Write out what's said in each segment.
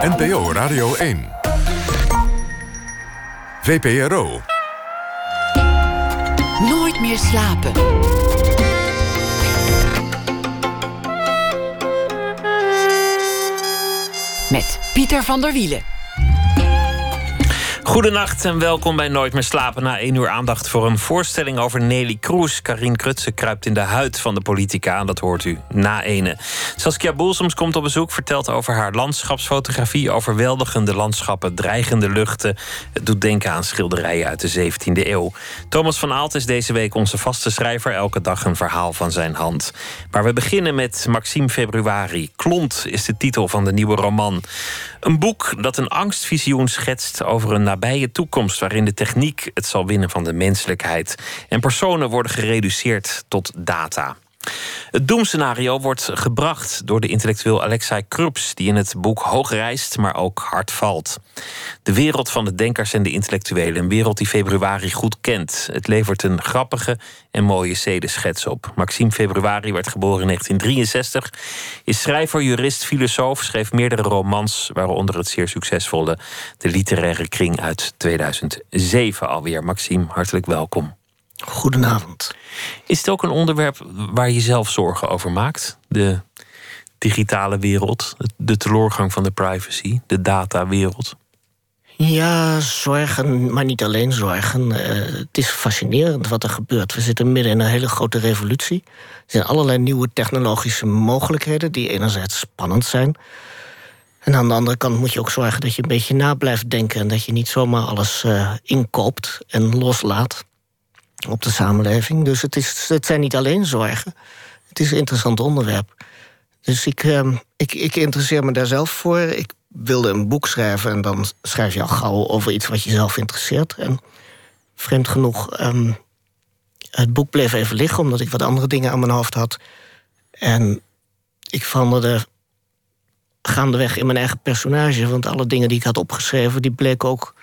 NPO Radio 1. VPRO. Nooit meer slapen. Met Pieter van der Wielen. Goedenacht en welkom bij Nooit meer slapen. Na één uur aandacht voor een voorstelling over Nelly Kroes. Karin Krutse kruipt in de huid van de politica. En dat hoort u na ene. Saskia Boelsoms komt op bezoek, vertelt over haar landschapsfotografie. Overweldigende landschappen, dreigende luchten. Het doet denken aan schilderijen uit de 17e eeuw. Thomas van Aalt is deze week onze vaste schrijver. Elke dag een verhaal van zijn hand. Maar we beginnen met Maxime Februari. Klont is de titel van de nieuwe roman. Een boek dat een angstvisioen schetst over een nabije toekomst waarin de techniek het zal winnen van de menselijkheid en personen worden gereduceerd tot data. Het doemscenario wordt gebracht door de intellectueel Alexei Krups, die in het boek hoog reist, maar ook hard valt. De wereld van de denkers en de intellectuelen, een wereld die Februari goed kent. Het levert een grappige en mooie zedeschets op. Maxime Februari werd geboren in 1963, is schrijver, jurist, filosoof, schreef meerdere romans, waaronder het zeer succesvolle De Literaire Kring uit 2007 alweer. Maxime, hartelijk welkom. Goedenavond. Is het ook een onderwerp waar je zelf zorgen over maakt? De digitale wereld, de teloorgang van de privacy, de datawereld? Ja, zorgen, maar niet alleen zorgen. Uh, het is fascinerend wat er gebeurt. We zitten midden in een hele grote revolutie. Er zijn allerlei nieuwe technologische mogelijkheden die enerzijds spannend zijn. En aan de andere kant moet je ook zorgen dat je een beetje na blijft denken en dat je niet zomaar alles uh, inkoopt en loslaat op de samenleving. Dus het, is, het zijn niet alleen zorgen. Het is een interessant onderwerp. Dus ik, uh, ik, ik interesseer me daar zelf voor. Ik wilde een boek schrijven en dan schrijf je al gauw over iets wat je zelf interesseert. En vreemd genoeg, um, het boek bleef even liggen omdat ik wat andere dingen aan mijn hoofd had. En ik veranderde gaandeweg in mijn eigen personage. Want alle dingen die ik had opgeschreven, die bleken ook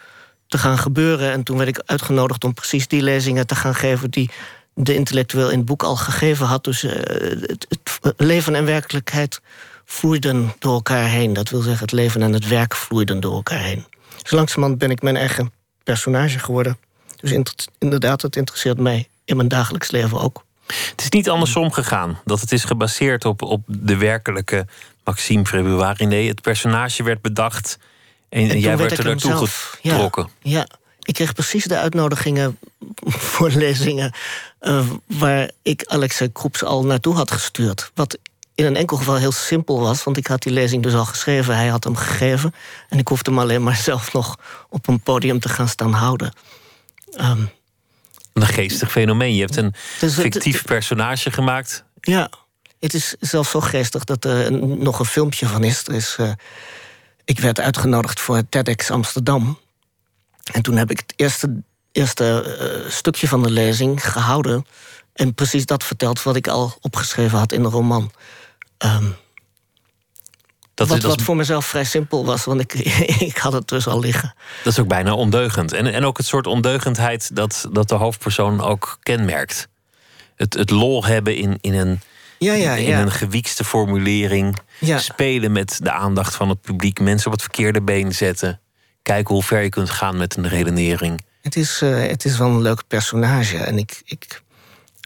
te gaan gebeuren. En toen werd ik uitgenodigd om precies die lezingen te gaan geven die de intellectueel in het boek al gegeven had. Dus uh, het, leven en werkelijkheid vloeiden door elkaar heen. Dat wil zeggen, het leven en het werk vloeiden door elkaar heen. Dus langzamerhand ben ik mijn eigen personage geworden. Dus inderdaad, het interesseert mij in mijn dagelijks leven ook. Het is niet andersom gegaan. Dat het is gebaseerd op, op de werkelijke Maxime Februari. Nee, het personage werd bedacht en, jij werd er naartoe getrokken. Ja, ik kreeg precies de uitnodigingen voor lezingen... Uh, waar ik Alexei Kroeps al naartoe had gestuurd. Wat in een enkel geval heel simpel was, want ik had die lezing dus al geschreven. Hij had hem gegeven. En ik hoefde hem alleen maar zelf nog op een podium te gaan staan houden. Um, een geestig fenomeen. Je hebt een dus fictief personage gemaakt. Ja, het is zelfs zo geestig dat er nog een filmpje van is. Er is uh, ik werd uitgenodigd voor het TEDx Amsterdam. En toen heb ik het eerste, eerste uh, stukje van de lezing gehouden. En precies dat verteld wat ik al opgeschreven had in de roman. Um, dat, wat, wat voor mezelf vrij simpel was, want ik, ik had het dus al liggen. Dat is ook bijna ondeugend. En, en ook het soort ondeugendheid dat, dat de hoofdpersoon ook kenmerkt. Het, het lol hebben in, in een ja, ja, in een gewiekste formulering. Spelen met de aandacht van het publiek. Mensen op het verkeerde been zetten. Kijken hoe ver je kunt gaan met een redenering. Het is, uh, het is wel een leuk personage. En ik, ik,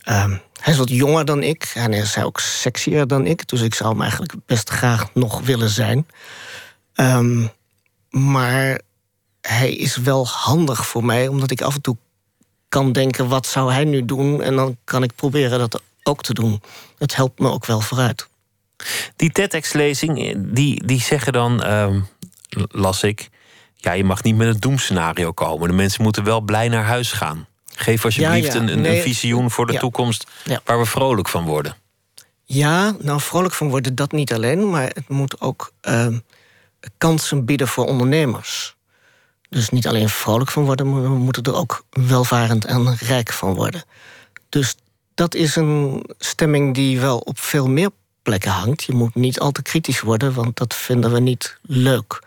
uh, hij is wat jonger dan ik. En hij is ook sexier dan ik. Dus ik zou hem eigenlijk best graag nog willen zijn. Um, maar hij is wel handig voor mij. Omdat ik af en toe kan denken... wat zou hij nu doen? En dan kan ik proberen dat ook te doen. Het helpt me ook wel vooruit. Die TEDx-lezing, die, die zeggen dan, uh, las ik... ja, je mag niet met een doemscenario komen. De mensen moeten wel blij naar huis gaan. Geef alsjeblieft Een, een, een, visioen voor de toekomst... waar we vrolijk van worden. Ja, nou, vrolijk van worden dat niet alleen... maar het moet ook uh, kansen bieden voor ondernemers. Dus niet alleen vrolijk van worden... maar we moeten er ook welvarend en rijk van worden. Dus dat is een stemming die wel op veel meer plekken hangt. Je moet niet al te kritisch worden, want dat vinden we niet leuk.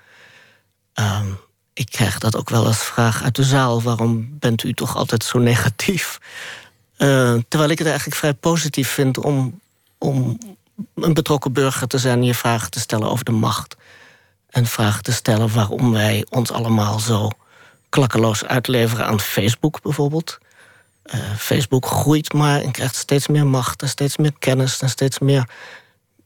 Ehm, ik krijg dat ook wel als vraag uit de zaal. Waarom bent u toch altijd zo negatief? Uh, terwijl ik het eigenlijk vrij positief vind om, om een betrokken burger te zijn... en je vragen te stellen over de macht. En vragen te stellen waarom wij ons allemaal zo klakkeloos uitleveren aan Facebook bijvoorbeeld. Uh, Facebook groeit maar en krijgt steeds meer macht en steeds meer kennis en steeds meer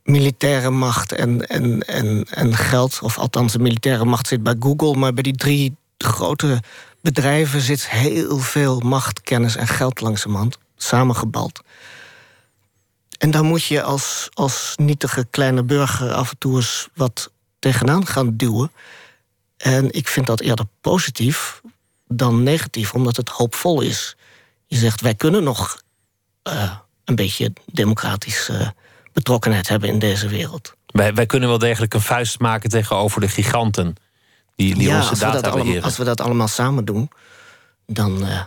militaire macht en, en, en, en geld. Of althans, de militaire macht zit bij Google, maar bij die drie grote bedrijven zit heel veel macht, kennis en geld langzamerhand samengebald. En dan moet je als, als nietige kleine burger af en toe eens wat tegenaan gaan duwen. En ik vind dat eerder positief dan negatief, omdat het hoopvol is. Je zegt, wij kunnen nog uh, een beetje democratische uh, betrokkenheid hebben in deze wereld. Wij, wij kunnen wel degelijk een vuist maken tegenover de giganten die, die ja, onze data beheren. allemaal, als we dat allemaal samen doen, dan. Uh,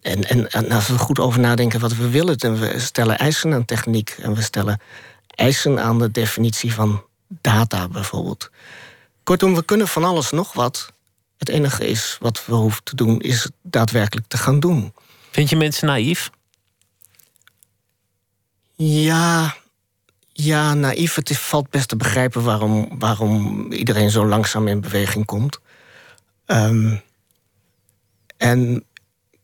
en, en, en, als we goed over nadenken wat we willen, en we stellen eisen aan techniek en we stellen eisen aan de definitie van data bijvoorbeeld. Kortom, we kunnen van alles nog wat. Het enige is wat we hoeven te doen, is het daadwerkelijk te gaan doen. Vind je mensen naïef? Ja, ja naïef. Het is, valt best te begrijpen waarom, waarom iedereen zo langzaam in beweging komt. Um, en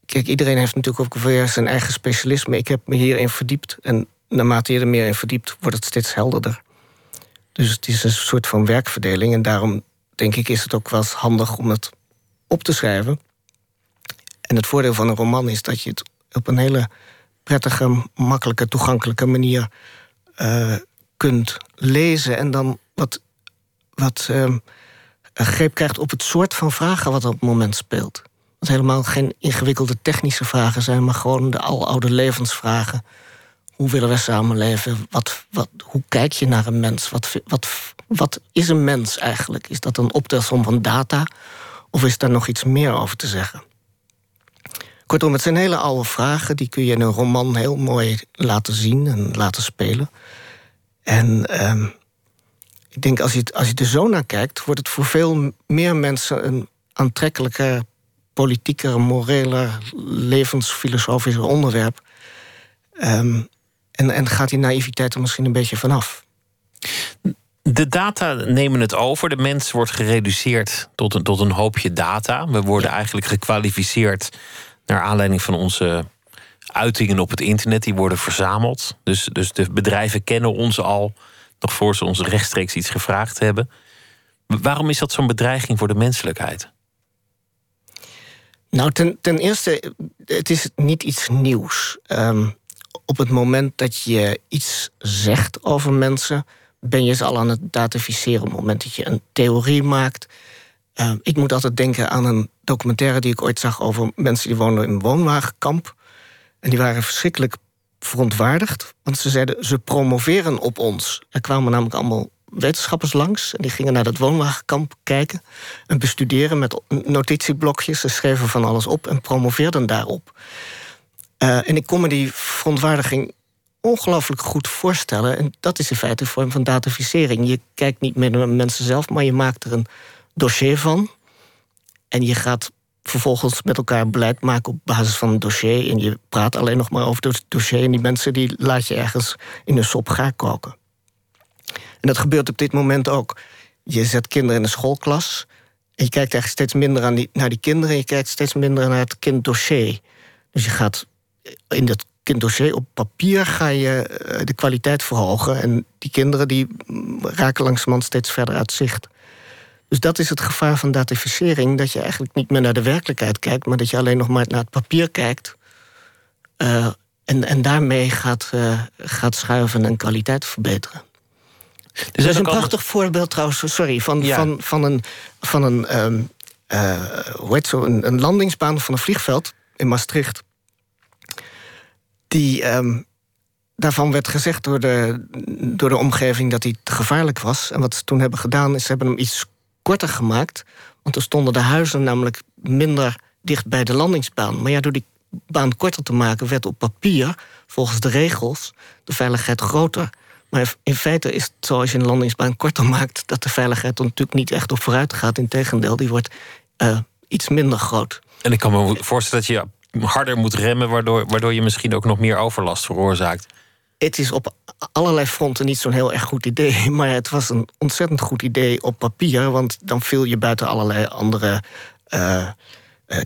kijk, iedereen heeft natuurlijk ook weer zijn eigen specialisme. Ik heb me hierin verdiept. En naarmate je er meer in verdiept, wordt het steeds helderder. Dus het is een soort van werkverdeling. En daarom denk ik is het ook wel eens handig om het op te schrijven. En het voordeel van een roman is dat je het op een hele prettige, makkelijke, toegankelijke manier uh, kunt lezen. En dan wat, wat een greep krijgt op het soort van vragen wat op het moment speelt. Dat helemaal geen ingewikkelde technische vragen zijn, maar gewoon de aloude levensvragen. Hoe willen we samenleven? Wat, wat, hoe kijk je naar een mens? Wat, wat, wat is een mens eigenlijk? Is dat een optelsom van data? Of is daar nog iets meer over te zeggen? Kortom, het zijn hele oude vragen. Die kun je in een roman heel mooi laten zien en laten spelen. En uh, ik denk, als je, als je er zo naar kijkt... wordt het voor veel meer mensen een aantrekkelijker... politieker, moreler, levensfilosofischer onderwerp. Um, en, en gaat die naïviteit er misschien een beetje vanaf. De data nemen het over. De mens wordt gereduceerd tot een, tot een hoopje data. We worden eigenlijk gekwalificeerd naar aanleiding van onze uitingen op het internet. Die worden verzameld. Dus, dus de bedrijven kennen ons al nog voor ze ons rechtstreeks iets gevraagd hebben. Waarom is dat zo'n bedreiging voor de menselijkheid? Nou, ten, ten eerste, het is niet iets nieuws. Um, op het moment dat je iets zegt over mensen, ben je ze al aan het datificeren. Op het moment dat je een theorie maakt. Uh, ik moet altijd denken aan een documentaire die ik ooit zag over mensen die woonden in een woonwagenkamp. En die waren verschrikkelijk verontwaardigd, want ze zeiden ze promoveren op ons. Er kwamen namelijk allemaal wetenschappers langs en die gingen naar dat woonwagenkamp kijken en bestuderen met notitieblokjes. Ze schreven van alles op en promoveerden daarop. Uh, en ik kon me die verontwaardiging ongelooflijk goed voorstellen. En dat is in feite een vorm van dataficering. Je kijkt niet meer naar mensen zelf, maar je maakt er een dossier van. En je gaat vervolgens met elkaar beleid maken op basis van een dossier. En je praat alleen nog maar over het dossier. En die mensen die laat je ergens in een sop gaar koken. En dat gebeurt op dit moment ook. Je zet kinderen in een schoolklas. En je kijkt eigenlijk steeds minder aan die, naar die kinderen. En je kijkt steeds minder naar het kinddossier. Dus je gaat in dat kinddossier op papier ga je de kwaliteit verhogen. En die kinderen die raken langzamerhand steeds verder uit zicht. Dus dat is het gevaar van datificering. Dat je eigenlijk niet meer naar de werkelijkheid kijkt, maar dat je alleen nog maar naar het papier kijkt. Uh, en, en daarmee gaat, uh, gaat schuiven en kwaliteit verbeteren. Dus dat is een prachtig al... voorbeeld trouwens, sorry, van, ja. van, van een, van een, um, uh, hoe heet zo, een, een landingsbaan van een vliegveld in Maastricht. Die, um, daarvan werd gezegd door de, door de omgeving dat hij te gevaarlijk was. En wat ze toen hebben gedaan, is ze hebben hem iets korter gemaakt. Want er stonden de huizen namelijk minder dicht bij de landingsbaan. Maar ja, door die baan korter te maken, werd op papier, volgens de regels, de veiligheid groter. Maar in feite is het zo als je een landingsbaan korter maakt, dat de veiligheid er natuurlijk niet echt op vooruit gaat. Integendeel, die wordt uh, iets minder groot. En ik kan me voorstellen dat je harder moet remmen, waardoor, waardoor je misschien ook nog meer overlast veroorzaakt. het is op allerlei fronten niet zo'n heel erg goed idee. Maar het was een ontzettend goed idee op papier. Want dan viel je buiten allerlei andere uh,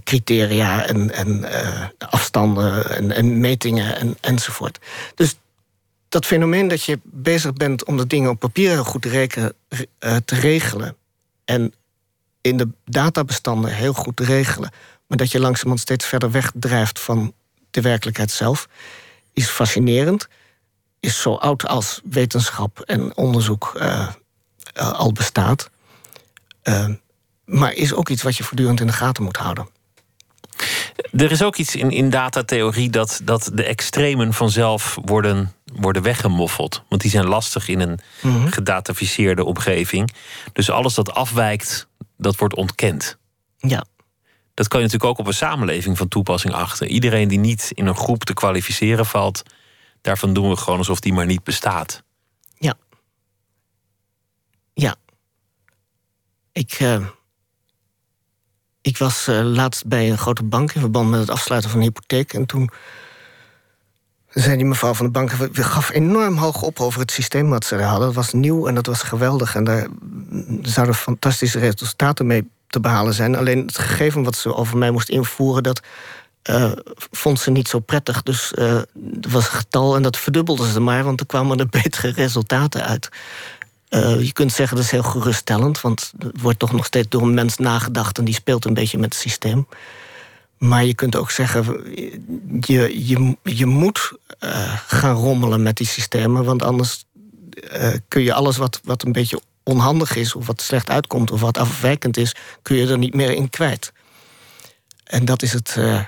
criteria en, en uh, afstanden en, en metingen en, enzovoort. Dus dat fenomeen dat je bezig bent om de dingen op papier heel goed te, rekenen, te regelen. En in de databestanden heel goed te regelen. Maar dat je langzamerhand steeds verder wegdrijft van de werkelijkheid zelf. Is fascinerend is zo oud als wetenschap en onderzoek uh, al bestaat. Uh, maar is ook iets wat je voortdurend in de gaten moet houden. Er is ook iets in, in datatheorie dat, dat de extremen vanzelf worden, worden weggemoffeld. Want die zijn lastig in een mm gedataficeerde omgeving. Dus alles dat afwijkt, dat wordt ontkend. Ja. Dat kan je natuurlijk ook op een samenleving van toepassing achter. Iedereen die niet in een groep te kwalificeren valt, Daarvan doen we gewoon alsof die maar niet bestaat. Ja. Ja. Ik, uh, ik was uh, laatst bij een grote bank in verband met het afsluiten van een hypotheek. En toen zei die mevrouw van de bank... we gaf enorm hoog op over het systeem wat ze hadden. Dat was nieuw en dat was geweldig. En daar zouden fantastische resultaten mee te behalen zijn. Alleen het gegeven wat ze over mij moest invoeren... dat uh, vond ze niet zo prettig. Dus uh, er was een getal en dat verdubbelden ze maar, want er kwamen er betere resultaten uit. Uh, je kunt zeggen dat is heel geruststellend, want er wordt toch nog steeds door een mens nagedacht en die speelt een beetje met het systeem. Maar je kunt ook zeggen, je, je, je moet gaan rommelen met die systemen, want anders kun je alles wat, wat een beetje onhandig is, of wat slecht uitkomt, of wat afwijkend is, kun je er niet meer in kwijt. En dat is het, uh,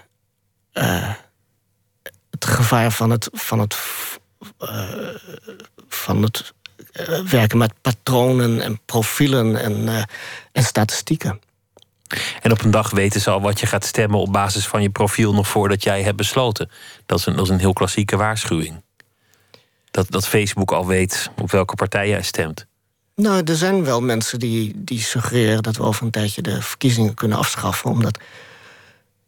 het gevaar van het, van het, uh, van het werken met patronen en profielen en, en statistieken. En op een dag weten ze al wat je gaat stemmen op basis van je profiel nog voordat jij hebt besloten. Dat is een, dat is een heel klassieke waarschuwing. Dat, dat Facebook al weet op welke partij jij stemt. Nou, er zijn wel mensen die, die suggereren dat we over een tijdje de verkiezingen kunnen afschaffen. Omdat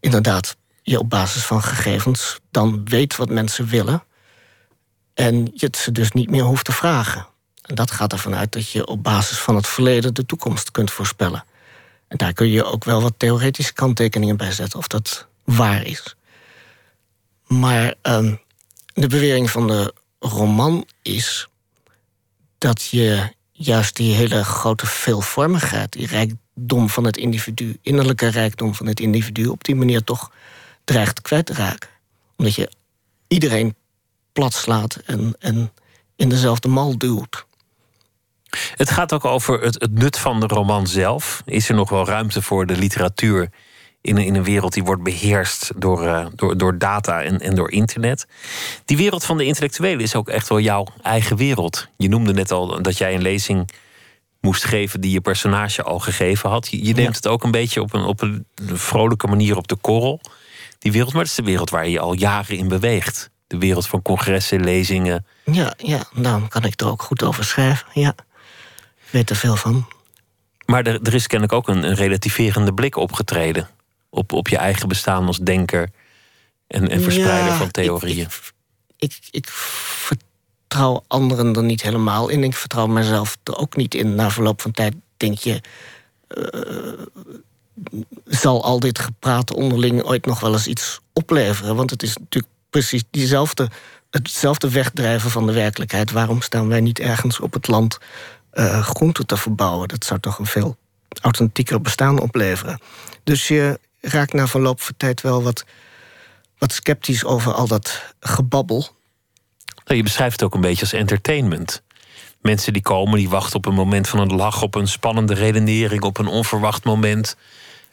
inderdaad je op basis van gegevens dan weet wat mensen willen. En je het ze dus niet meer hoeft te vragen. En dat gaat ervan uit dat je op basis van het verleden de toekomst kunt voorspellen. En daar kun je ook wel wat theoretische kanttekeningen bij zetten of dat waar is. Maar uh, de bewering van de roman is dat je juist die hele grote veelvormigheid, die rijkdom van het individu, innerlijke rijkdom van het individu, op die manier toch dreigt kwijt te raken. Omdat je iedereen plat slaat en, en in dezelfde mal duwt. Het gaat ook over het, het, nut van de roman zelf. Is er nog wel ruimte voor de literatuur in een, in een wereld die wordt beheerst door, uh, door, door data en, en door internet? Die wereld van de intellectuelen is ook echt wel jouw eigen wereld. Je noemde net al dat jij een lezing moest geven die je personage al gegeven had. Je, je neemt het ook een beetje op een, op een vrolijke manier op de korrel die wereld, maar het is de wereld waar je al jaren in beweegt. De wereld van congressen, lezingen. Ja, ja daarom kan ik er ook goed over schrijven. Ja, ik weet er veel van. Maar er, er is kennelijk ook een, een relativerende blik opgetreden. Op, op je eigen bestaan als denker en, en verspreider van theorieën. Ik, ik, ik, vertrouw anderen er niet helemaal in. Ik vertrouw mezelf er ook niet in. Na verloop van tijd denk je. Uh, zal al dit gepraat onderling ooit nog wel eens iets opleveren? Want het is natuurlijk precies diezelfde, hetzelfde wegdrijven van de werkelijkheid. Waarom staan wij niet ergens op het land uh, groenten te verbouwen? Dat zou toch een veel authentieker bestaan opleveren. Dus je raakt na verloop van tijd wel wat, wat sceptisch over al dat gebabbel. Nou, je beschrijft het ook een beetje als entertainment. Mensen die komen, die wachten op een moment van een lach, op een spannende redenering, op een onverwacht moment.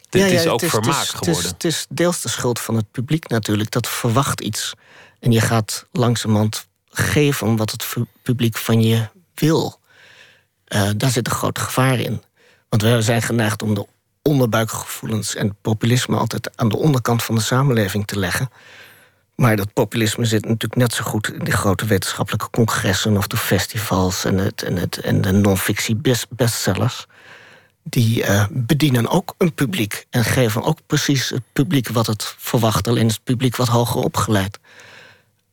Dit is ook vermaak geworden. Het is, deels de schuld van het publiek natuurlijk. Dat verwacht iets. En je gaat langzamerhand geven wat het publiek van je wil. Uh, daar zit een groot gevaar in. Want we zijn geneigd om de onderbuikgevoelens en populisme altijd aan de onderkant van de samenleving te leggen. Maar dat populisme zit natuurlijk net zo goed in de grote wetenschappelijke congressen of de festivals en, het, en, het, en de non-fictie bestsellers die uh, bedienen ook een publiek en geven ook precies het publiek wat het verwacht, alleen is het publiek wat hoger opgeleid.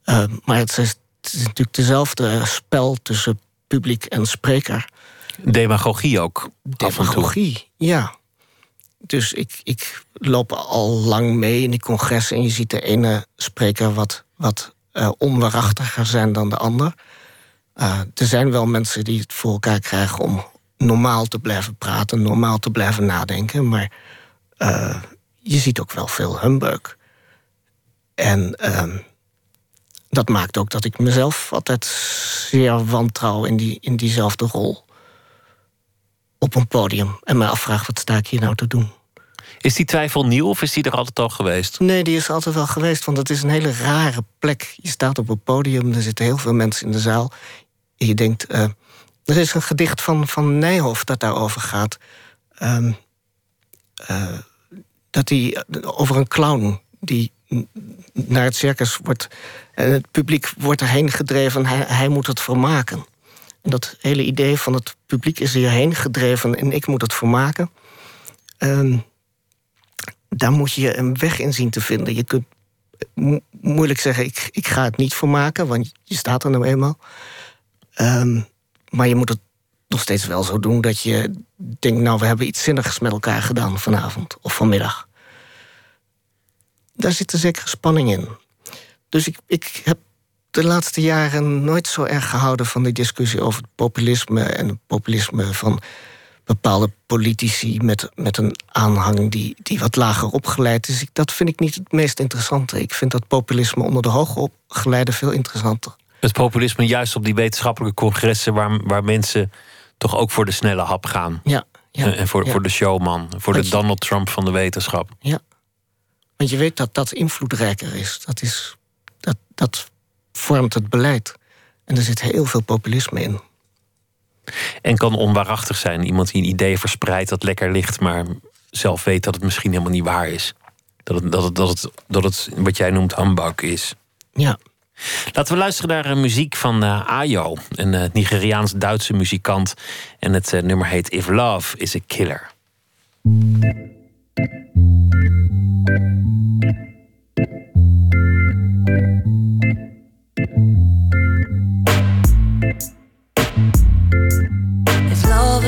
Uh, maar het is het is natuurlijk dezelfde spel tussen publiek en spreker. Demagogie ook. Demagogie, ja. Dus ik, ik loop al lang mee in die congressen en je ziet de ene spreker wat, wat uh, onwaarachtiger zijn dan de ander. Uh, er zijn wel mensen die het voor elkaar krijgen om normaal te blijven praten, normaal te blijven nadenken, maar uh, je ziet ook wel veel humbug. En uh, dat maakt ook dat ik mezelf altijd zeer wantrouw in, die, in diezelfde rol op een podium. En me afvraag, wat sta ik hier nou te doen? Is die twijfel nieuw of is die er altijd al geweest? Nee, die is altijd wel geweest, want het is een hele rare plek. Je staat op een podium, er zitten heel veel mensen in de zaal. En je denkt, uh, er is een gedicht van, van Nijhoff dat daarover gaat. Um, uh, dat hij over een clown die naar het circus wordt. En het publiek wordt erheen gedreven, hij, hij moet het vermaken. Dat hele idee van het publiek is hierheen gedreven en ik moet het vermaken. Um, daar moet je een weg in zien te vinden. Je kunt moeilijk zeggen, ik, ik ga het niet vermaken, want je staat er nou eenmaal. Um, maar je moet het nog steeds wel zo doen dat je denkt, nou, we hebben iets zinnigs met elkaar gedaan vanavond of vanmiddag. Daar zit een zekere spanning in. Dus ik, ik heb de laatste jaren nooit zo erg gehouden van die discussie over populisme en het populisme van bepaalde politici met, met een aanhang die, die wat lager opgeleid is. Dat vind ik niet het meest interessante. Ik vind dat populisme onder de hoogopgeleide veel interessanter. Het populisme juist op die wetenschappelijke congressen waar, waar mensen toch ook voor de snelle hap gaan. Ja. ja en voor, voor de showman, voor de Donald Trump van de wetenschap. Ja. Want je weet dat dat invloedrijker is. Dat, is dat, dat vormt het beleid. En er zit heel veel populisme in. En kan onwaarachtig zijn. Iemand die een idee verspreidt dat lekker ligt, maar zelf weet dat het misschien helemaal niet waar is. Dat het, dat het, dat het, dat het wat jij noemt humbug is. Ja. Laten we luisteren naar uh, muziek van uh, Ayo, een uh, Nigeriaans-Duitse muzikant. En het nummer heet If Love is a Killer.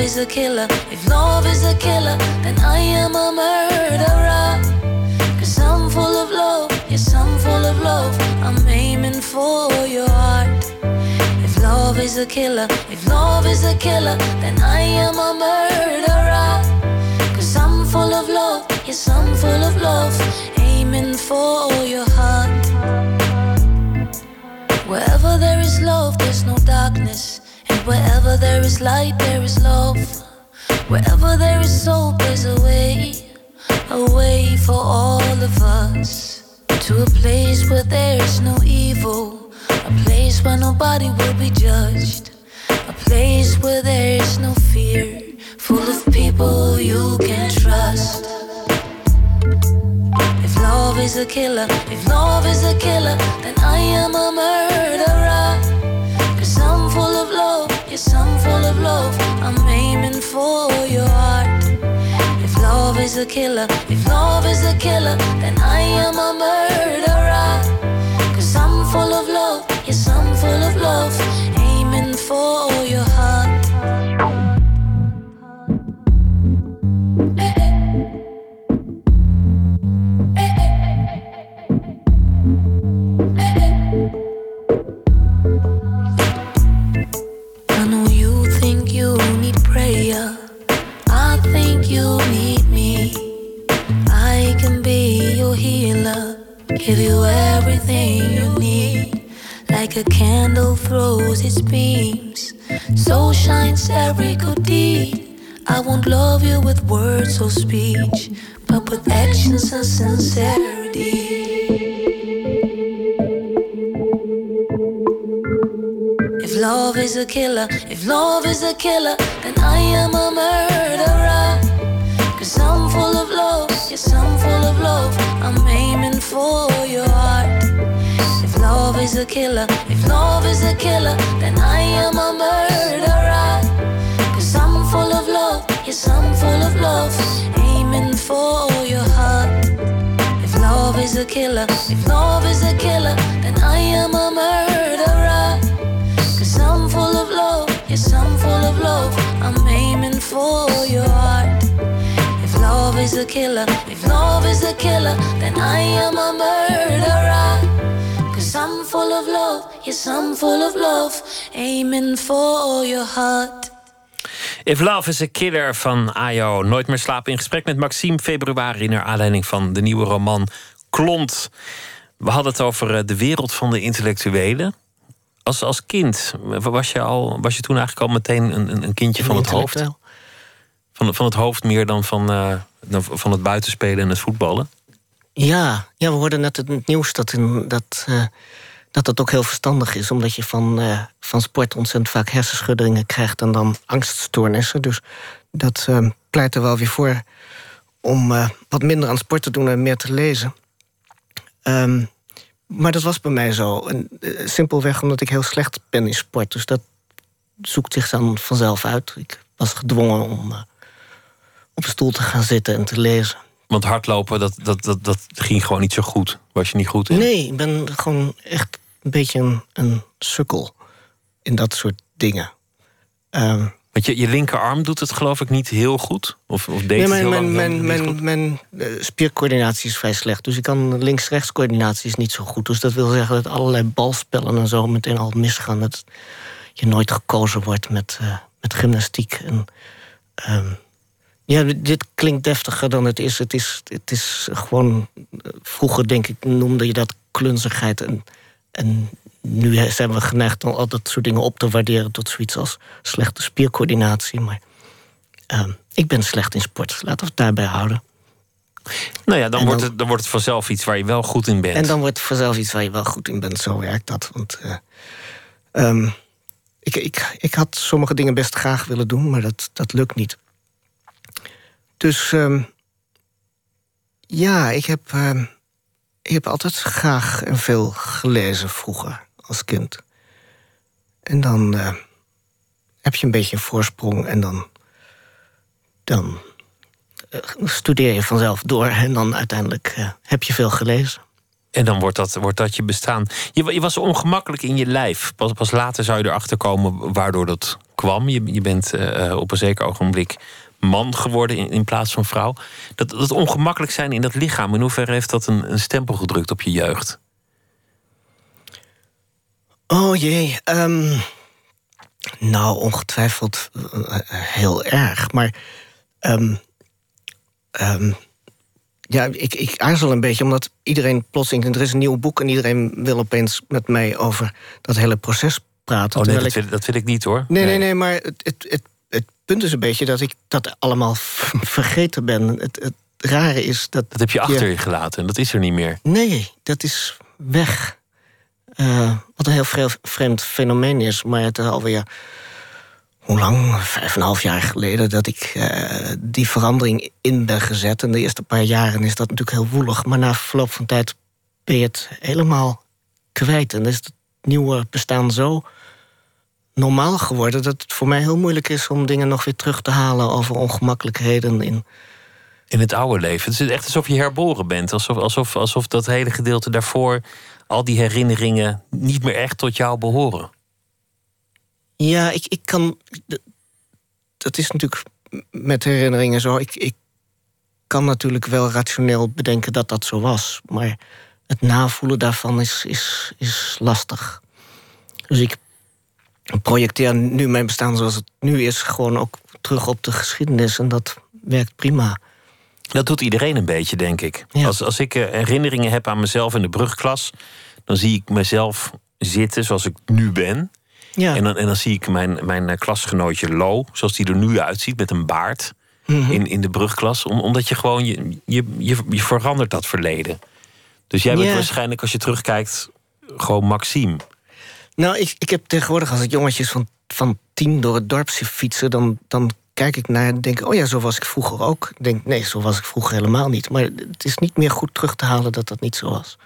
Is a killer, if love is a killer, then I am a murderer. Cause I'm full of love, yes, I'm full of love. I'm aiming for your heart. If love is a killer, if love is a killer, then I am a murderer. Cause I'm full of love, yes, I'm full of love. Aiming for your heart. Wherever there is love, there's no darkness. Wherever there is light, there is love. Wherever there is hope, there's a way. A way for all of us. To a place where there is no evil. A place where nobody will be judged. A place where there is no fear. Full of people you can trust. If love is a killer, if love is a killer, then I am a murderer. Killer, if love is a killer, then I am a murderer. Cause I'm full of love, yes, I'm full of love. Aiming for your Like a candle throws its beams, so shines every good deed. I won't love you with words or speech, but with actions and sincerity. If love is a killer, if love is a killer, then I am a murderer. Cause I'm full of love, yes, I'm full of love. I'm aiming for your heart. If love is a killer, if love is a killer, then I am a murderer. Cause I'm full of love, yes, I'm full of love, aiming for your heart. If love is a killer, if love is a killer, then I am a murderer. Cause I'm full of love, yes, I'm full of love, I'm aiming for your heart. If love is a killer, if love is a killer, then I am a murderer. I'm full of love, yes, I'm full of love, aiming for your heart. If Love is a Killer van Ayo. Nooit meer slapen in gesprek met Maxime februari... naar aanleiding van de nieuwe roman Klont. We hadden het over eh, de wereld van de intellectuelen. Als, als kind, was je, al, was je toen eigenlijk al meteen een, een kindje van het hoofd? Van, van het hoofd meer dan van, uh, van het buitenspelen en het voetballen? Ja, ja we hoorden net het nieuws dat, in, dat, uh, dat het ook heel verstandig is. Omdat je van, uh, van sport ontzettend vaak hersenschuddingen krijgt en dan angststoornissen. Dus dat pleit er wel weer voor om wat minder aan sport te doen en meer te lezen. Um, maar dat was bij mij zo. En, simpelweg omdat ik heel slecht ben in sport. Dus dat zoekt zich dan vanzelf uit. Ik was gedwongen om op een stoel te gaan zitten en te lezen. Want hardlopen, dat, dat, dat, dat ging gewoon niet zo goed. Was je niet goed in? Nee, ik ben gewoon echt een beetje een, een sukkel in dat soort dingen. Um, want je, je linkerarm doet het geloof ik niet heel goed? Of, of deed nee, het mijn, heel mijn, lang mijn, mijn, mijn uh, spiercoördinatie is vrij slecht. Dus ik kan links-rechts coördinatie is niet zo goed. Dus dat wil zeggen dat allerlei balspellen en zo meteen al misgaan. Dat je nooit gekozen wordt met, uh, met gymnastiek. En, um, ja, dit klinkt deftiger dan het is. Het is, het is gewoon... Vroeger, denk ik, noemde je dat klunzigheid. En, en nu zijn we geneigd om al dat soort dingen op te waarderen tot zoiets als slechte spiercoördinatie. Maar uh, ik ben slecht in sport. Laten we het daarbij houden. Nou ja, dan, dan, wordt het, dan wordt het vanzelf iets waar je wel goed in bent. En dan wordt het vanzelf iets waar je wel goed in bent. Zo werkt dat. Want uh, um, ik, ik, ik had sommige dingen best graag willen doen, maar dat, dat lukt niet. Dus um, ja, ik heb, uh, ik heb altijd graag en veel gelezen vroeger als kind. En dan uh, heb je een beetje een voorsprong en dan, dan uh, studeer je vanzelf door en dan uiteindelijk uh, heb je veel gelezen. En dan wordt dat, wordt dat je bestaan. Je, je was ongemakkelijk in je lijf. Pas, pas later zou je erachter komen waardoor dat kwam. Je, je bent op een zeker ogenblik man geworden in, in plaats van vrouw. Dat, dat ongemakkelijk zijn in dat lichaam, in hoeverre heeft dat een, een stempel gedrukt op je jeugd? Oh jee. Um, nou, ongetwijfeld uh, heel erg. Maar um, um, ja, ik, ik aarzel een beetje, omdat iedereen plotseling... er is een nieuw boek en iedereen wil opeens met mij over dat hele proces praten. Oh nee, dat, ik... wil, dat wil ik niet hoor. Nee, nee, nee, maar het, het, het punt is een beetje dat ik dat allemaal vergeten ben. Het, het rare is dat... Dat heb je achter je gelaten en dat is er niet meer. Nee, dat is weg. Uh, wat een heel vreemd fenomeen is, maar het alweer. Hoe lang? Vijf en een half jaar geleden dat ik uh, die verandering in ben gezet. En de eerste paar jaren is dat natuurlijk heel woelig. Maar na verloop van tijd ben je het helemaal kwijt. En is het nieuwe bestaan zo normaal geworden dat het voor mij heel moeilijk is om dingen nog weer terug te halen over ongemakkelijkheden in. In het oude leven. Het is echt alsof je herboren bent. Alsof, alsof, alsof dat hele gedeelte daarvoor al die herinneringen niet meer echt tot jou behoren. Ja, ik, ik kan. Dat is natuurlijk met herinneringen zo. Ik, ik kan natuurlijk wel rationeel bedenken dat dat zo was. Maar het navoelen daarvan is, is, is lastig. Dus ik projecteer nu mijn bestaan zoals het nu is, gewoon ook terug op de geschiedenis. En dat werkt prima. Dat doet iedereen een beetje, denk ik. Ja. Als, als ik herinneringen heb aan mezelf in de brugklas, dan zie ik mezelf zitten zoals ik nu ben. Ja. En, dan, en dan zie ik mijn, mijn klasgenootje Lo, zoals die er nu uitziet, met een baard mm -hmm. in, in de brugklas. Om, omdat je gewoon, je, je, je, je verandert dat verleden. Dus jij bent Ja. waarschijnlijk, als je terugkijkt, gewoon Maxime. Nou, ik, ik heb tegenwoordig als ik jongetjes van, van tien door het dorp fietsen, dan, dan kijk ik naar en denk: oh ja, zo was ik vroeger ook. Denk, nee, zo was ik vroeger helemaal niet. Maar het is niet meer goed terug te halen dat dat niet zo was.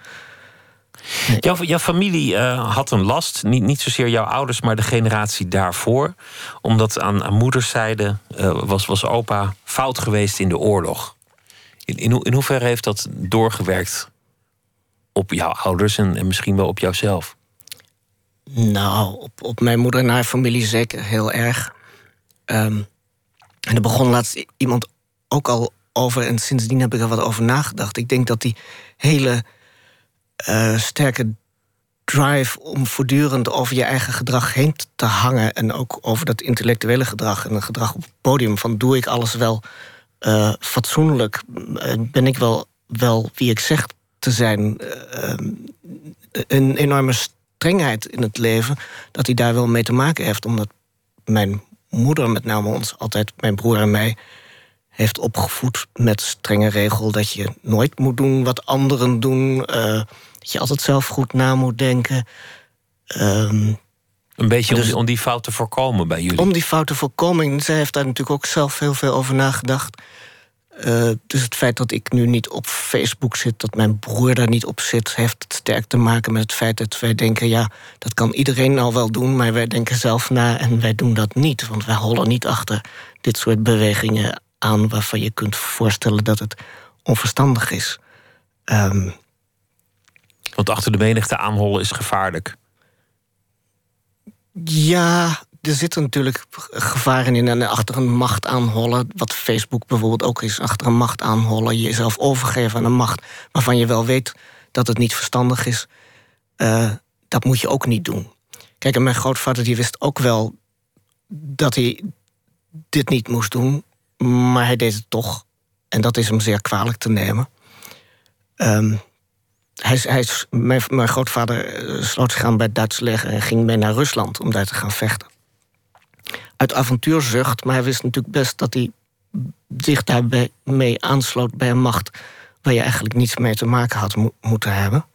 Jouw, familie uh, had een last, niet, niet zozeer jouw ouders, maar de generatie daarvoor. Omdat aan, aan moederszijde uh, was, was opa fout geweest in de oorlog. In, in, in hoeverre heeft dat doorgewerkt op jouw ouders en, en misschien wel op jouzelf? Nou, op, op mijn moeder en haar familie zeker heel erg. Um, En er begon laatst iemand ook al over, en sindsdien heb ik er wat over nagedacht. Ik denk dat die hele uh, sterke drive om voortdurend over je eigen gedrag heen te hangen. En ook over dat intellectuele gedrag en het gedrag op het podium. Van doe ik alles wel uh, fatsoenlijk? Ben ik wel, wel wie ik zeg te zijn? Uh, een enorme strengheid in het leven. Dat hij daar wel mee te maken heeft. Omdat mijn moeder, met name ons, altijd, mijn broer en mij heeft opgevoed met strenge regel dat je nooit moet doen wat anderen doen. Uh, dat je altijd zelf goed na moet denken. Um, een beetje dus, om, die fout te voorkomen bij jullie? Om die fout te voorkomen. Zij heeft daar natuurlijk ook zelf heel veel over nagedacht. Uh, dus het feit dat ik nu niet op Facebook zit, dat mijn broer daar niet op zit, heeft het sterk te maken met het feit dat wij denken: ja, dat kan iedereen nou wel doen, maar wij denken zelf na en wij doen dat niet. Want wij hollen niet achter dit soort bewegingen aan waarvan je kunt voorstellen dat het onverstandig is. Um, Want achter de menigte aanhollen is gevaarlijk. Ja, er zitten natuurlijk gevaren in. En achter een macht aanhollen, wat Facebook bijvoorbeeld ook is, achter een macht aanhollen, jezelf overgeven aan een macht waarvan je wel weet dat het niet verstandig is, uh, dat moet je ook niet doen. Kijk, en mijn grootvader die wist ook wel dat hij dit niet moest doen. Maar hij deed het toch. En dat is hem zeer kwalijk te nemen. Um, hij, hij, mijn, mijn grootvader eh, sloot zich aan bij het Duitse leger en ging mee naar Rusland om daar te gaan vechten. Uit avontuurzucht, maar hij wist natuurlijk best dat hij zich daarbij mee aansloot bij een macht waar je eigenlijk niets mee te maken had moeten hebben.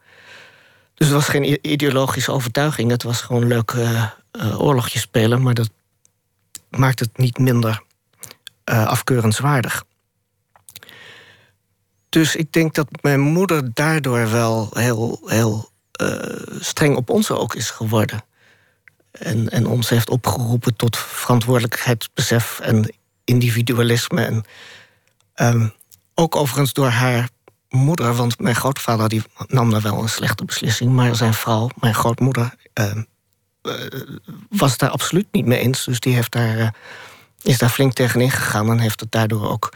Dus het was geen ideologische overtuiging, het was gewoon leuk uh, oorlogje spelen, maar dat maakt het niet minder uh, afkeurenswaardig. Dus ik denk dat mijn moeder daardoor wel heel, heel streng op ons ook is geworden. En, en ons heeft opgeroepen tot verantwoordelijkheidsbesef en individualisme. En, um, ook overigens door haar moeder, want mijn grootvader die nam daar wel een slechte beslissing, maar zijn vrouw, mijn grootmoeder, uh, uh, was daar absoluut niet mee eens. Dus die heeft daar is daar flink tegenin gegaan en heeft het daardoor ook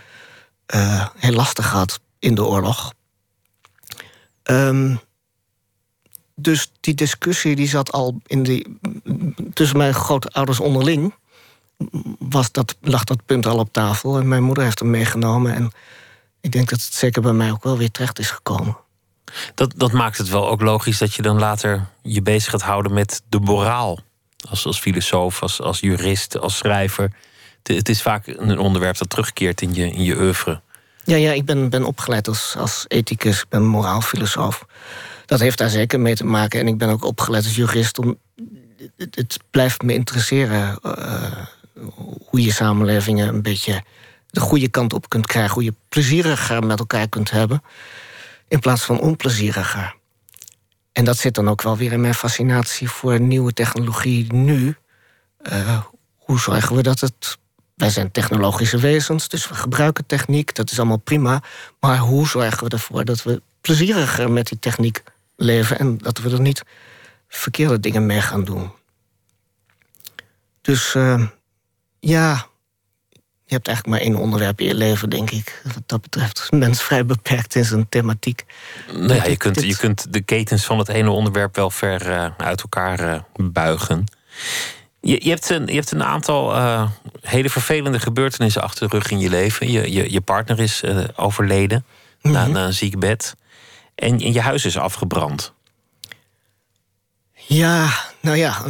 uh, heel lastig gehad in de oorlog. Um, dus die discussie die zat al in die, tussen mijn grootouders onderling. Was dat, lag dat punt al op tafel en mijn moeder heeft hem meegenomen. En ik denk dat het zeker bij mij ook wel weer terecht is gekomen. Dat, dat maakt het wel ook logisch dat je dan later je bezig gaat houden met de moraal. Als, als filosoof, als, als jurist, als schrijver het is vaak een onderwerp dat terugkeert in je, in je oeuvre. Ja, ja ik ben, ben opgeleid als, als ethicus, ik ben moraalfilosoof. Dat heeft daar zeker mee te maken. En ik ben ook opgeleid als jurist. Om, het, blijft me interesseren uh, hoe je samenlevingen een beetje de goede kant op kunt krijgen. Hoe je plezieriger met elkaar kunt hebben. In plaats van onplezieriger. En dat zit dan ook wel weer in mijn fascinatie voor nieuwe technologie nu. Uh, hoe zorgen we dat het wij zijn technologische wezens, dus we gebruiken techniek, dat is allemaal prima. Maar hoe zorgen we ervoor dat we plezieriger met die techniek leven en dat we er niet verkeerde dingen mee gaan doen? Dus uh, ja, je hebt eigenlijk maar één onderwerp in je leven, denk ik. Wat dat betreft is mens vrij beperkt in zijn thematiek. Nou ja, je kunt, je kunt de ketens van het ene onderwerp wel ver uh, uit elkaar uh, buigen. Je, je, hebt een, je hebt een aantal uh, hele vervelende gebeurtenissen achter de rug in je leven. Je, je, je partner is overleden mm -hmm. na, na, een ziek bed. En, en je huis is afgebrand. Ja, nou ja.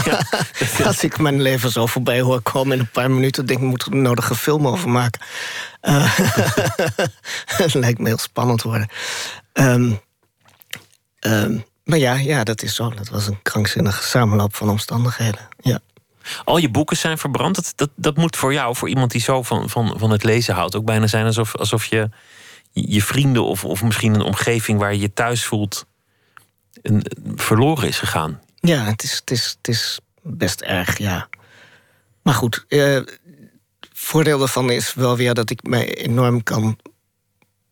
Als ik mijn leven zo voorbij hoor komen in een paar minuten, denk ik, moet er een nodige film over maken. Uh, het lijkt me heel spannend worden. Um, um, maar ja, ja, dat is zo. Dat was een krankzinnige samenloop van omstandigheden. Ja. Al je boeken zijn verbrand. Dat, dat, dat moet voor jou, voor iemand die zo van, van, van het lezen houdt, ook bijna zijn alsof, alsof je je vrienden of, of misschien een omgeving waar je je thuis voelt een, verloren is gegaan. Ja, het is, het, is, het is best erg, ja. Maar goed, eh, voordeel daarvan is wel weer dat ik mij enorm kan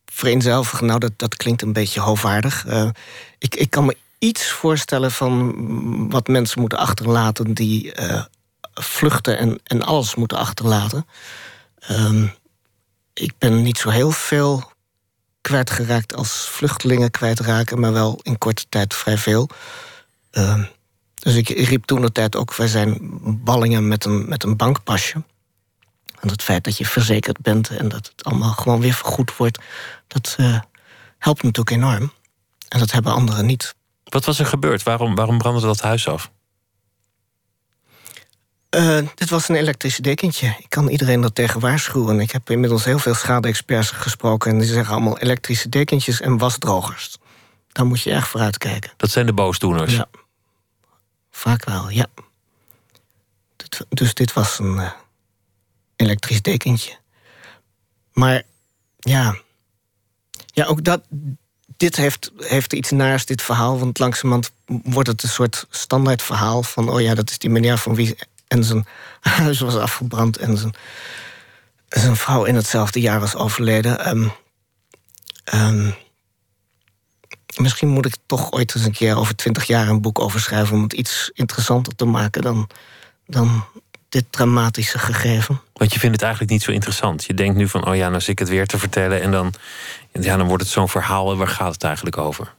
vereenzelvigen. Nou, dat, dat klinkt een beetje hoogwaardig. Uh, ik, ik kan me iets voorstellen van wat mensen moeten achterlaten die uh, vluchten en, en alles moeten achterlaten. Ehm, ik ben niet zo heel veel kwijtgeraakt als vluchtelingen kwijtraken, maar wel in korte tijd vrij veel. Ehm, dus ik riep toen de tijd ook: wij zijn ballingen met een, met een bankpasje. En het feit dat je verzekerd bent en dat het allemaal gewoon weer vergoed wordt, dat uh, helpt natuurlijk enorm. En dat hebben anderen niet. Wat was er gebeurd? Waarom, waarom brandde dat huis af? Uh, dit was een elektrisch dekentje. Ik kan iedereen dat tegen waarschuwen. Ik heb inmiddels heel veel schade-experts gesproken... en die zeggen allemaal elektrische dekentjes en wasdrogers. Daar moet je erg voor uitkijken. Dat zijn de boosdoeners? Ja. Vaak wel, ja. Dus dit was een uh, elektrisch dekentje. Maar ja... Ja, ook dat, dit heeft, heeft iets naars, dit verhaal. Want langzamerhand wordt het een soort standaard verhaal van... oh ja, dat is die meneer van wie en zijn huis was afgebrand en zijn, zijn vrouw in hetzelfde jaar was overleden. Ehm, ehm, misschien moet ik toch ooit eens een keer over twintig jaar een boek over schrijven om het iets interessanter te maken dan, dan dit dramatische gegeven. Want je vindt het eigenlijk niet zo interessant. Je denkt nu van, oh ja, nou zit ik het weer te vertellen en dan, ja, dan wordt het zo'n verhaal en waar gaat het eigenlijk over?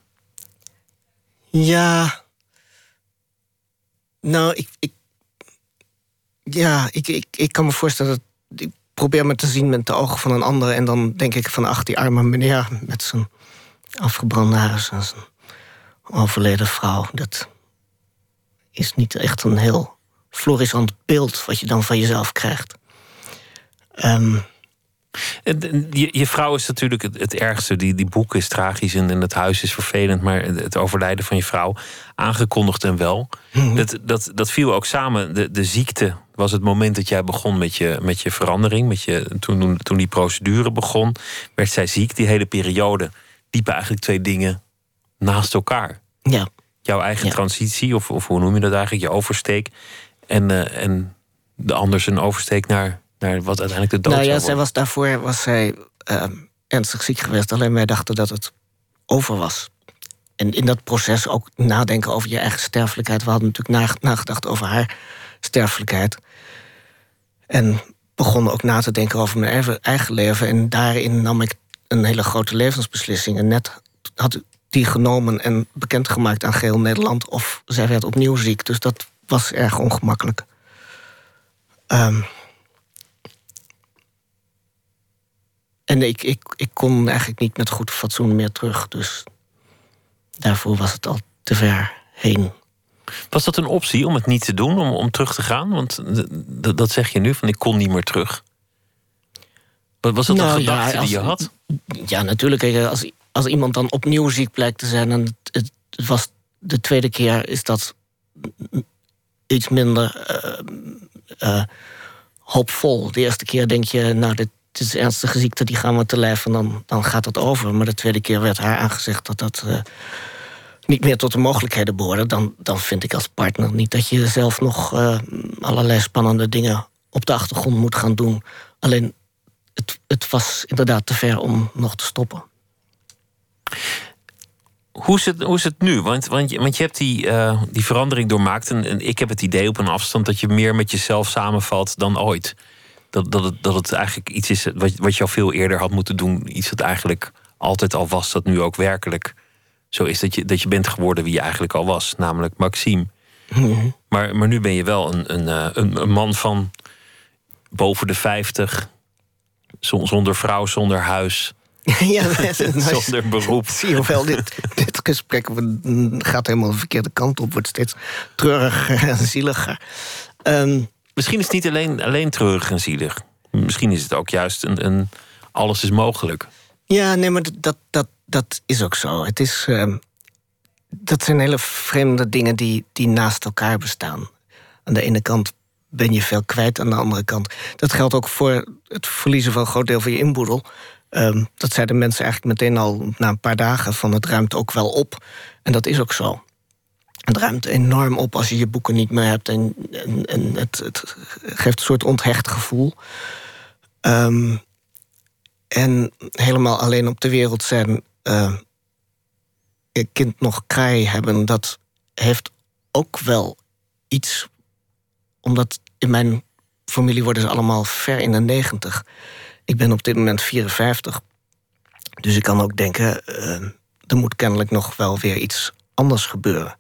Ja. Nou, ik, ik, ja, ik, ik, ik kan me voorstellen dat. Ik probeer me te zien met de ogen van een ander. En dan denk ik van, ach, die arme meneer met zijn afgebrande huis en zijn overleden vrouw. Dat is niet echt een heel florissant beeld wat je dan van jezelf krijgt. Um, je, je, vrouw is natuurlijk het, het, ergste. Die, die boek is tragisch en, en, het huis is vervelend. Maar het overlijden van je vrouw, aangekondigd en wel. Mhm. dat, dat, dat viel ook samen. De, de ziekte was het moment dat jij begon met je, met je verandering. Met je, toen, toen die procedure begon, werd zij ziek. Die hele periode liepen eigenlijk twee dingen naast elkaar. Ja. Jouw eigen transitie, of, of hoe noem je dat eigenlijk? Je oversteek. En, uh, en de ander zijn oversteek naar naar wat uiteindelijk de dood nou, ja, zij was daarvoor was zij ehm, ernstig ziek geweest. Alleen wij dachten dat het over was. En in dat proces ook nadenken over je eigen sterfelijkheid. We hadden natuurlijk nagedacht over haar sterfelijkheid. En begonnen ook na te denken over mijn eigen leven. En daarin nam ik een hele grote levensbeslissing. En net had die genomen en bekendgemaakt aan geheel Nederland. Of zij werd opnieuw ziek. Dus dat was erg ongemakkelijk. Um, En ik, ik, ik kon eigenlijk niet met goed fatsoen meer terug. Dus daarvoor was het al te ver heen. Was dat een optie om het niet te doen, om, om terug te gaan? Want dat zeg je nu, van ik kon niet meer terug. Was dat nou, een gedachte die je had? Ja, natuurlijk. Als, als iemand dan opnieuw ziek blijkt te zijn... en het, het was de tweede keer is dat iets minder uh, hoopvol. De eerste keer denk je, nou, dit, is een ernstige ziekte, die gaan we te lijf en dan, dan gaat dat over. Maar de tweede keer werd haar aangezegd dat dat uh, niet meer tot de mogelijkheden behoorde. Dan, dan vind ik als partner niet dat je zelf nog uh, allerlei spannende dingen op de achtergrond moet gaan doen. Alleen het, het was inderdaad te ver om nog te stoppen. Hoe is, het, hoe is het nu? Want, want, je, want je hebt die, uh, die verandering doormaakt. En, en ik heb het idee op een afstand dat je meer met jezelf samenvalt dan ooit dat, dat, het, dat het eigenlijk iets is wat, wat je al veel eerder had moeten doen. Iets dat eigenlijk altijd al was, dat nu ook werkelijk zo is. Dat je, dat je bent geworden wie je eigenlijk al was, namelijk Maxime. Maar, maar nu ben je wel een, een, eh, een, een man van boven de 50, zonder vrouw, zonder huis. Ja, zonder beroep. Zie je wel, dit, dit gesprek gaat helemaal de verkeerde kant op, wordt steeds treuriger en zieliger. Um, Misschien is het niet alleen, alleen treurig en zielig. Misschien is het ook juist een, een alles is mogelijk. Ja, nee, maar dat, dat, dat is ook zo. Het is, uh, dat zijn hele vreemde dingen die, die naast elkaar bestaan. Aan de ene kant ben je veel kwijt, aan de andere kant. Dat geldt ook voor het verliezen van een groot deel van je inboedel. Um, dat zeiden mensen eigenlijk meteen al na een paar dagen: van het ruimt ook wel op. En dat is ook zo. Het ruimt enorm op als je je boeken niet meer hebt. En, en, en het, het, geeft een soort onthecht gevoel. Um, en helemaal alleen op de wereld zijn. Uh, een kind nog kraai hebben, dat heeft ook wel iets. Omdat in mijn familie worden ze allemaal ver in de negentig. Ik ben op dit moment 54. Dus ik kan ook denken, uh, er moet kennelijk nog wel weer iets anders gebeuren.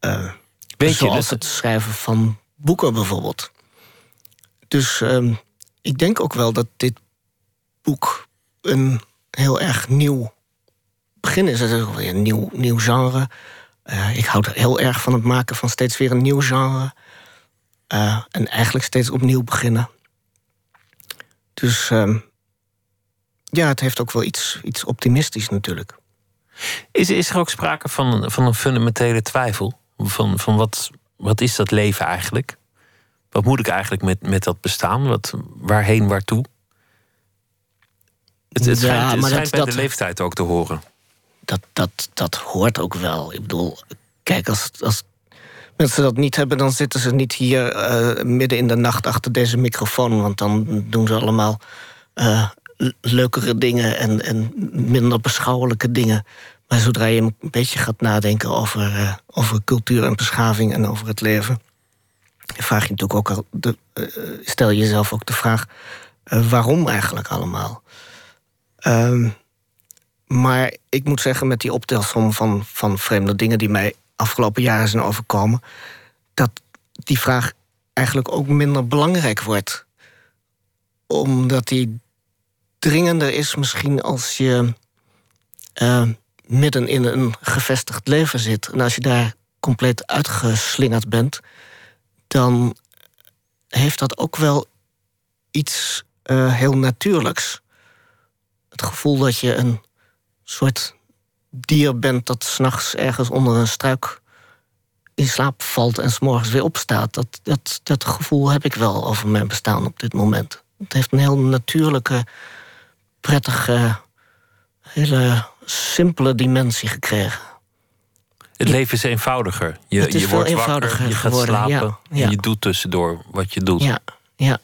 Uh, Weet zoals je, dat... het schrijven van boeken bijvoorbeeld. Dus uh, ik denk ook wel dat dit boek een heel erg nieuw begin is. Het is weer een nieuw, nieuw genre. Uh, ik hou er heel erg van het maken van steeds weer een nieuw genre. Uh, en eigenlijk steeds opnieuw beginnen. Dus uh, ja, het heeft ook wel iets, iets optimistisch natuurlijk. Is, is er ook sprake van, van een fundamentele twijfel? Van, van wat, wat is dat leven eigenlijk? Wat moet ik eigenlijk met, met dat bestaan? Wat, waarheen, waartoe? Het, het ja, schijnt, het schijnt bij de leeftijd ook te horen. Dat, dat, dat hoort ook wel. Ik bedoel, kijk, als, als mensen dat niet hebben, dan zitten ze niet hier uh, midden in de nacht achter deze microfoon. Want dan doen ze allemaal uh, leukere dingen en, en minder beschouwelijke dingen. Maar zodra je een beetje gaat nadenken over, uh, over cultuur en beschaving en over het leven, vraag je natuurlijk ook al de, stel je jezelf ook de vraag: waarom eigenlijk allemaal? Um, maar ik moet zeggen, met die optelsom van, van vreemde dingen die mij afgelopen jaren zijn overkomen, dat die vraag eigenlijk ook minder belangrijk wordt. Omdat die dringender is misschien als je uh, midden in een gevestigd leven zit. En als je daar compleet uitgeslingerd bent, dan heeft dat ook wel iets uh, heel natuurlijks. Het gevoel dat je een soort dier bent dat s'nachts ergens onder een struik in slaap valt en s'morgens weer opstaat. Dat, dat, dat gevoel heb ik wel over mijn bestaan op dit moment. Het heeft een heel natuurlijke, prettige, hele simpele dimensie gekregen. Het leven is eenvoudiger. Je, het is je wordt eenvoudiger wakker, je gaat slapen en je doet tussendoor wat je doet. Ja, ja.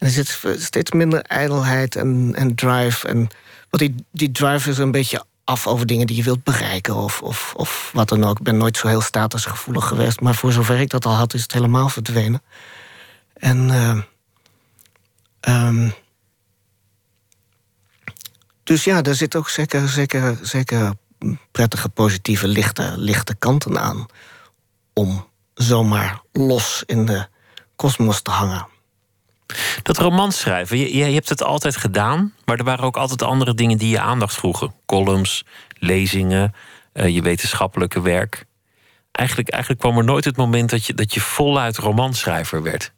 En er zit steeds minder ijdelheid en, en drive. En wat die, die drive is een beetje af over dingen die je wilt bereiken of, of, of wat dan ook. Ik ben nooit zo heel statusgevoelig geweest, maar voor zover ik dat al had, is het helemaal verdwenen. En uh, dus ja, daar zit ook zeker, zeker, zeker prettige, positieve, lichte, lichte kanten aan. Om zomaar los in de kosmos te hangen. Dat romans schrijven, je, je, hebt het altijd gedaan, maar er waren ook altijd andere dingen die je aandacht vroegen. Columns, lezingen, uh, je wetenschappelijke werk. Eigenlijk, eigenlijk kwam er nooit het moment dat je, dat je voluit romanschrijver werd.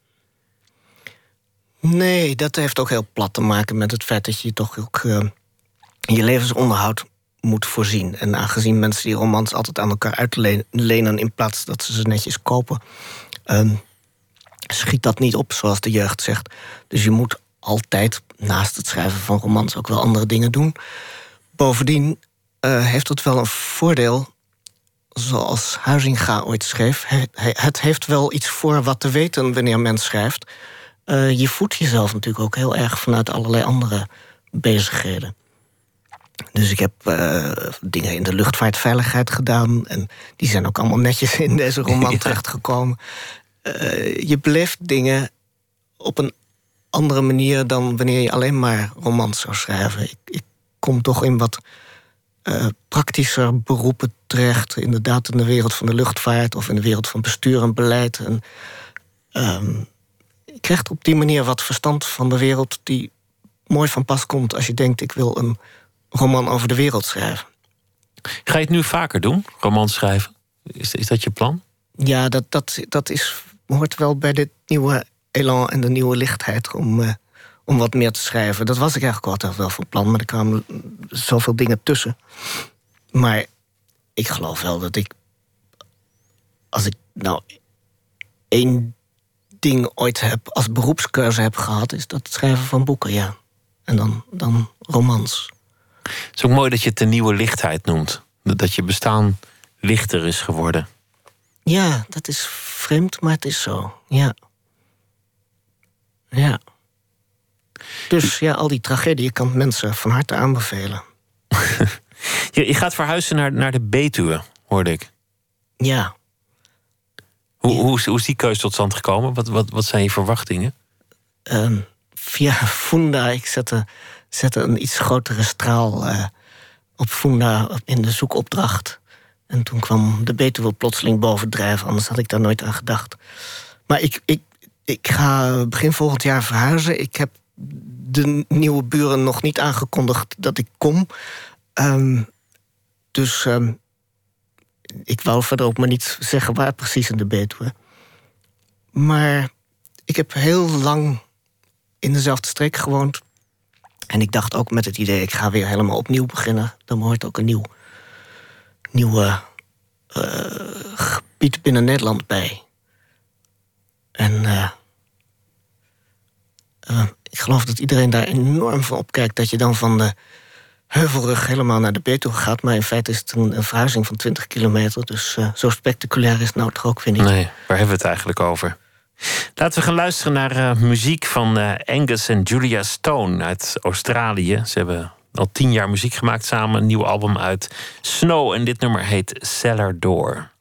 Nee, dat heeft ook heel plat te maken met het feit dat je toch ook uh, je levensonderhoud moet voorzien. En aangezien mensen die romans altijd aan elkaar uitlenen in plaats dat ze ze netjes kopen. Uh, schiet dat niet op, zoals de jeugd zegt. Dus je moet altijd naast het schrijven van romans ook wel andere dingen doen. Bovendien uh, heeft het wel een voordeel, zoals Huizinga ooit schreef. Het heeft wel iets voor wat te weten wanneer men schrijft. Uh, je voedt jezelf natuurlijk ook heel erg vanuit allerlei andere bezigheden. Dus ik heb uh, dingen in de luchtvaartveiligheid gedaan. En die zijn ook allemaal netjes in deze roman terechtgekomen. Uh, je beleeft dingen op een andere manier dan wanneer je alleen maar romans zou schrijven. Ik, ik kom toch in wat uh, praktischer beroepen terecht. Inderdaad, in de wereld van de luchtvaart of in de wereld van bestuur en beleid. En, um, je krijgt op die manier wat verstand van de wereld die mooi van pas komt als je denkt: ik wil een roman over de wereld schrijven. Ga je het nu vaker doen, romans schrijven? Is, is dat je plan? Ja, dat, dat, dat is hoort wel bij dit nieuwe elan en de nieuwe lichtheid om, uh, om wat meer te schrijven. Dat was ik eigenlijk altijd wel van plan, maar er kwamen zoveel dingen tussen. Maar ik geloof wel dat ik. Als ik nou één ding ooit heb als beroepskeuze heb gehad, is dat het schrijven van boeken, ja. En dan, dan romans. Het is ook mooi dat je het de nieuwe lichtheid noemt. Dat je bestaan lichter is geworden. Ja, dat is vreemd, maar het is zo. Ja. Ja. Dus ja, al die tragedieën kan mensen van harte aanbevelen. je, je gaat verhuizen naar, naar de Betuwe, hoorde ik. Ja. Hoe, hoe, is, hoe is die keuze tot stand gekomen? Wat, wat, wat zijn je verwachtingen? Ehm, via Funda, ik zette, zette een iets grotere straal eh, op Funda in de zoekopdracht. En toen kwam de Betuwe plotseling bovendrijven, anders had ik daar nooit aan gedacht. Maar ik, ik, ik ga begin volgend jaar verhuizen. Ik heb de nieuwe buren nog niet aangekondigd dat ik kom. Ehm, dus ehm, ik wou verder ook maar niet zeggen waar precies in de Betuwe. Maar ik heb heel lang in dezelfde streek gewoond. En ik dacht ook met het idee, ik ga weer helemaal opnieuw beginnen. Dan hoort ook een nieuw, nieuwe uh, gebied binnen Nederland bij. En uh, uh, ik geloof dat iedereen daar enorm van opkijkt... dat je dan van de heuvelrug helemaal naar de Betuwe gaat. Maar in feite is het een, een verhuizing van 20 kilometer. Dus zo spectaculair is het nou toch ook, vind ik. Nee, waar hebben we het eigenlijk over? Laten we gaan luisteren naar muziek van Angus en Julia Stone uit Australië. Ze hebben al tien jaar muziek gemaakt samen, een nieuw album uit Snow. En dit nummer heet Cellar Door.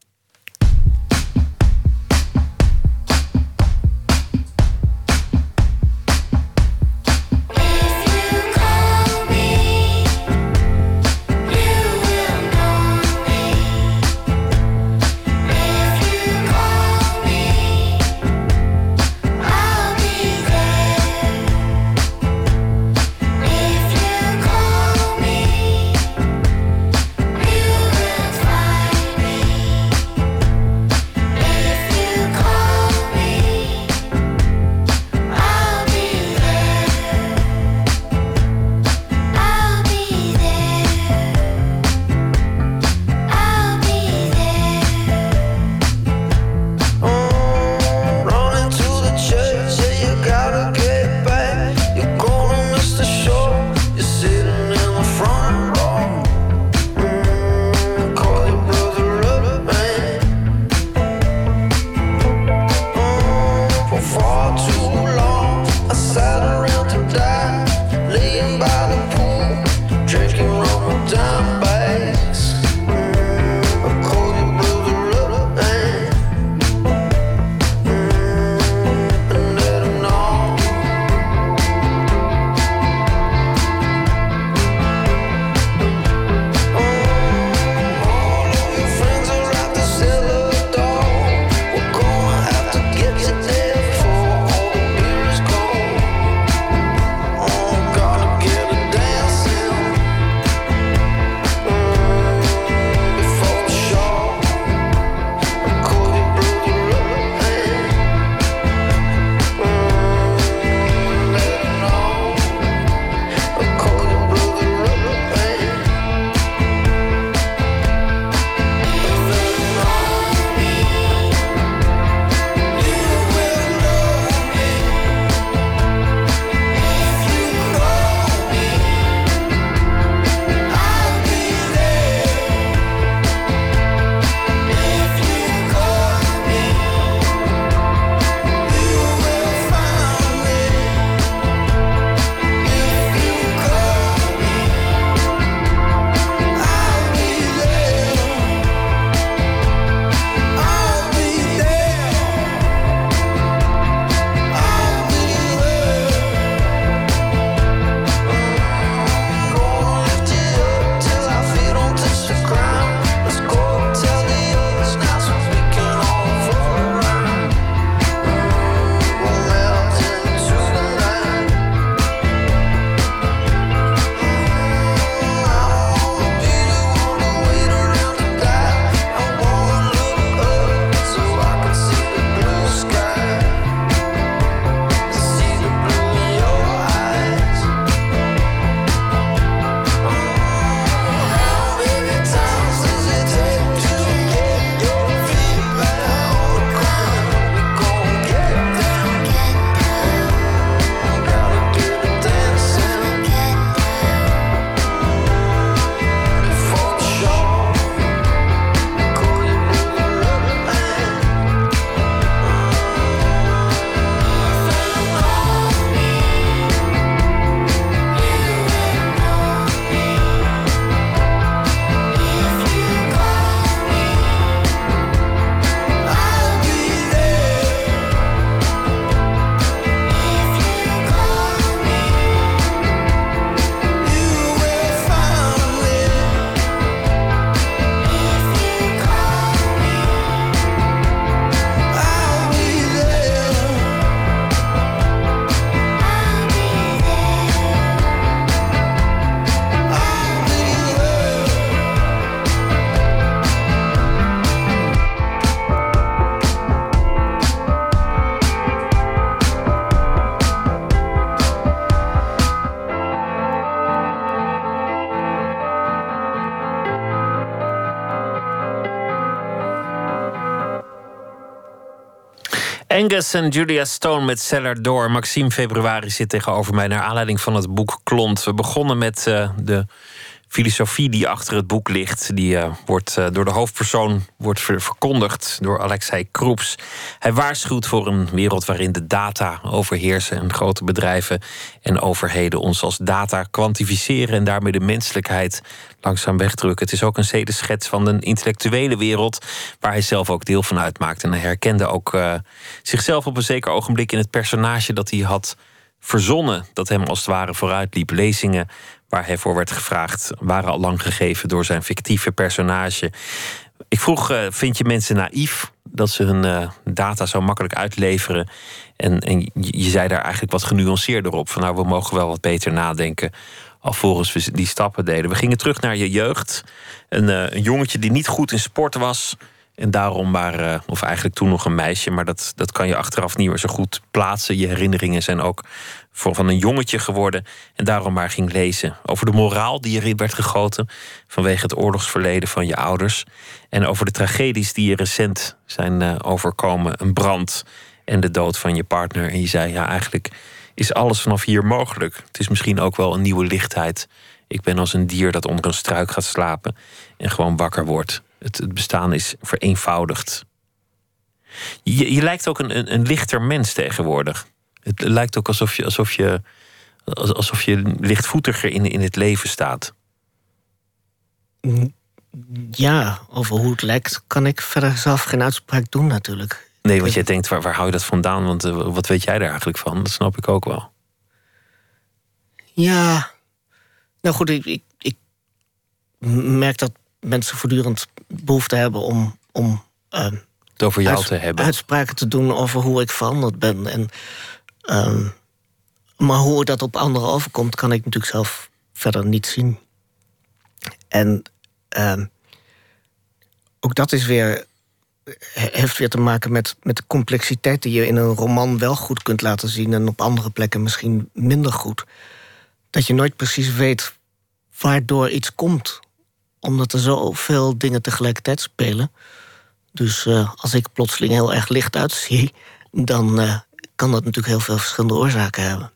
Angus en Julia Stone met Cellar Door. Maxime Februari zit tegenover mij naar aanleiding van het boek Klont. We begonnen met uh, de filosofie die achter het boek ligt. Die uh, wordt uh, door de hoofdpersoon wordt ver verkondigd door Alexei Kroeps. Hij waarschuwt voor een wereld waarin de data overheersen en grote bedrijven en overheden ons als data kwantificeren en daarmee de menselijkheid langzaam wegdrukken. Het is ook een zedeschets van een intellectuele wereld waar hij zelf ook deel van uitmaakt. En hij herkende ook uh, zichzelf op een zeker ogenblik in het personage dat hij had verzonnen, dat hem als het ware vooruitliep. Lezingen waar hij voor werd gevraagd, waren al lang gegeven door zijn fictieve personage. Ik vroeg: uh, vind je mensen naïef dat ze hun uh, data zo makkelijk uitleveren? En, en je zei daar eigenlijk wat genuanceerder op: van nou, we mogen wel wat beter nadenken. Alvorens we die stappen deden. We gingen terug naar je jeugd. Een, uh, een jongetje die niet goed in sport was. En daarom maar, of eigenlijk toen nog een meisje, maar dat, dat kan je achteraf niet meer zo goed plaatsen. Je herinneringen zijn ook voor van een jongetje geworden. En daarom maar ging lezen. Over de moraal die erin werd gegoten. vanwege het oorlogsverleden van je ouders. En over de tragedies die je recent zijn uh, overkomen. Een brand en de dood van je partner. En je zei ja, eigenlijk is alles vanaf hier mogelijk. Het is misschien ook wel een nieuwe lichtheid. Ik ben als een dier dat onder een struik gaat slapen en gewoon wakker wordt. Het, bestaan is vereenvoudigd. Je, je lijkt ook een, een lichter mens tegenwoordig. Het lijkt ook alsof je, alsof je, alsof je lichtvoetiger in, in het leven staat. Ja, over hoe het lijkt kan ik verder zelf geen uitspraak doen natuurlijk. Nee, want jij denkt, waar, waar hou je dat vandaan? Want uh, wat weet jij daar eigenlijk van? Dat snap ik ook wel. Ja, nou goed, ik, ik, ik merk dat mensen voortdurend behoefte hebben om, om uh, het over jou te hebben. Uitspraken te doen over hoe ik veranderd ben. En Um, maar hoe dat op anderen overkomt, kan ik natuurlijk zelf verder niet zien. En um, ook dat is weer, heeft weer te maken met, met de complexiteit die je in een roman wel goed kunt laten zien en op andere plekken misschien minder goed. Dat je nooit precies weet waardoor iets komt, omdat er zoveel dingen tegelijkertijd spelen. Dus uh, als ik plotseling heel erg licht uitzie, dan uh, kan dat natuurlijk heel veel verschillende oorzaken hebben.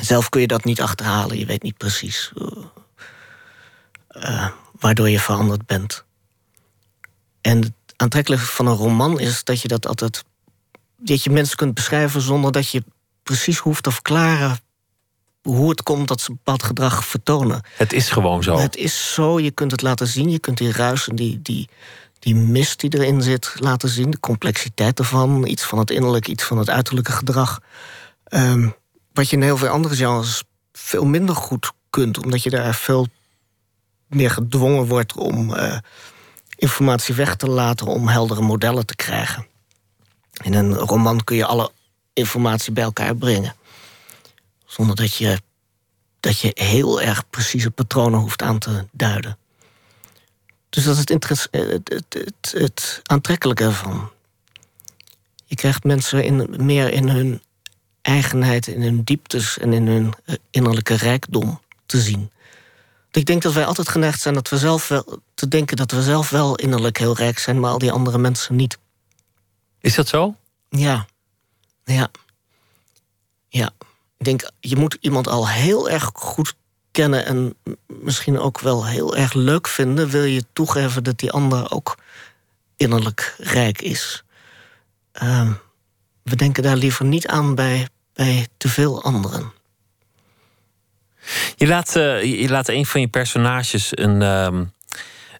Zelf kun je dat niet achterhalen. Je weet niet precies uh, waardoor je veranderd bent. En het aantrekkelijke van een roman is dat je dat altijd. dat je mensen kunt beschrijven zonder dat je precies hoeft te verklaren hoe het komt dat ze bepaald gedrag vertonen. Het is gewoon zo. Het is zo, je kunt het laten zien, je kunt die ruis en die, die, die mist die erin zit laten zien. De complexiteit ervan. Iets van het innerlijke, iets van het uiterlijke gedrag. Um, wat je in heel veel andere genres veel minder goed kunt. Omdat je daar veel meer gedwongen wordt om uh, informatie weg te laten. Om heldere modellen te krijgen. In een roman kun je alle informatie bij elkaar brengen. Zonder dat je, dat je heel erg precieze patronen hoeft aan te duiden. Dus dat is het, eh, het, het, het, het aantrekkelijke ervan. Je krijgt mensen in, meer in hun eigenheid, in hun dieptes en in hun eh, innerlijke rijkdom te zien. Ik denk dat wij altijd geneigd zijn dat we zelf wel, te denken dat we zelf wel innerlijk heel rijk zijn, maar al die andere mensen niet. Is dat zo? Ja. Ja. Ja. Ik denk, je moet iemand al heel erg goed kennen en misschien ook wel heel erg leuk vinden, wil je toegeven dat die ander ook innerlijk rijk is. Uh, we denken daar liever niet aan bij, bij te veel anderen. Je laat, uh, je laat een van je personages een, um,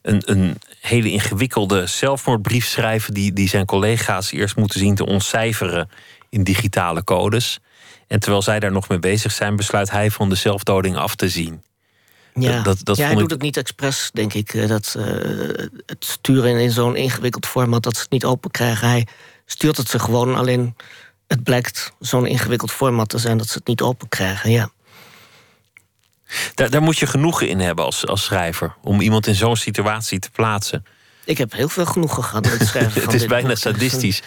een, een hele ingewikkelde zelfmoordbrief schrijven, die, die zijn collega's eerst moeten zien te ontcijferen in digitale codes. En terwijl zij daar nog mee bezig zijn, besluit hij van de zelfdoding af te zien. Ja, dat, dat ja hij ik... doet het niet expres, denk ik. Eh, dat, uh, het sturen in zo'n ingewikkeld format dat ze het niet open krijgen. Hij stuurt het ze gewoon, alleen het blijkt zo'n ingewikkeld format te zijn dat ze het niet open krijgen. Ja. Daar, daar moet je genoegen in hebben als, als schrijver, om iemand in zo'n situatie te plaatsen. Ik heb heel veel genoegen gehad met het schrijven. het is bijna sadistisch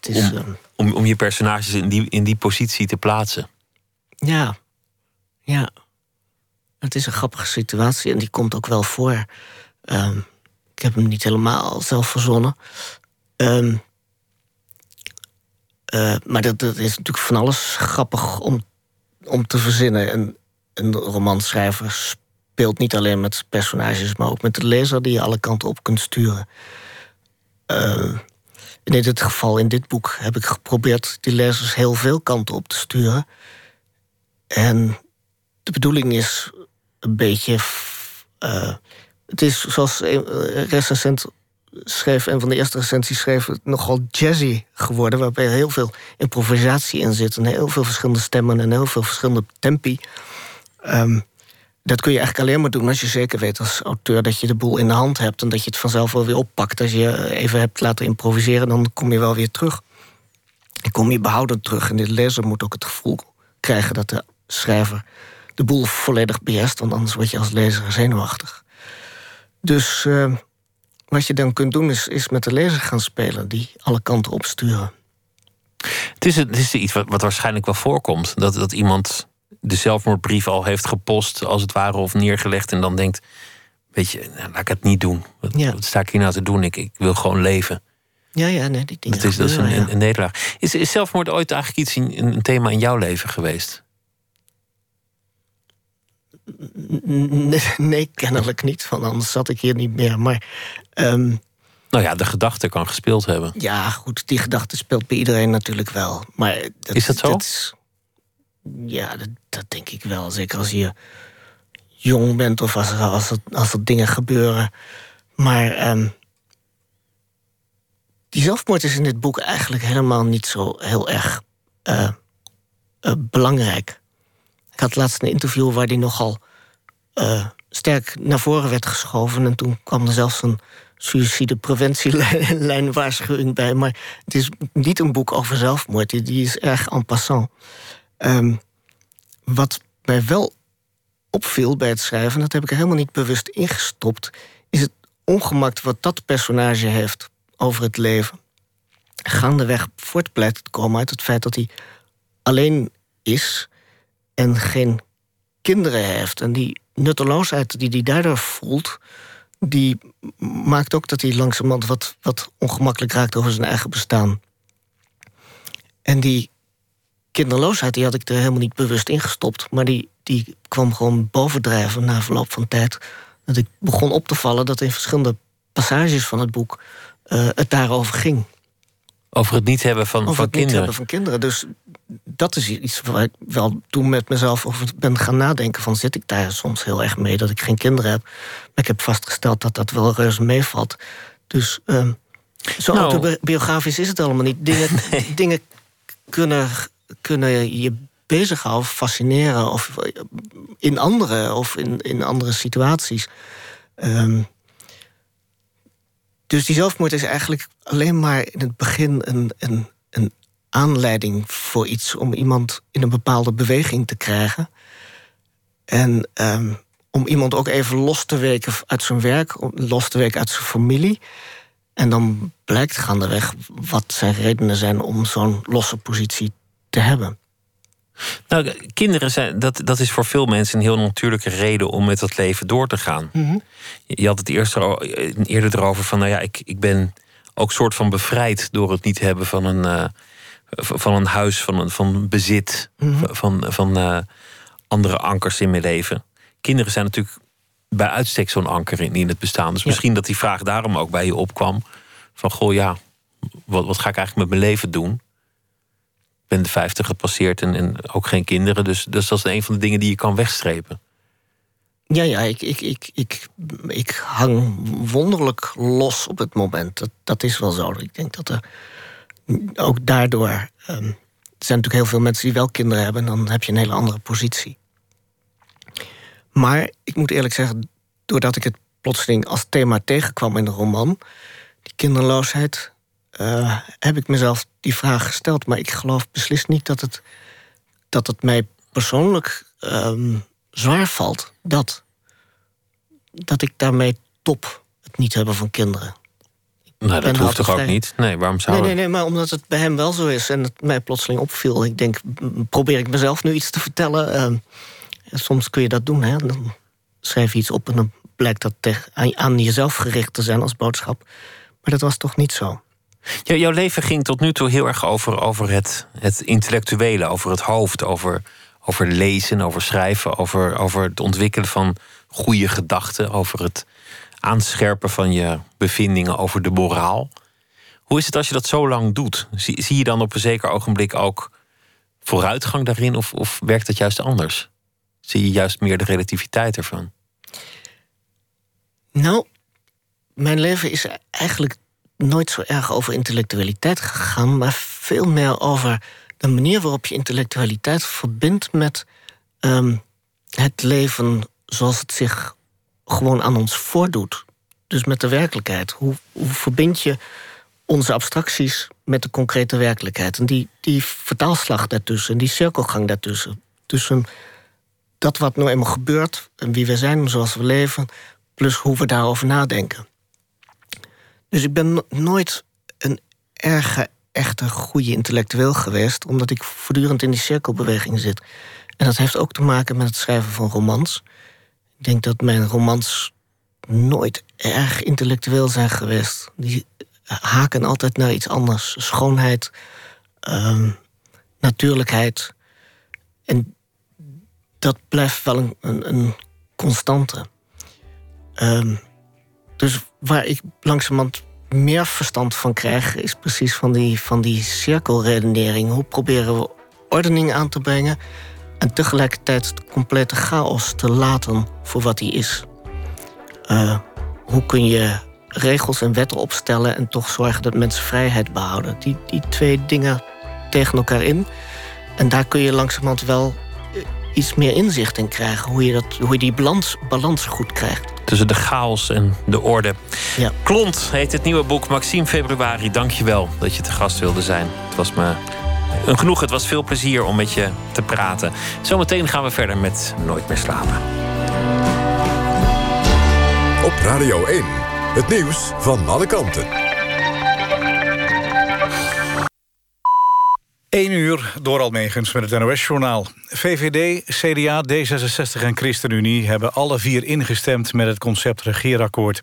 is, om, um... om, om je personages in die, in die positie te plaatsen. Ja, ja. Het is een grappige situatie en die komt ook wel voor. Um, ik heb hem niet helemaal zelf verzonnen. Um, Eh, maar dat, dat, is natuurlijk van alles grappig om, om te verzinnen. En een romanschrijver speelt niet alleen met personages, maar ook met de lezer die je alle kanten op kunt sturen. Uh, in dit geval, in dit boek, heb ik geprobeerd die lezers heel veel kanten op te sturen. En de bedoeling is een beetje. Uh, het is zoals een recensent schreef, een van de eerste recensies schreef, nogal jazzy geworden. Waarbij heel veel improvisatie in zit. En heel veel verschillende stemmen en heel veel verschillende tempi. Um, dat kun je eigenlijk alleen maar doen als je zeker weet als auteur dat je de boel in de hand hebt en dat je het vanzelf wel weer oppakt. Als je even hebt laten improviseren, dan kom je wel weer terug. En kom je behouden terug. En de lezer moet ook het gevoel krijgen dat de schrijver de boel volledig beheerst, want anders word je als lezer zenuwachtig. Dus uh, wat je dan kunt doen, is, is met de lezer gaan spelen, die alle kanten opsturen. Het is, het is iets wat, wat waarschijnlijk wel voorkomt. Dat, dat iemand de zelfmoordbrief al heeft gepost, als het ware, of neergelegd. En dan denkt: Weet je, nou, laat ik het niet doen. Wat, wat, sta ik hier nou te doen? Ik, ik wil gewoon leven. Ja, ja, nee, die dingen. Dat is, dat is een, een, nederlaag. Is, is zelfmoord ooit eigenlijk iets, in, een thema in jouw leven geweest? Nee, nee, kennelijk niet, want anders zat ik hier niet meer. Maar. Um, nou ja, de gedachte kan gespeeld hebben. Ja, goed, die gedachte speelt bij iedereen natuurlijk wel. Maar dat, is dat zo? Dat is, ja, dat, denk ik wel. Zeker als je jong bent of als als er, als dingen gebeuren. Maar um, die zelfmoord is in dit boek eigenlijk helemaal niet zo heel erg uh, uh, belangrijk. Ik had laatst een interview waar die nogal uh, sterk naar voren werd geschoven. En toen kwam er zelfs een suïcidepreventielijn waarschuwing bij. Maar het is niet een boek over zelfmoord. Die is erg en passant. Um, wat mij wel opviel bij het schrijven, dat heb ik er helemaal niet bewust ingestopt, is het ongemak wat dat personage heeft over het leven. Gaandeweg voortpleit te komen uit het feit dat hij alleen is en geen kinderen heeft. En die nutteloosheid die hij daardoor voelt, die maakt ook dat hij langzamerhand wat, wat ongemakkelijk raakt over zijn eigen bestaan. En die kinderloosheid die had ik er helemaal niet bewust ingestopt. Maar die, die kwam gewoon bovendrijven na verloop van tijd. Dat ik begon op te vallen dat in verschillende passages van het boek uh, het daarover ging. Over het niet hebben van, over van het kinderen. Niet hebben van kinderen. Dus dat is iets waar ik wel toen met mezelf over ben gaan nadenken. Van zit ik daar soms heel erg mee dat ik geen kinderen heb. Maar ik heb vastgesteld dat dat wel reuze meevalt. Dus uh, zo nou, autobiografisch is het allemaal niet. Dingen, dingen kunnen kunnen je bezighouden, fascineren of in andere of in, in andere situaties. Um, dus die zelfmoord is eigenlijk alleen maar in het begin een, een, een aanleiding voor iets om iemand in een bepaalde beweging te krijgen. En um, om iemand ook even los te weken uit zijn werk, los te weken uit zijn familie. En dan blijkt gaandeweg wat zijn redenen zijn om zo'n losse positie te hebben. Nou, kinderen zijn, dat, dat is voor veel mensen een heel natuurlijke reden om met dat leven door te gaan. Mhm. Je had het eerst eerder erover van, nou ja, ik, ik ben ook soort van bevrijd door het niet hebben van een, uh, van een huis, van, een, van bezit, Mhm. van, van uh, andere ankers in mijn leven. Kinderen zijn natuurlijk bij uitstek zo'n anker in, in het bestaan. Dus misschien dat die vraag daarom ook bij je opkwam: van goh, ja, wat, wat ga ik eigenlijk met mijn leven doen? Ben de 50 gepasseerd en, en ook geen kinderen. Dus, dus dat is een van de dingen die je kan wegstrepen. Ja, ja, ik, ik, ik, ik, ik hang wonderlijk los op het moment. Dat, is wel zo. Ik denk dat er ook daardoor. Um, er zijn natuurlijk heel veel mensen die wel kinderen hebben, en dan heb je een hele andere positie. Maar ik moet eerlijk zeggen, doordat ik het plotseling als thema tegenkwam in de roman, die kinderloosheid, uh, heb ik mezelf die vraag gesteld. Maar ik geloof beslist niet dat het, dat het mij persoonlijk um, zwaar valt. Dat. Dat ik daarmee top het niet hebben van kinderen. Nou, dat hoeft toch ook niet? Nee, waarom zou nee, nee, nee, maar omdat het bij hem wel zo is en het mij plotseling opviel. Ik denk, probeer ik mezelf nu iets te vertellen. Uh, soms kun je dat doen, hè. Dan schrijf je iets op en dan blijkt dat aan jezelf gericht te zijn als boodschap. Maar dat was toch niet zo. Jouw leven ging tot nu toe heel erg over, over het, het intellectuele, over het hoofd, over, over lezen, over schrijven, over, over het ontwikkelen van goede gedachten, over het aanscherpen van je bevindingen over de moraal. Hoe is het als je dat zo lang doet? Zie, zie je dan op een zeker ogenblik ook vooruitgang daarin, of, of werkt het juist anders? Zie je juist meer de relativiteit ervan? Nou, mijn leven is eigenlijk nooit zo erg over intellectualiteit gegaan, maar veel meer over de manier waarop je intellectualiteit verbindt met um, het leven zoals het zich gewoon aan ons voordoet. Dus met de werkelijkheid. Hoe, hoe verbind je onze abstracties met de concrete werkelijkheid? En die, die vertaalslag daartussen, die cirkelgang daartussen. Tussen dat wat nou eenmaal gebeurt en wie we zijn zoals we leven, plus hoe we daarover nadenken. Dus ik ben nooit een erge, echte goede intellectueel geweest, omdat ik voortdurend in die cirkelbeweging zit. En dat heeft ook te maken met het schrijven van romans. Ik denk dat mijn romans nooit erg intellectueel zijn geweest. Die haken altijd naar iets anders. Schoonheid, um, natuurlijkheid. En dat blijft wel een, een, een constante. Um, dus waar ik langzamerhand meer verstand van krijg, is precies van die, van die cirkelredenering. Hoe proberen we ordening aan te brengen en tegelijkertijd de complete chaos te laten voor wat die is? Uh, hoe kun je regels en wetten opstellen en toch zorgen dat mensen vrijheid behouden? Die, die twee dingen tegen elkaar in. En daar kun je langzamerhand wel iets meer inzicht in krijgen. Hoe je, dat, hoe je die balans, balans goed krijgt. Tussen de chaos en de orde. Ja. Klont heet het nieuwe boek. Maxime Februari, dank je wel dat je te gast wilde zijn. Het was me een genoeg. Het was veel plezier om met je te praten. Zometeen gaan we verder met Nooit meer slapen. Op Radio 1, het nieuws van alle kanten. 1 uur door Almegens met het NOS-journaal. VVD, CDA, D66 en ChristenUnie hebben alle vier ingestemd... met het concept regeerakkoord.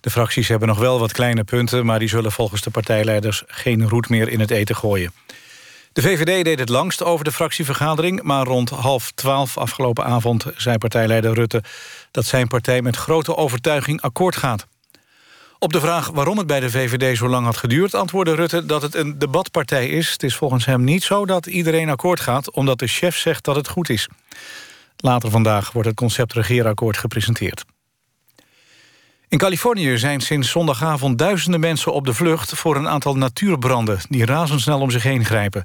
De fracties hebben nog wel wat kleine punten... maar die zullen volgens de partijleiders geen roet meer in het eten gooien. De VVD deed het langst over de fractievergadering... maar rond half twaalf afgelopen avond zei partijleider Rutte... dat zijn partij met grote overtuiging akkoord gaat. Op de vraag waarom het bij de VVD zo lang had geduurd... antwoordde Rutte dat het een debatpartij is. Het is volgens hem niet zo dat iedereen akkoord gaat... omdat de chef zegt dat het goed is. Later vandaag wordt het concept regeerakkoord gepresenteerd. In Californië zijn sinds zondagavond duizenden mensen op de vlucht... voor een aantal natuurbranden die razendsnel om zich heen grijpen.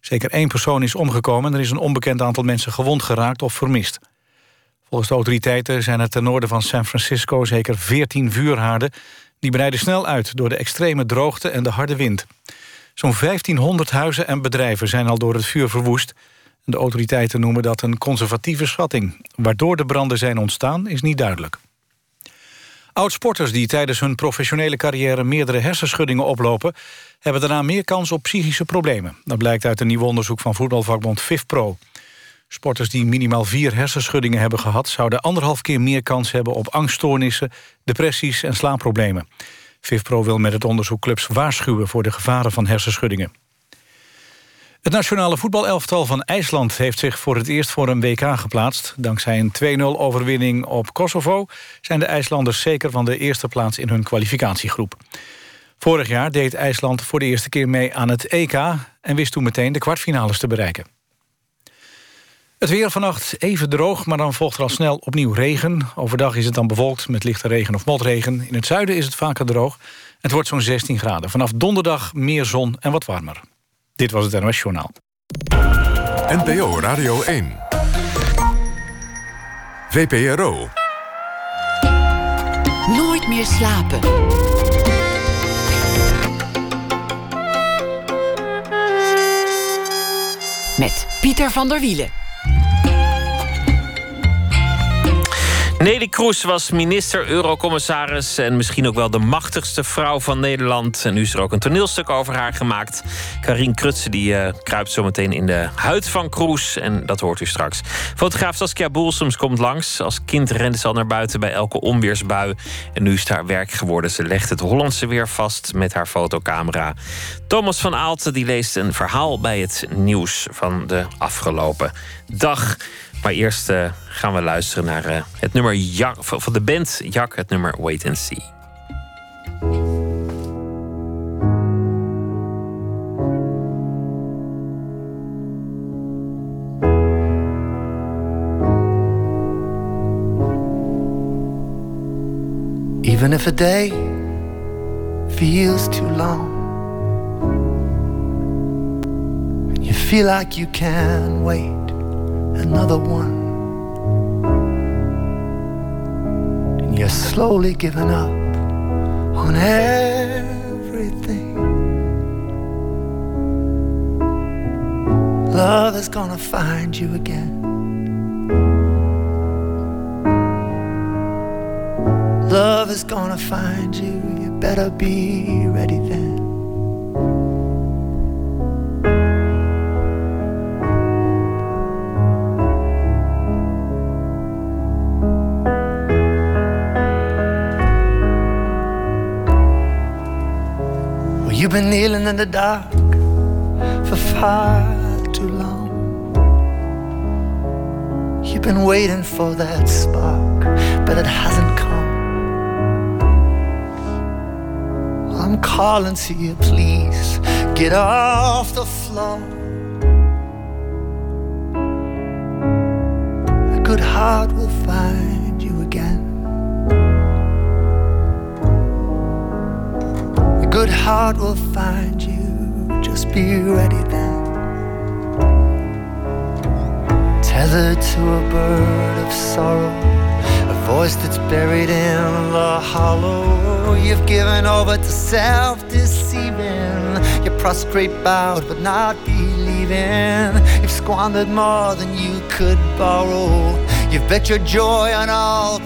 Zeker één persoon is omgekomen... en er is een onbekend aantal mensen gewond geraakt of vermist. Volgens de autoriteiten zijn er ten noorden van San Francisco... zeker 14 vuurhaarden die breiden snel uit door de extreme droogte en de harde wind. Zo'n 1500 huizen en bedrijven zijn al door het vuur verwoest. De autoriteiten noemen dat een conservatieve schatting. Waardoor de branden zijn ontstaan is niet duidelijk. Oud-sporters die tijdens hun professionele carrière meerdere hersenschuddingen oplopen... hebben daarna meer kans op psychische problemen. Dat blijkt uit een nieuw onderzoek van voetbalvakbond FIFPro. Sporters die minimaal vier hersenschuddingen hebben gehad... zouden anderhalf keer meer kans hebben op angststoornissen... depressies en slaapproblemen. FIFPro wil met het onderzoek clubs waarschuwen... voor de gevaren van hersenschuddingen. Het nationale voetbalelftal van IJsland heeft zich voor het eerst voor een WK geplaatst. Dankzij een 2-0 overwinning op Kosovo zijn de IJslanders zeker van de eerste plaats in hun kwalificatiegroep. Vorig jaar deed IJsland voor de eerste keer mee aan het EK en wist toen meteen de kwartfinales te bereiken. Het weer vannacht even droog, maar dan volgt er al snel opnieuw regen. Overdag is het dan bewolkt met lichte regen of motregen. In het zuiden is het vaker droog. Het wordt zo'n 16 graden. Vanaf donderdag meer zon en wat warmer. Dit was het NOS Journaal. NPO Radio 1. VPRO. Nooit meer slapen. Met Pieter van der Wielen. Nelly Kroes was minister, eurocommissaris en misschien ook wel de machtigste vrouw van Nederland. En nu is er ook een toneelstuk over haar gemaakt. Karien Krutse die uh, kruipt zometeen in de huid van Kroes en dat hoort u straks. Fotograaf Saskia Boelsoms komt langs. Als kind rende ze al naar buiten bij elke onweersbui. En nu is haar werk geworden. Ze legt het Hollandse weer vast met haar fotocamera. Thomas van Aalten die leest een verhaal bij het nieuws van de afgelopen dag. Maar eerst uh, gaan we luisteren naar uh, het nummer van de band Jak, het nummer Wait and See. Even if a day feels too long and you feel like you can wait another one. And you're slowly giving up on everything. Love is gonna find you again. Love is gonna find you, you better be ready then. You've been kneeling in the dark for far too long. You've been waiting for that spark, but it hasn't come. I'm calling to you, please get off the floor. A good heart will find good heart will find you. Just be ready then. Tethered to a bird of sorrow, a voice that's buried in the hollow. You've given over to self deceiving. You're prostrate, bowed, but not believing. You've squandered more than you could borrow. You've bet your joy on all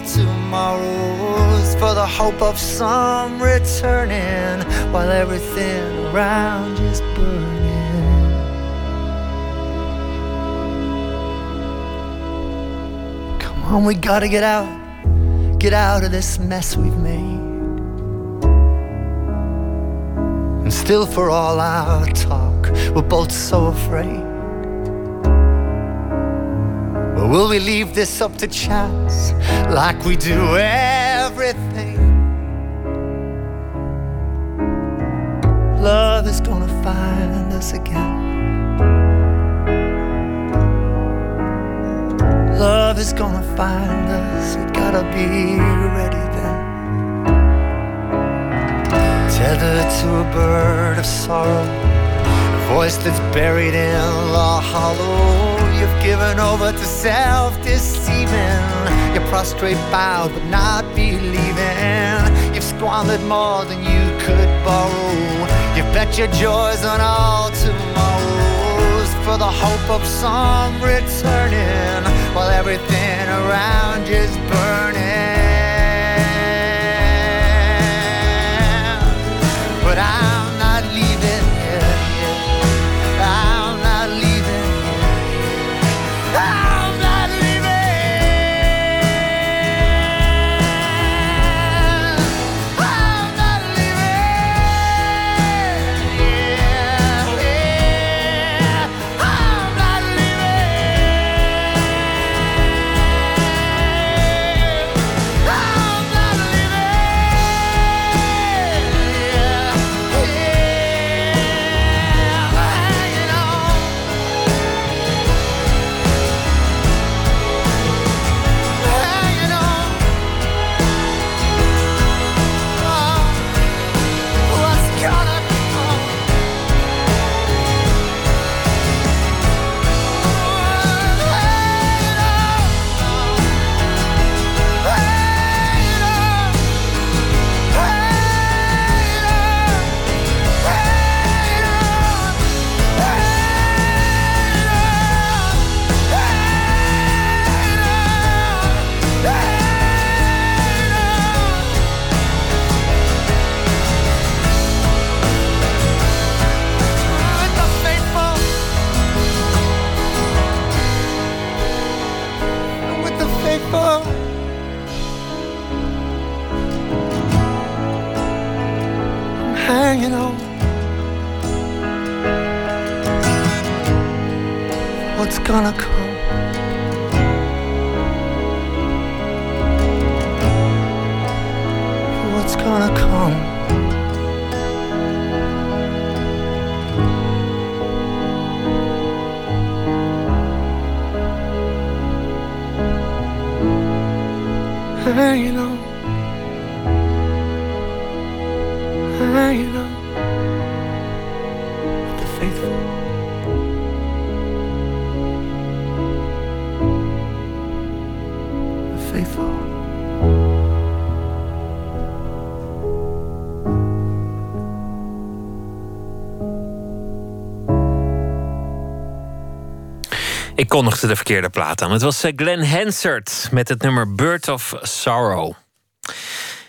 tomorrows for the hope of some returning while everything around is burning. Come on, we gotta get out, get out of this mess we've made. And still, for all our talk, we're both so afraid. Will we leave this up to chance like we do everything? Love is gonna find us again. Love is gonna find us. We gotta be ready then. Tethered to a bird of sorrow, a voice that's buried in the hollow you've given over to self-deceiving. You're prostrate, bowed, but not believing. You've squandered more than you could borrow. You've bet your joys on all tomorrows for the hope of some returning while everything around you's burning. Gonna come? What's gonna come? hanging on, hanging Ik kondigde de verkeerde plaat aan. Het was eh, Glenn Hansard met het nummer Bird of Sorrow.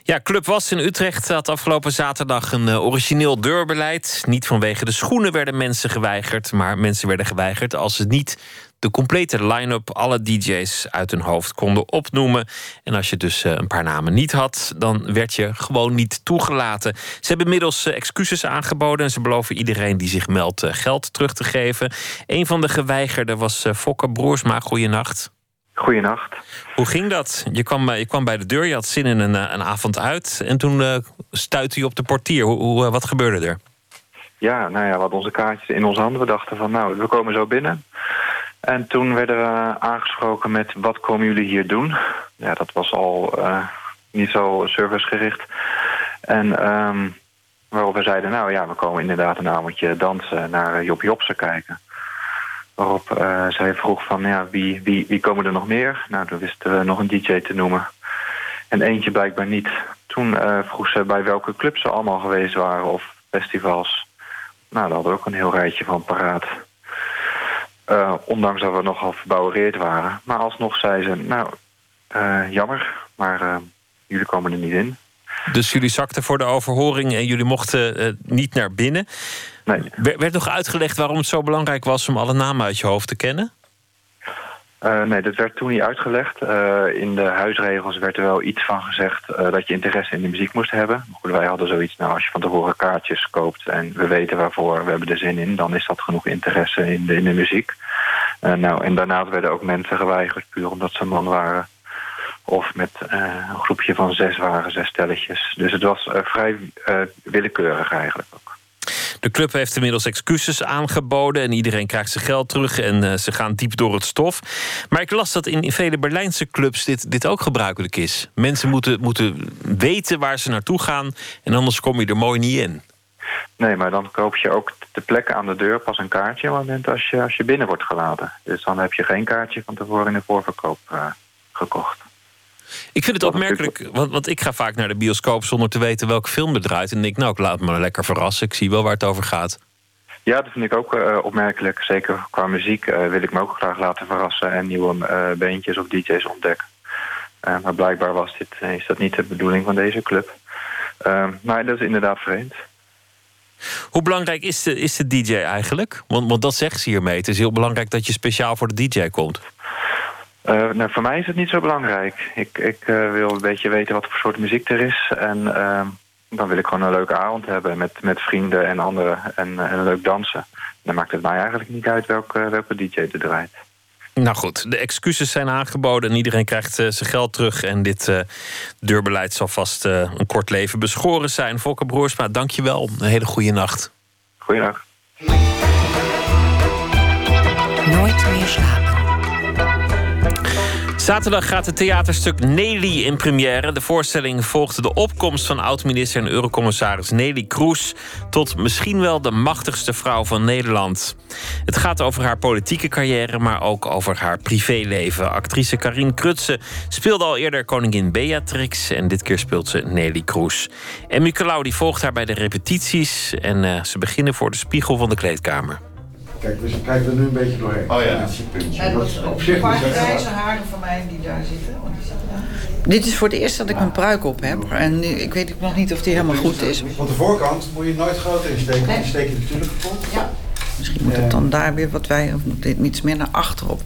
Ja, Club Was in Utrecht had afgelopen zaterdag een eh, origineel deurbeleid. Niet vanwege de schoenen werden mensen geweigerd, maar mensen werden geweigerd als ze niet de complete line-up, alle DJ's uit hun hoofd konden opnoemen. En als je dus eh, een paar namen niet had, dan werd je gewoon niet toegelaten. Ze hebben inmiddels eh, excuses aangeboden en ze beloven iedereen die zich meldt eh, geld terug te geven. Een van de geweigerden was Fokke Broersma. Goeienacht. Goeienacht. Hoe ging dat? Je kwam, je kwam bij de deur, je had zin in een, een avond uit. En toen uh, stuitte je op de portier. Hoe, hoe, wat gebeurde er? Ja, nou ja, we hadden onze kaartjes in onze handen. We dachten van, nou, we komen zo binnen. En toen werden we aangesproken met, wat komen jullie hier doen? Ja, dat was al uh, niet zo servicegericht. En ehm, waarop we zeiden, nou ja, we komen inderdaad een avondje dansen... naar uh, Job Jobsen kijken. Waarop uh, zij vroeg van, ja, wie, wie, wie komen er nog meer? Nou, toen wisten we nog een DJ te noemen. En eentje blijkbaar niet. Toen vroeg ze bij welke clubs ze allemaal geweest waren of festivals. Nou, daar hadden we ook een heel rijtje van paraat. Uh, ondanks dat we nogal verbouwereerd waren. Maar alsnog zei ze, nou, uh, jammer, maar jullie komen er niet in. Dus jullie zakten voor de overhoring en jullie mochten niet naar binnen. Nee. Werd nog uitgelegd waarom het zo belangrijk was om alle namen uit je hoofd te kennen? Uh, nee, dat werd toen niet uitgelegd. Uh, in de huisregels werd er wel iets van gezegd uh, dat je interesse in de muziek moest hebben. Goed, wij hadden zoiets, nou als je van tevoren kaartjes koopt en we weten waarvoor, we hebben er zin in, dan is dat genoeg interesse in de, in de muziek. nou, en daarnaast werden ook mensen geweigerd, puur omdat ze man waren. Of met een groepje van zes waren, zes stelletjes. Dus het was vrij willekeurig eigenlijk ook. De club heeft inmiddels excuses aangeboden en iedereen krijgt zijn geld terug en uh, ze gaan diep door het stof. Maar ik las dat in, vele Berlijnse clubs dit, dit ook gebruikelijk is. Mensen moeten, moeten weten waar ze naartoe gaan en anders kom je er mooi niet in. Nee, maar dan koop je ook de plekken aan de deur pas een kaartje op het moment als je, als je binnen wordt gelaten. Dus dan heb je geen kaartje van tevoren in de voorverkoop uh, gekocht. Ik vind het opmerkelijk, want, want ik ga vaak naar de bioscoop zonder te weten welke film er draait. En denk, nou, ik laat me lekker verrassen. Ik zie wel waar het over gaat. Ja, dat vind ik ook uh, opmerkelijk. Zeker qua muziek uh, wil ik me ook graag laten verrassen en nieuwe uh, beentjes of DJ's ontdekken. maar blijkbaar was dit, is dat niet de bedoeling van deze club. maar dat is inderdaad vreemd. Hoe belangrijk is de, is de DJ eigenlijk? Want, want dat zegt ze hiermee. Het is heel belangrijk dat je speciaal voor de DJ komt. Uh, nou, voor mij is het niet zo belangrijk. Ik, ik uh, wil een beetje weten wat voor soort muziek er is. En uh, dan wil ik gewoon een leuke avond hebben met, met vrienden en anderen. En, en leuk dansen. Dan maakt het mij eigenlijk niet uit welke, welke DJ er draait. Nou goed, de excuses zijn aangeboden en iedereen krijgt zijn geld terug. En dit deurbeleid zal vast een kort leven beschoren zijn. Volker Broersma, dank je wel. Een hele goede nacht. Goeienacht. Nooit meer slapen. Zaterdag gaat het theaterstuk Nelly in première. De voorstelling volgde de opkomst van oud-minister en eurocommissaris Nelly Kroes... tot misschien wel de machtigste vrouw van Nederland. Het gaat over haar politieke carrière, maar ook over haar privéleven. Actrice Karin Krutse speelde al eerder koningin Beatrix... en dit keer speelt ze Nelly Kroes. En Michelau die volgt haar bij de repetities... en uh, ze beginnen voor de spiegel van de kleedkamer. Kijk, we kijken er nu een beetje doorheen. Oh ja. puntje. En dat op zich paar grijze haren van mij die daar zitten. Want die zitten daar. Dit is voor het eerst dat ik mijn pruik op heb. En nu, ik weet nog niet of die helemaal goed is. Want de voorkant moet je nooit groot insteken, want die steek je natuurlijk kapot. Ja. Misschien moet het dan daar weer wat wij... of moet dit iets meer naar achterop.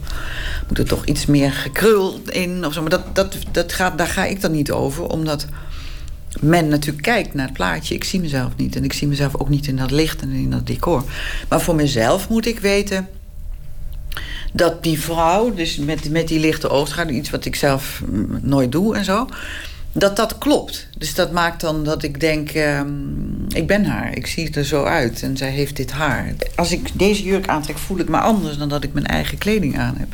Moet er toch iets meer gekrul in of zo. Maar dat, dat, dat gaat, daar ga ik dan niet over, omdat men natuurlijk kijkt naar het plaatje. Ik zie mezelf niet. En ik zie mezelf ook niet in dat licht en in dat decor. Maar voor mezelf moet ik weten dat die vrouw, dus met, met die lichte oogschaduw, iets wat ik zelf nooit doe en zo, dat dat klopt. Dus dat maakt dan dat ik denk, ehm, ik ben haar, ik zie er zo uit en zij heeft dit haar. Als ik deze jurk aantrek, voel ik me anders dan dat ik mijn eigen kleding aan heb.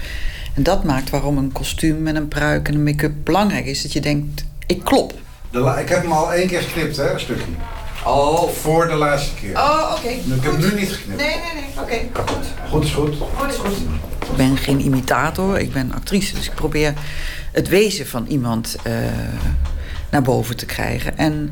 En dat maakt waarom een kostuum en een pruik en een make-up belangrijk is. Dat je denkt, ik klop. De la- ik heb hem al één keer geknipt, hè, een stukje. Oh. Voor de laatste keer. Oh, oké. Ik heb hem nu niet geknipt. Nee, nee, nee, oké. Goed. Goed is goed. Goed is goed. Ik ben geen imitator, ik ben actrice. Dus ik probeer het wezen van iemand eh, naar boven te krijgen. En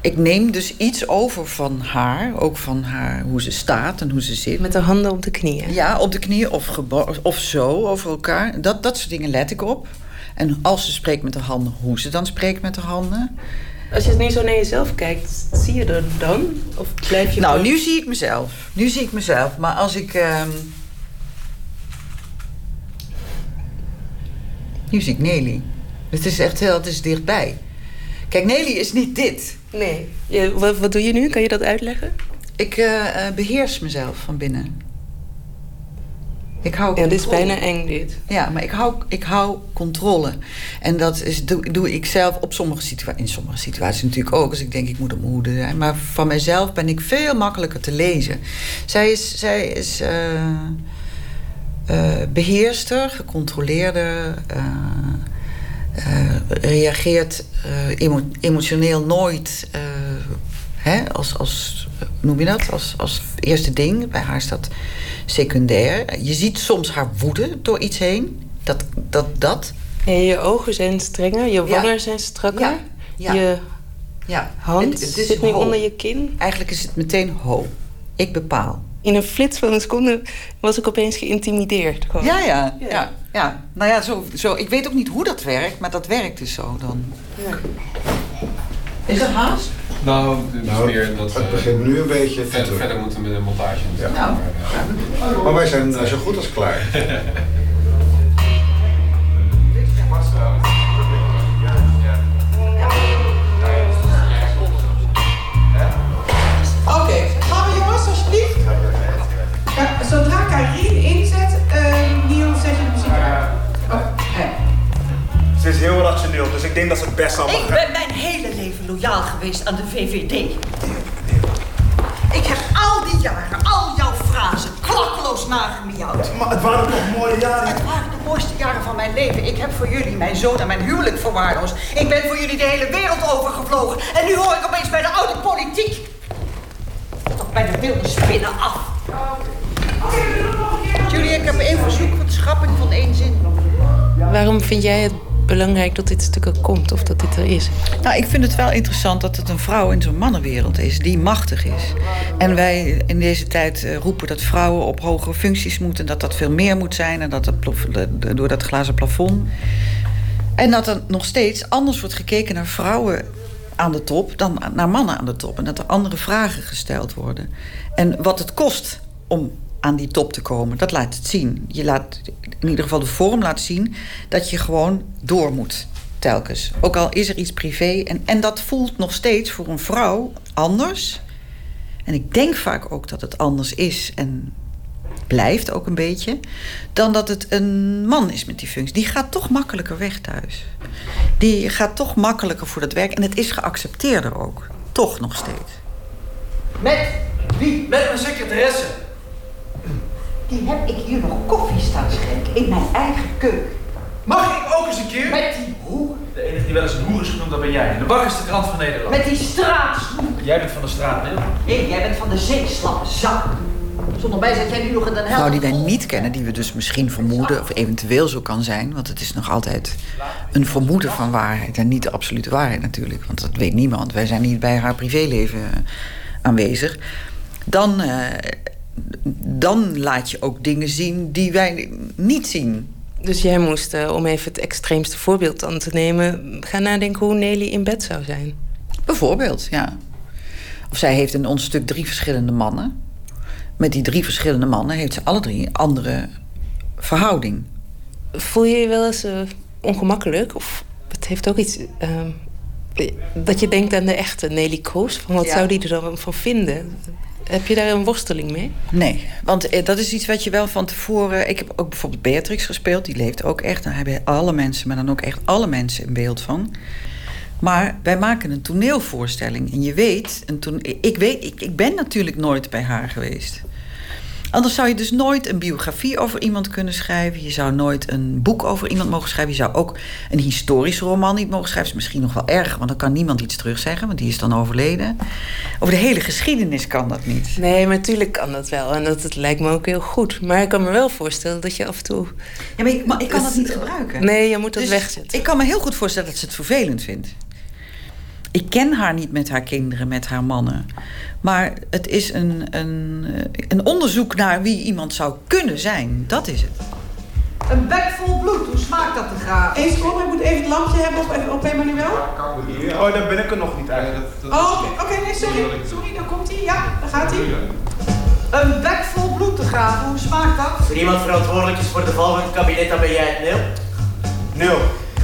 ik neem dus iets over van haar, ook van haar, hoe ze staat en hoe ze zit. Met de handen op de knieën. Ja, op de knieën of, of zo over elkaar. Dat, dat soort dingen let ik op. En als ze spreekt met de handen, hoe ze dan spreekt met de handen. Als je het nu zo naar jezelf kijkt, zie je er dan? Of blijf je Nou, gewoon- nu zie ik mezelf. Nu zie ik mezelf. Maar als ik. ehm, Nu zie ik Nelly. Het is echt heel, het is dichtbij. Kijk, Nelly is niet dit. Nee. Je, wat, wat doe je nu? Kan je dat uitleggen? Ik eh, beheers mezelf van binnen. Ik hou Ja, dit is bijna eng, dit. Ja, maar ik hou, ik hou controle. En dat is, doe, doe ik zelf op sommige situaties. In sommige situaties natuurlijk ook. Als ik denk, ik moet op mijn hoede zijn. Maar van mijzelf ben ik veel makkelijker te lezen. Zij is, zij is eh, eh, beheerster, gecontroleerder. eh, reageert emo- emotioneel nooit hè, als, als, noem je dat? Als, als eerste ding. Bij haar is dat secundair. Je ziet soms haar woede door iets heen. Dat, dat, dat. En je ogen zijn strenger, je Ja. wangen zijn strakker. Ja, ja. Je Ja. hand Het- het is zit nu onder je kin. Eigenlijk is het meteen ho. Ik bepaal. In een flits van een seconde was ik opeens geïntimideerd. Gewoon. Ja, ja, ja. ja, Nou ja, zo, zo, ik weet ook niet hoe dat werkt, maar dat werkt dus zo dan. Is er haast? Nou, het Nou, meer dat het begint nu een beetje te verder, verder moeten met de montage. Ja. Nou. Maar wij zijn eh, zo goed als klaar. Oké, gaan we jongens, alsjeblieft? Ja, zodra Karin inzet, uh, Niel, zet je de muziek aan. Oh. Ze is heel rationeel, dus ik denk dat ze het best allemaal Ik ben mijn hele leven loyaal geweest aan de VVD. Ik heb al die jaren, al jouw frasen, klakkeloos nagemiauwd. Maar het waren toch mooie jaren? Het waren de mooiste jaren van mijn leven. Ik heb voor jullie mijn zoon en mijn huwelijk verwaarloosd. Ik ben voor jullie de hele wereld overgevlogen. En nu hoor ik opeens bij de oude politiek. Toch bij de wilde spinnen af. Julie, ik heb één verzoek voor de schrapping van één zin. Waarom vind jij het belangrijk dat dit stuk er komt of dat dit er is? Nou, ik vind het wel interessant dat het een vrouw in zo'n mannenwereld is die machtig is. En wij in deze tijd eh, roepen dat vrouwen op hogere functies moeten, dat dat veel meer moet zijn en dat dat door dat glazen plafond. En dat er nog steeds anders wordt gekeken naar vrouwen aan de top dan naar mannen aan de top. En dat er andere vragen gesteld worden. En wat het kost om aan die top te komen, dat laat het zien. Je laat in ieder geval de vorm laat zien dat je gewoon door moet telkens. Ook al is er iets privé. En, en dat voelt nog steeds voor een vrouw anders. En ik denk vaak ook dat het anders is en blijft ook een beetje... dan dat het een man is met die functie. Die gaat toch makkelijker weg thuis. Die gaat toch makkelijker voor dat werk. En het is geaccepteerder ook. Toch nog steeds. Met wie? Met mijn secretaresse. Die heb ik hier nog koffie staan schenken in mijn eigen keuken. Mag ik ook eens een keer? Met die hoer. De enige die wel eens een hoer is genoemd, dat ben jij. De bak is de krant van Nederland. Met die straatsnoek. Jij bent van de straat, hè? Nee, jij bent van de zeeslappe zak. Zonder mij zit jij nu nog in Den vrouw Helder. die wij niet kennen, die we dus misschien vermoeden, of eventueel zo kan zijn, want het is nog altijd een vermoeden van waarheid en niet de absolute waarheid natuurlijk, want dat weet niemand. Wij zijn niet bij haar privéleven eh, aanwezig. Dan, eh, dan laat je ook dingen zien die wij niet zien. Dus jij moest, eh, om even het extreemste voorbeeld dan te nemen... gaan nadenken hoe Nelly in bed zou zijn. Bijvoorbeeld, ja. Of zij heeft in ons stuk drie verschillende mannen. met die drie verschillende mannen heeft ze alle drie een andere verhouding. Voel je je wel eens eh, ongemakkelijk? Of het heeft ook iets... ehm, dat je denkt aan de echte Nelly Kroes. Van wat Ja. zou die er dan van vinden? Heb je daar een worsteling mee? Nee, want eh, dat is iets wat je wel van tevoren... Ik heb ook bijvoorbeeld Beatrix gespeeld. Die leeft ook echt. Daar hebben alle mensen, maar dan ook echt alle mensen een beeld van. Maar wij maken een toneelvoorstelling. En je weet, een ik, weet ik, ik ben natuurlijk nooit bij haar geweest. Anders zou je dus nooit een biografie over iemand kunnen schrijven. Je zou nooit een boek over iemand mogen schrijven. Je zou ook een historische roman niet mogen schrijven. Dat is misschien nog wel erg, want dan kan niemand iets terugzeggen, want die is dan overleden. Over de hele geschiedenis kan dat niet. Nee, maar natuurlijk kan dat wel. En dat, het lijkt me ook heel goed. Maar ik kan me wel voorstellen dat je af en toe... Ja, maar ik, maar ik kan dat niet gebruiken. Nee, je moet dat Dus wegzetten. Ik kan me heel goed voorstellen dat ze het vervelend vindt. Ik ken haar niet met haar kinderen, met haar mannen. Maar het is een, een, eh, een onderzoek naar wie iemand zou kunnen zijn. Dat is het. Een bek vol bloed, hoe smaakt dat te graag? Eén seconde, ik moet even het lampje hebben op, op Emmanuel. Oh, daar ben ik er nog niet eigenlijk. Oh, oké, oké, nee, sorry. Sorry, dan komt hij. Ja, daar gaat hij. Een bek vol bloed te graven, hoe smaakt dat? Als er iemand verantwoordelijk is voor de val van het kabinet, dan ben jij het, Neil. Neil,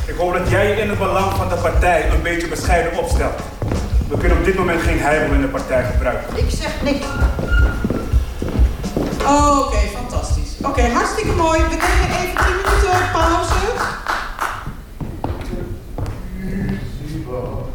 ik hoop dat jij in het belang van de partij een beetje bescheiden opstelt. We kunnen op dit moment geen heibel in de partij gebruiken. Ik zeg niks. Oh, oké, fantastisch. Oké, hartstikke mooi. We nemen even 10 minuten pauze.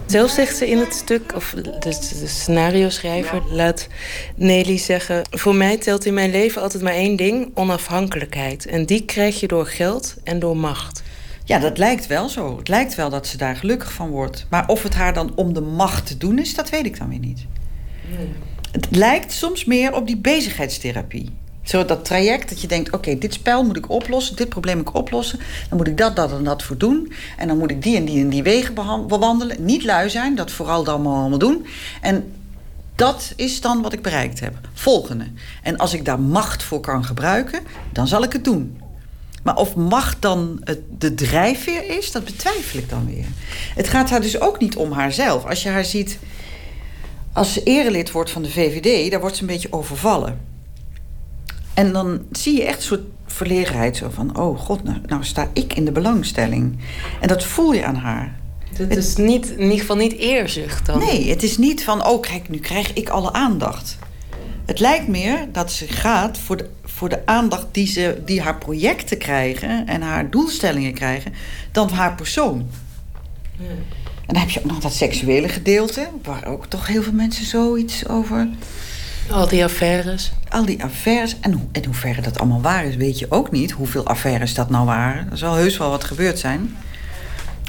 Zelf zegt ze in het stuk, of de, de scenario-schrijver laat Nelly zeggen... voor mij telt in mijn leven altijd maar één ding, onafhankelijkheid. En die krijg je door geld en door macht. Ja, dat lijkt wel zo. Het lijkt wel dat ze daar gelukkig van wordt. Maar of het haar dan om de macht te doen is, dat weet ik dan weer niet. Het lijkt soms meer op die bezigheidstherapie. Zo dat traject dat je denkt, oké, dit spel moet ik oplossen, dit probleem moet ik oplossen. Dan moet ik dat, dat en dat voor doen. En dan moet ik die en die en die wegen bewandelen. Niet lui zijn, dat vooral dan allemaal, allemaal doen. En dat is dan wat ik bereikt heb. Volgende. En als ik daar macht voor kan gebruiken, dan zal ik het doen. Maar of macht dan het, de drijfveer is, dat betwijfel ik dan weer. Het gaat haar dus ook niet om haarzelf. Als je haar ziet als ze erelid wordt van de VVD, daar wordt ze een beetje overvallen. En dan zie je echt een soort verlegenheid. Zo van, oh god, nou, nou sta ik in de belangstelling. En dat voel je aan haar. Het is niet, in ieder geval niet eerzucht dan. Nee, het is niet van, oh kijk, nu krijg ik alle aandacht. Het lijkt meer dat ze gaat voor de, voor de aandacht die, ze, die haar projecten krijgen... en haar doelstellingen krijgen, dan haar persoon. En dan heb je ook nog dat seksuele gedeelte... waar ook toch heel veel mensen zoiets over... Al die affaires. Al die affaires. En, hoe, en hoe ver dat allemaal waar is, weet je ook niet. Hoeveel affaires dat nou waren. Er zal heus wel wat gebeurd zijn.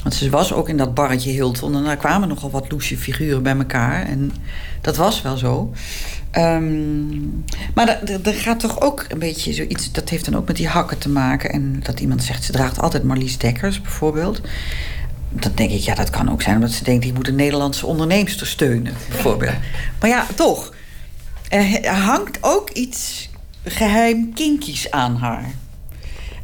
Want ze was ook in dat barretje Hilton. En daar kwamen nogal wat loesje figuren bij elkaar. En dat was wel zo. Ehm, maar er- gaat toch ook een beetje zoiets... Dat heeft dan ook met die hakken te maken. En dat iemand zegt, ze draagt altijd Marlies Dekkers bijvoorbeeld. Dan denk ik, ja, dat kan ook zijn omdat ze denkt... ik moet een Nederlandse onderneemster steunen, bijvoorbeeld. maar ja, toch. Er er hangt ook iets geheim kinkies aan haar.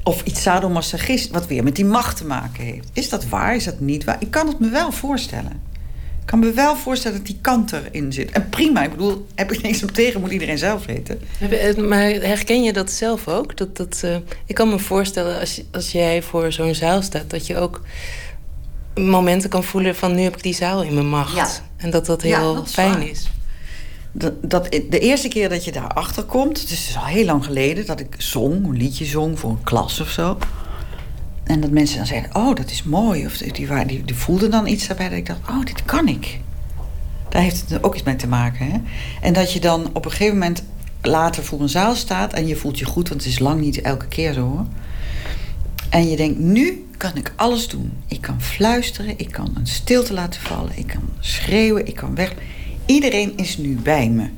Of iets sadomasochist, wat weer met die macht te maken heeft. Is dat waar? Is dat niet waar? Ik kan het me wel voorstellen. Ik kan me wel voorstellen dat die kant erin zit. En prima, ik bedoel, heb ik niks op tegen, moet iedereen zelf weten. Eh, Maar herken je dat zelf ook? Dat, dat, eh, ik kan me voorstellen als, als jij voor zo'n zaal staat... dat je ook momenten kan voelen van... nu heb ik die zaal in mijn macht. Ja. En dat dat Ja, heel dat is fijn waar. is. Dat, dat, de eerste keer dat je daarachter komt, het is dus al heel lang geleden dat ik zong, een liedje zong voor een klas of zo. En dat mensen dan zeiden: Oh, dat is mooi. Of die, die voelden dan iets daarbij dat ik dacht: Oh, dit kan ik. Daar heeft het ook iets mee te maken. Hè? En dat je dan op een gegeven moment later voor een zaal staat en je voelt je goed, want het is lang niet elke keer zo hoor. En je denkt: Nu kan ik alles doen. Ik kan fluisteren, ik kan een stilte laten vallen, ik kan schreeuwen, ik kan weg. Iedereen is nu bij me.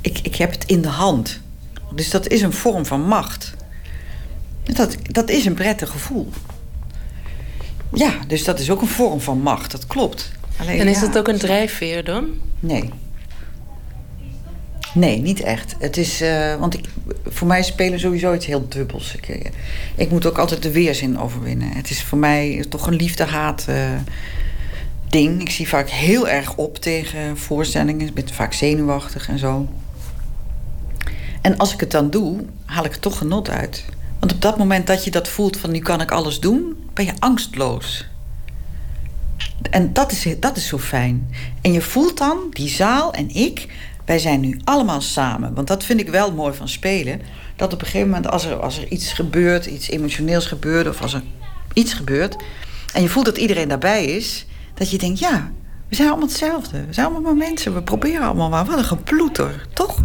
Ik, ik heb het in de hand. Dus dat is een vorm van macht. Dat, dat is een prettig gevoel. Ja, dus dat is ook een vorm van macht, dat klopt. Alleen, En is ja, dat ook een drijfveer dan? Nee. Nee, niet echt. Het is, eh, want ik, voor mij spelen sowieso iets heel dubbels. Ik, eh, ik moet ook altijd de weerzin overwinnen. Het is voor mij toch een liefde-haat eh, ding. Ik zie vaak heel erg op tegen voorstellingen. Ik ben vaak zenuwachtig en zo. En als ik het dan doe, haal ik er toch genot uit. Want op dat moment dat je dat voelt van nu kan ik alles doen, ben je angstloos. En dat is, dat is zo fijn. En je voelt dan, die zaal en ik, wij zijn nu allemaal samen. Want dat vind ik wel mooi van spelen. Dat op een gegeven moment, als er, als er iets gebeurt, iets emotioneels gebeurt, of als er iets gebeurt, en je voelt dat iedereen daarbij is, dat je denkt, ja, we zijn allemaal hetzelfde. We zijn allemaal mensen. We proberen allemaal maar. Wat een geploeter, toch?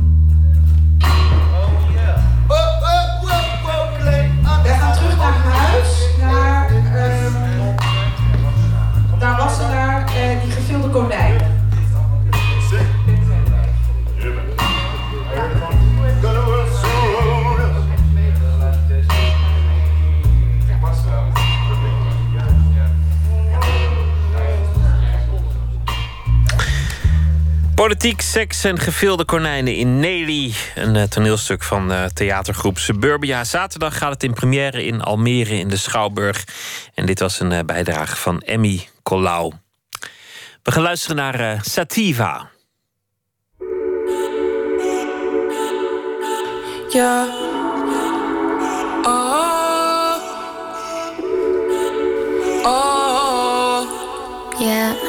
Politiek, seks en gevilde konijnen in Nelly. Een eh, toneelstuk van eh, theatergroep Suburbia. Zaterdag gaat het in première in Almere in de Schouwburg. En dit was een eh, bijdrage van Emmy Colau. We gaan luisteren naar eh, Sativa. Yeah. Oh. Oh. Yeah.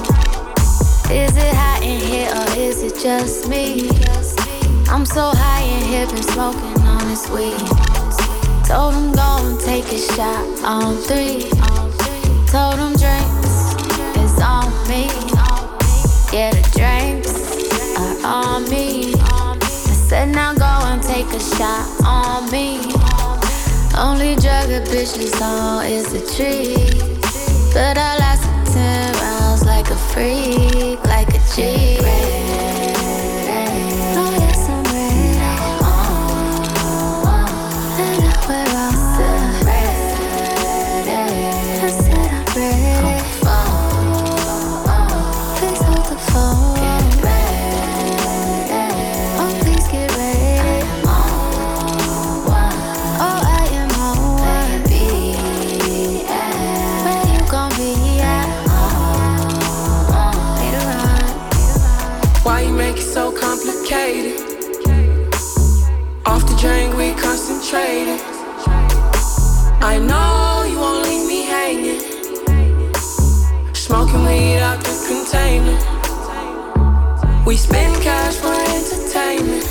Is it hot in here or is it just me? I'm so high in here, been smoking on this weed. Told him go and take a shot on three. Told him drinks is on me. Yeah, the drinks are on me. I said now go and take a shot on me. Only drug a bitch is on is the tree. But I lasted 10 rounds like a freak, like a G. concentrated. I know you won't leave me hanging. Smoking weed out the container. We spend cash for entertainment.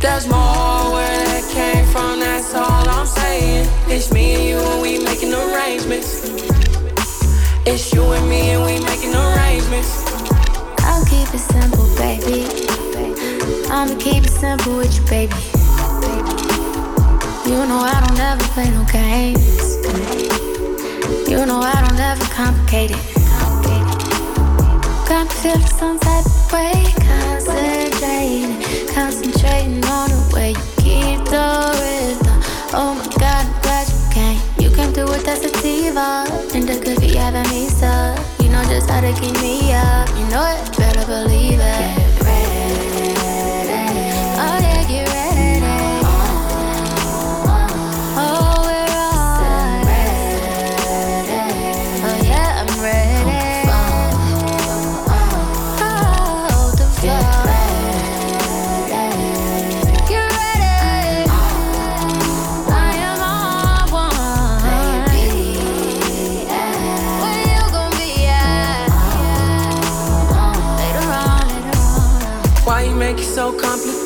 There's more where that came from, that's all I'm saying. It's me and you, and we making arrangements. It's you and me, and we making arrangements. I'll keep it simple, baby. I'ma keep it simple with you, baby. You know I don't ever play no games. You know I don't ever complicate it. Got me feeling some type of way, concentrating, concentrating on the way you keep the rhythm. Oh my God, I'm glad you came. You came through with that sativa, and the be having me stuck. You know just how to keep me up. You know it, better believe it. Get.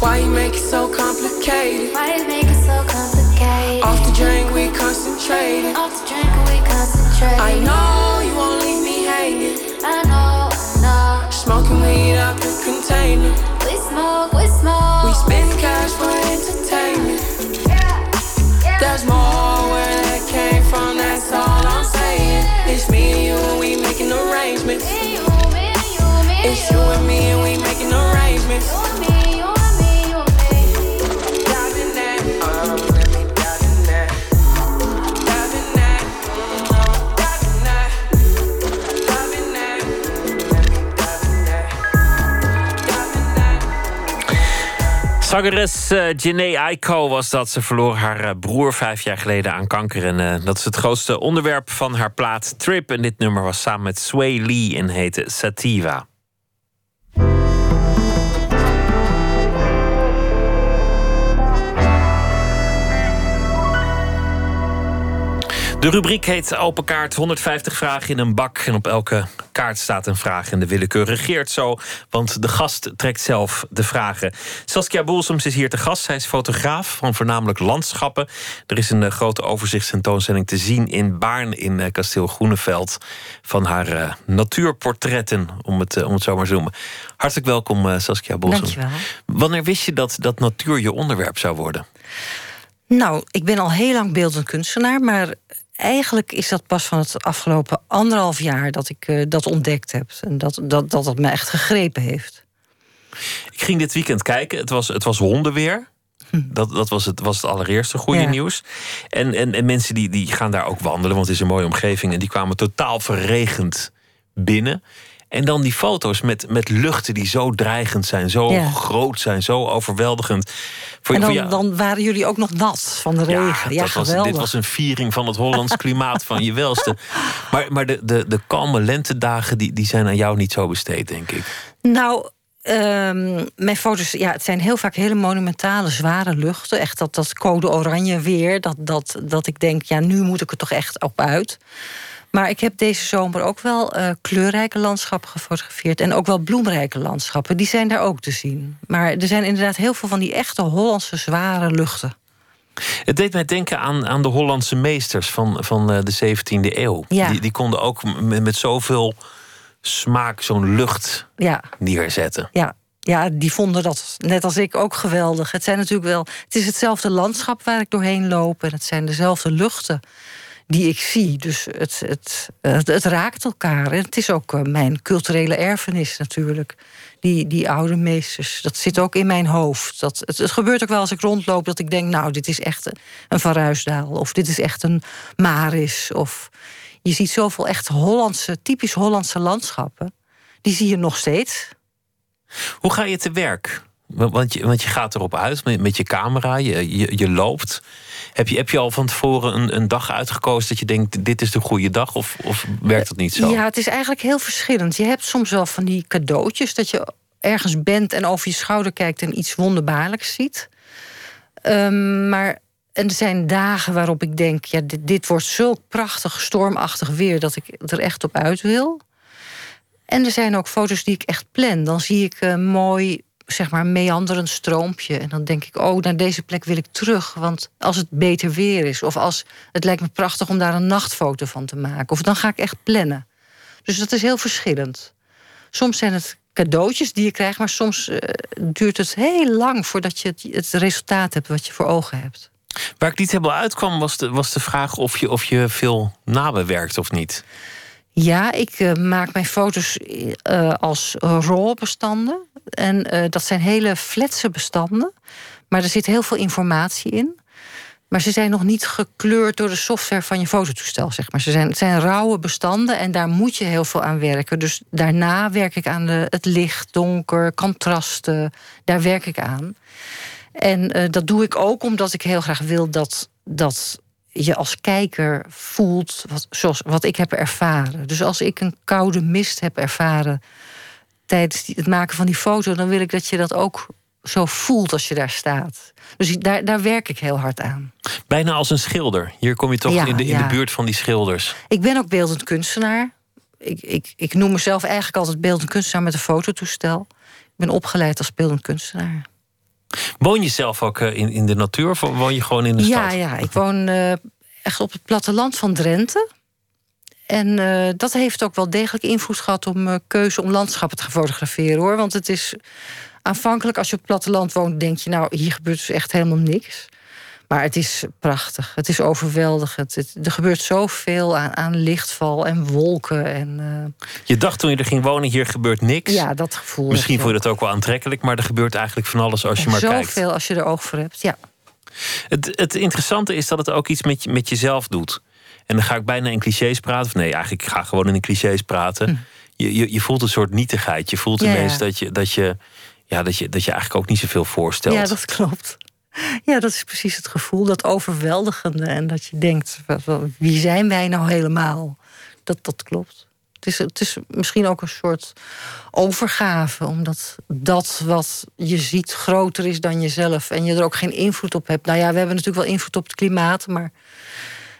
Why you make it so complicated? Why you make it so complicated? Off the drink, we concentrated. Off the drink, we concentrate. I know you won't leave me hanging. I know, I know. Smoking weed out the container. We smoke, we smoke. We spend cash for entertainment. Yeah, yeah. There's more where that came from, that's all I'm saying. It's me and you and we making arrangements. It's you and me and we making arrangements. Zangeres uh, Janae Aiko was dat. Ze verloor haar eh, broer vijf jaar geleden aan kanker. En eh, dat is het grootste onderwerp van haar plaat Trip. En dit nummer was samen met Sway Lee en heette Sativa. De rubriek heet Open Kaart. 150 vragen in een bak. En op elke kaart staat een vraag. En de willekeur regeert zo, want de gast trekt zelf de vragen. Saskia Boelsoms is hier te gast. Zij is fotograaf van voornamelijk landschappen. Er is een eh, grote overzichtstentoonstelling te zien in Baarn in eh, Kasteel Groeneveld. Van haar eh, natuurportretten, om het, om het zo maar te noemen. Hartelijk welkom, eh, Saskia Boelsoms. Dankjewel. Wanneer wist je dat, dat natuur je onderwerp zou worden? Nou, ik ben al heel lang beeldend kunstenaar, maar eigenlijk is dat pas van het afgelopen anderhalf jaar dat ik eh, dat ontdekt heb. En dat, dat, dat het me echt gegrepen heeft. Ik ging dit weekend kijken. Het was, het was hondenweer. Dat, dat was, het, was het allereerste goede Ja. nieuws. En, en, en mensen die, die gaan daar ook wandelen, want het is een mooie omgeving. En die kwamen totaal verregend binnen. En dan die foto's met, met luchten die zo dreigend zijn, zo Ja. groot zijn, zo overweldigend. Voor, en dan, dan waren jullie ook nog nat van de regen. Ja, dat was, dit was een viering van het Hollands klimaat van je welste. Maar, maar de, de, de kalme lentedagen die, die zijn aan jou niet zo besteed, denk ik. Nou, ehm, mijn foto's, ja, het zijn heel vaak hele monumentale, zware luchten. Echt dat, dat code oranje weer. Dat, dat, dat ik denk, ja, nu moet ik er toch echt op uit. Maar ik heb deze zomer ook wel eh, kleurrijke landschappen gefotografeerd. En ook wel bloemrijke landschappen. Die zijn daar ook te zien. Maar er zijn inderdaad heel veel van die echte Hollandse zware luchten. Het deed mij denken aan, aan de Hollandse meesters van, van eh, de 17e eeuw. Ja. Die, die konden ook met, met zoveel smaak zo'n lucht Ja, neerzetten. ja. Ja, die vonden dat net als ik ook geweldig. Het zijn natuurlijk wel. Het is hetzelfde landschap waar ik doorheen loop. En het zijn dezelfde luchten die ik zie. Dus het, het, het, het raakt elkaar. En het is ook eh, mijn culturele erfenis natuurlijk. Die, die oude meesters. Dat zit ook in mijn hoofd. Dat, het, het gebeurt ook wel als ik rondloop dat ik denk: nou, dit is echt een Van Ruisdaal. Of dit is echt een Maris. Of je ziet zoveel echt Hollandse, typisch Hollandse landschappen. Die zie je nog steeds. Hoe ga je te werk? Want je, want je gaat erop uit met, met je camera, je, je, loopt. Heb je, heb je al van tevoren een, een dag uitgekozen dat je denkt: dit is de goede dag? Of, of werkt dat niet zo? Ja, het is eigenlijk heel verschillend. Je hebt soms wel van die cadeautjes dat je ergens bent en over je schouder kijkt en iets wonderbaarlijks ziet. Ehm, maar en er zijn dagen waarop ik denk: ja, dit, wordt zulk prachtig stormachtig weer dat ik er echt op uit wil. En er zijn ook foto's die ik echt plan. Dan zie ik een mooi, zeg maar, meanderend stroompje. En dan denk ik, oh, naar deze plek wil ik terug. Want als het beter weer is, of als het lijkt me prachtig om daar een nachtfoto van te maken. Of dan ga ik echt plannen. Dus dat is heel verschillend. Soms zijn het cadeautjes die je krijgt, maar soms eh, duurt het heel lang voordat je het, het resultaat hebt wat je voor ogen hebt. Waar ik niet helemaal uitkwam was de, was de vraag of je, of je veel nabewerkt of niet. Ja, ik eh, maak mijn foto's eh, als RAW-bestanden. En eh, dat zijn hele fletse bestanden. Maar er zit heel veel informatie in. Maar ze zijn nog niet gekleurd door de software van je fototoestel, zeg maar. Ze zijn, het zijn rauwe bestanden en daar moet je heel veel aan werken. Dus daarna werk ik aan de, het licht, donker, contrasten. Daar werk ik aan. En dat doe ik ook omdat ik heel graag wil dat, dat je als kijker voelt wat, zoals, wat ik heb ervaren. Dus als ik een koude mist heb ervaren tijdens het maken van die foto, dan wil ik dat je dat ook zo voelt als je daar staat. Dus daar, daar werk ik heel hard aan. Bijna als een schilder. Hier kom je toch Ja, in, de, in ja. de buurt van die schilders. Ik ben ook beeldend kunstenaar. Ik, ik, ik noem mezelf eigenlijk altijd beeldend kunstenaar met een fototoestel. Ik ben opgeleid als beeldend kunstenaar. Woon je zelf ook eh, in, in de natuur of woon je gewoon in de ja, stad? ja, ik woon eh, echt op het platteland van Drenthe. En eh, dat heeft ook wel degelijk invloed gehad om mijn keuze om landschappen te gaan fotograferen hoor. Want het is aanvankelijk, als je op het platteland woont, denk je, nou, hier gebeurt dus echt helemaal niks. Maar het is prachtig. Het is overweldigend. Het, er gebeurt zoveel aan, aan lichtval en wolken. En, eh, Je dacht toen je er ging wonen, hier gebeurt niks. ja, dat gevoel. Misschien vond je dat ook wel aantrekkelijk, maar er gebeurt eigenlijk van alles als je maar kijkt. Zoveel als je er oog voor hebt, ja. Het, het interessante is dat het ook iets met, met jezelf doet. En dan ga ik bijna in clichés praten. Of nee, eigenlijk ik ga gewoon in clichés praten. Je, je, je voelt een soort nietigheid. Je voelt Hm. Ja, ineens ja. dat je, dat, je, ja, dat, je, dat je eigenlijk ook niet zoveel voorstelt. Ja, dat klopt. Ja, dat is precies het gevoel, dat overweldigende. En dat je denkt, wie zijn wij nou helemaal? Dat, dat klopt. Het is, het is misschien ook een soort overgave, omdat dat wat je ziet groter is dan jezelf en je er ook geen invloed op hebt. Nou ja, we hebben natuurlijk wel invloed op het klimaat, maar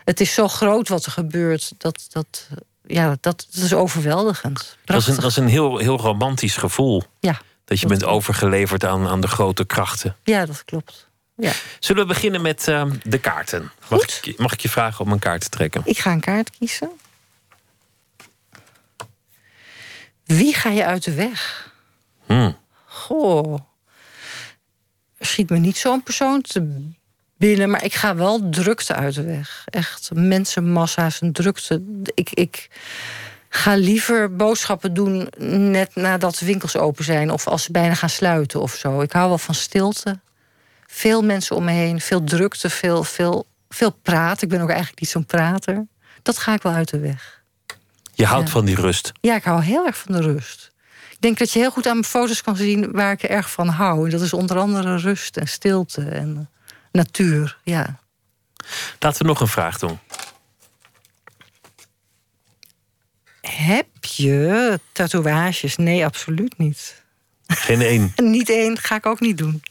het is zo groot wat er gebeurt. Dat, dat, ja, dat, dat is overweldigend. Dat is een, dat is een heel, heel romantisch gevoel. Ja, Dat je bent overgeleverd aan, aan de grote krachten. ja, dat klopt. Ja. Zullen we beginnen met eh, de kaarten? Mag ik, je- mag ik je vragen om een kaart te trekken? Ik ga een kaart kiezen. Wie ga je uit de weg? Hmm. Goh. Schiet me niet zo'n persoon te binnen, maar ik ga wel drukte uit de weg. Echt mensenmassa's en drukte. Ik, ik ga liever boodschappen doen net nadat de winkels open zijn of als ze bijna gaan sluiten of zo. Ik hou wel van stilte. Veel mensen om me heen, veel drukte, veel, veel, veel praten. Ik ben ook eigenlijk niet zo'n prater. Dat ga ik wel uit de weg. Je houdt Ja. van die rust. Ja, ik hou heel erg van de rust. Ik denk dat je heel goed aan mijn foto's kan zien waar ik erg van hou. En dat is onder andere rust en stilte en natuur. Ja. Laten we nog een vraag doen. Heb je tatoeages? Nee, absoluut niet. Geen één. Niet één, ga ik ook niet doen.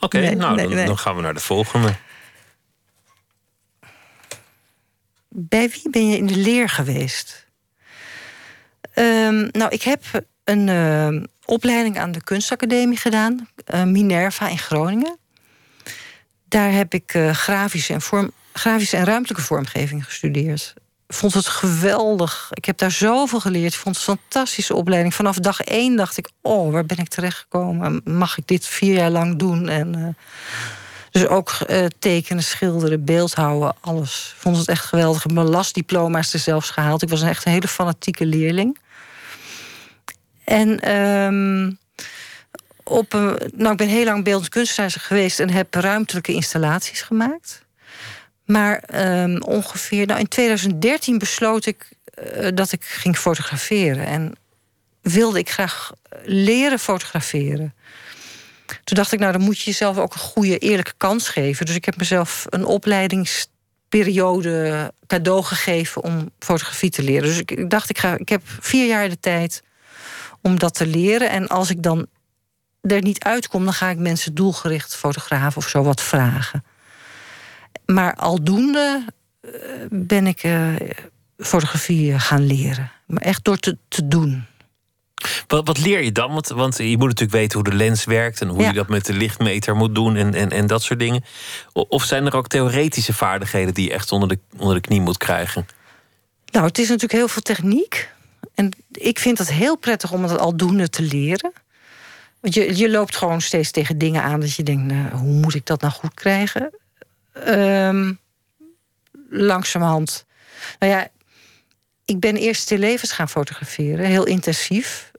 Oké, Nee, nou, nee, dan, nee. dan gaan we naar de volgende. Bij wie ben je in de leer geweest? Ehm, nou, ik heb een ehm, opleiding aan de kunstacademie gedaan, eh, Minerva in Groningen. Daar heb ik eh, grafische, en vorm, grafische en ruimtelijke vormgeving gestudeerd. Vond het geweldig. Ik heb daar zoveel geleerd. Ik vond het een fantastische opleiding. Vanaf dag één dacht ik: oh, waar ben ik terechtgekomen? Mag ik dit vier jaar lang doen? En, eh, dus ook eh, tekenen, schilderen, beeldhouden, alles. Vond het echt geweldig. Ik heb mijn lastdiploma's er zelfs gehaald. Ik was echt een hele fanatieke leerling. En ehm, op nou, ik ben heel lang beeldend kunstenaar geweest en heb ruimtelijke installaties gemaakt. Maar ehm, ongeveer, nou in 2013 besloot ik eh, dat ik ging fotograferen. En wilde ik graag leren fotograferen. Toen dacht ik, nou dan moet je jezelf ook een goede, eerlijke kans geven. Dus ik heb mezelf een opleidingsperiode cadeau gegeven om fotografie te leren. Dus ik, dacht, ik, ga, ik heb vier jaar de tijd om dat te leren. En als ik dan er niet uitkom, dan ga ik mensen doelgericht fotografen of zo wat vragen. Maar aldoende eh, ben ik eh, fotografie eh, gaan leren. Maar echt door te, te doen. Wat, wat leer je dan? Want, want je moet natuurlijk weten hoe de lens werkt en hoe Ja. je dat met de lichtmeter moet doen en, en, en dat soort dingen. Of zijn er ook theoretische vaardigheden die je echt onder de, onder de knie moet krijgen? Nou, het is natuurlijk heel veel techniek. En ik vind het heel prettig om het aldoende te leren. Want je, je loopt gewoon steeds tegen dingen aan dat je denkt, nou, hoe moet ik dat nou goed krijgen? Ehm langzamerhand. Nou ja, ik ben eerst stil levens gaan fotograferen, heel intensief.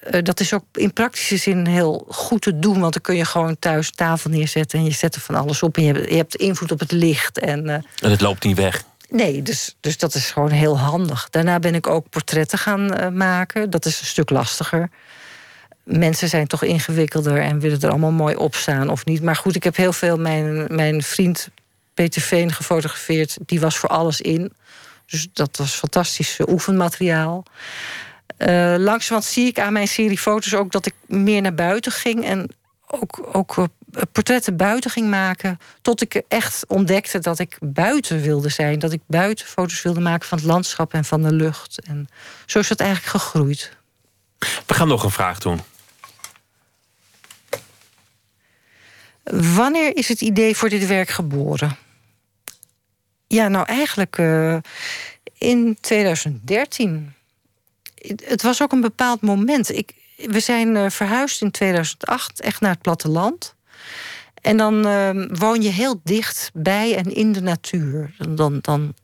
Eh, dat is ook in praktische zin heel goed te doen, want dan kun je gewoon thuis tafel neerzetten en je zet er van alles op en je hebt, je hebt invloed op het licht. En, eh, En het loopt niet weg. Nee, dus, dus dat is gewoon heel handig. Daarna ben ik ook portretten gaan eh, maken. Dat is een stuk lastiger. Mensen zijn toch ingewikkelder en willen er allemaal mooi op staan of niet. Maar goed, ik heb heel veel mijn, mijn vriend Peter Veen gefotografeerd. Die was voor alles in. Dus dat was fantastisch oefenmateriaal. Eh langzamerhand zie ik aan mijn serie foto's ook dat ik meer naar buiten ging. En ook, ook eh, portretten buiten ging maken. Tot ik echt ontdekte dat ik buiten wilde zijn. Dat ik buiten foto's wilde maken van het landschap en van de lucht. En zo is het eigenlijk gegroeid. We gaan nog een vraag doen. Wanneer is het idee voor dit werk geboren? Ja, nou eigenlijk uh, in 2013. Het was ook een bepaald moment. Ik, we zijn uh, verhuisd in 2008, echt naar het platteland. En dan uh, woon je heel dicht bij en in de natuur. Dan, dan,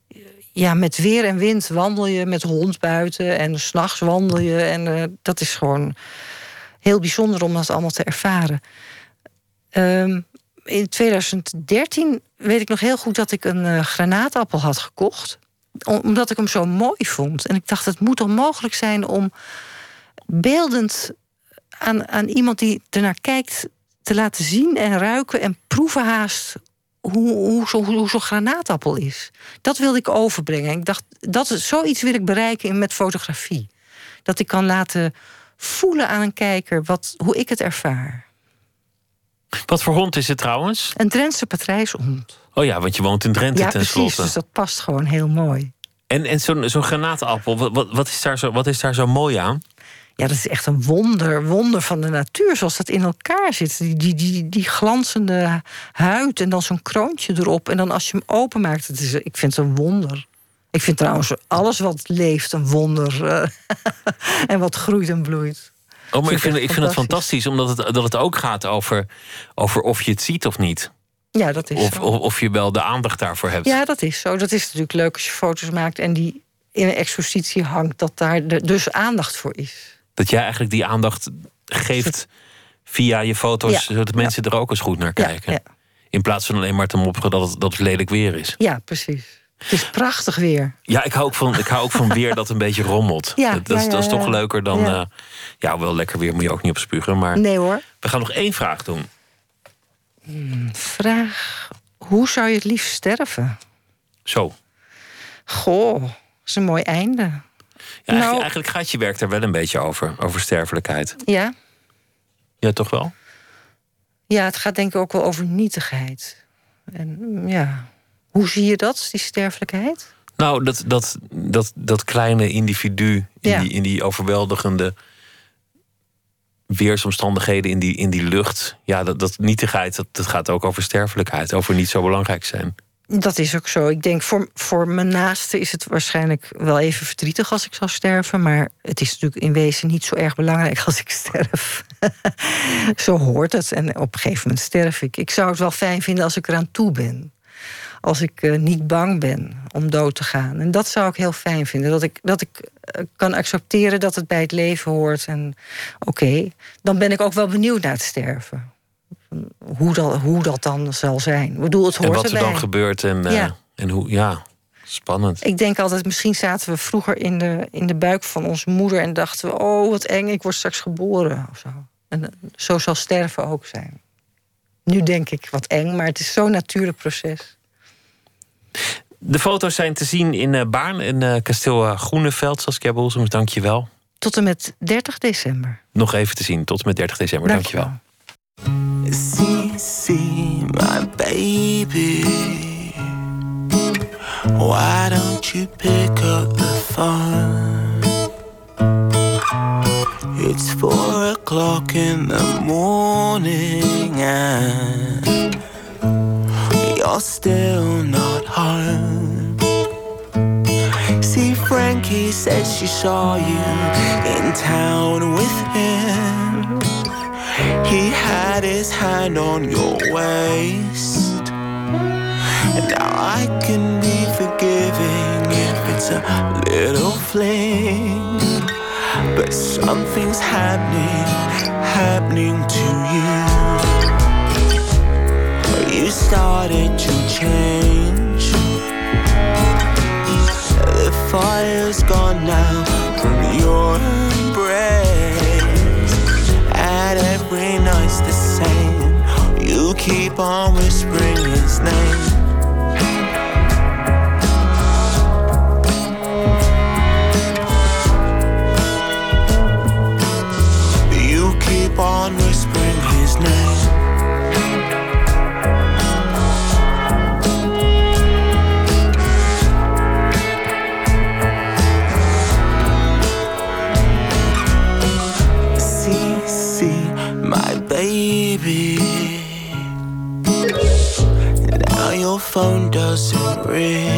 ja, met weer en wind wandel je met hond buiten en s'nachts wandel je. En uh, dat is gewoon heel bijzonder om dat allemaal te ervaren. Um, in 2013 weet ik nog heel goed dat ik een uh, granaatappel had gekocht. Omdat ik hem zo mooi vond. En ik dacht, het moet toch mogelijk zijn om beeldend aan, aan iemand die ernaar kijkt te laten zien en ruiken en proeven haast hoe, hoe zo'n zo granaatappel is. Dat wilde ik overbrengen. Ik dacht, dat, zoiets wil ik bereiken met fotografie. Dat ik kan laten voelen aan een kijker wat, hoe ik het ervaar. Wat voor hond is het trouwens? Een Drentse patrijshond. Oh ja, want je woont in Drenthe ja, tenslotte. precies, dus dat past gewoon heel mooi. En, en zo'n zo'n granaatappel, wat, wat, wat, is daar zo, wat is daar zo mooi aan? Ja, dat is echt een wonder, wonder van de natuur, zoals dat in elkaar zit. Die, die, die, die glanzende huid en dan zo'n kroontje erop. En dan als je hem openmaakt, het is, ik vind het een wonder. Ik vind trouwens alles wat leeft een wonder. Uh, en wat groeit en bloeit. Oh, maar ik vind, ik vind het fantastisch, omdat het, dat het ook gaat over, over of je het ziet of niet. Ja, dat is of, zo. Of, of je wel de aandacht daarvoor hebt. Ja, dat is zo. Dat is natuurlijk leuk als je foto's maakt en die in een expositie hangt, dat daar de, dus aandacht voor is. Dat jij eigenlijk die aandacht geeft via je foto's, Ja. zodat mensen er ook eens goed naar kijken. ja. In plaats van alleen maar te mopperen dat het, dat het lelijk weer is. Ja, precies. Het is prachtig weer. Ja, ik hou ook van, ik hou ook van weer dat een beetje rommelt. Ja, dat, dat is, ja, dat is ja, toch leuker dan. Ja. Ja. wel lekker weer moet je ook niet op spugen. Maar Nee hoor. we gaan nog één vraag doen. Vraag: hoe zou je het liefst sterven? Zo. Goh, dat is een mooi einde. Ja, eigenlijk, Nou- eigenlijk gaat je werk daar wel een beetje over. Over sterfelijkheid. Ja? Ja, toch wel? ja, het gaat denk ik ook wel over nietigheid. En mm, ja, hoe zie je dat, die sterfelijkheid? Nou, dat, dat, dat, dat kleine individu in, Ja. die, in die overweldigende weersomstandigheden in die, in die lucht. Ja, dat, dat nietigheid, dat, dat gaat ook over sterfelijkheid. Over niet zo belangrijk zijn. Dat is ook zo. Ik denk voor, voor mijn naaste is het waarschijnlijk wel even verdrietig als ik zou sterven. Maar het is natuurlijk in wezen niet zo erg belangrijk als ik sterf. zo hoort het. En op een gegeven moment sterf ik. Ik zou het wel fijn vinden als ik eraan toe ben. Als ik eh, niet bang ben om dood te gaan. En dat zou ik heel fijn vinden. Dat ik, dat ik eh, kan accepteren dat het bij het leven hoort. En oké, dan ben ik ook wel benieuwd naar het sterven. Hoe dat, hoe dat dan zal zijn. Ik bedoel, het hoort En wat er erbij. dan gebeurt en, eh, Ja. en hoe. Ja, spannend. Ik denk altijd, misschien zaten we vroeger in de, in de buik van onze moeder en dachten we, oh wat eng, ik word straks geboren of zo. En zo zal sterven ook zijn. Nu denk ik wat eng, maar het is zo'n natuurlijk proces. De foto's zijn te zien in eh Baarn en eh, kasteel eh, Groeneveld. Saskia Bolsums, dank je wel. Tot en met 30 december. Nog even te zien tot en met 30 december. Dank je wel. See, see, my baby. Why don't you pick up the phone? It's four o'clock in the morning and you're still not home. See, Frankie says she saw you in town with him. He had his hand on your waist. And now I can be forgiving if it's a little fling. But something's happening, happening to you. You started to change. The fire's gone now from your embrace. And every night's the same. You keep on whispering his name. phone doesn't ring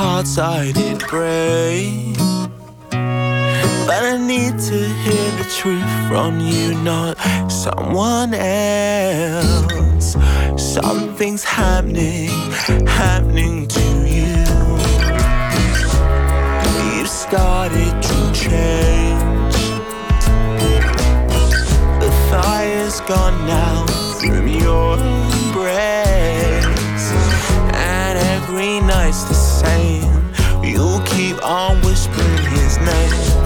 hearts I did break. But I need to hear the truth from you, not someone else. Something's happening, happening to you. You've started to change. The fire's gone now from your embrace. And every night's the same. You keep on whispering his name.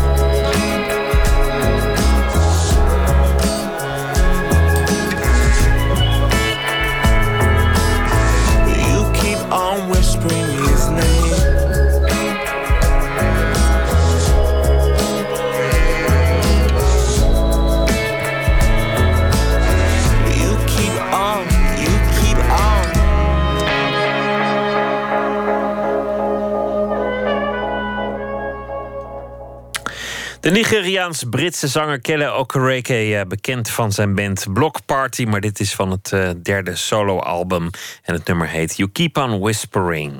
Nigeriaans-Britse zanger Kelle Okereke, eh, bekend van zijn band Block Party, maar dit is van het eh, derde soloalbum en het nummer heet You Keep On Whispering.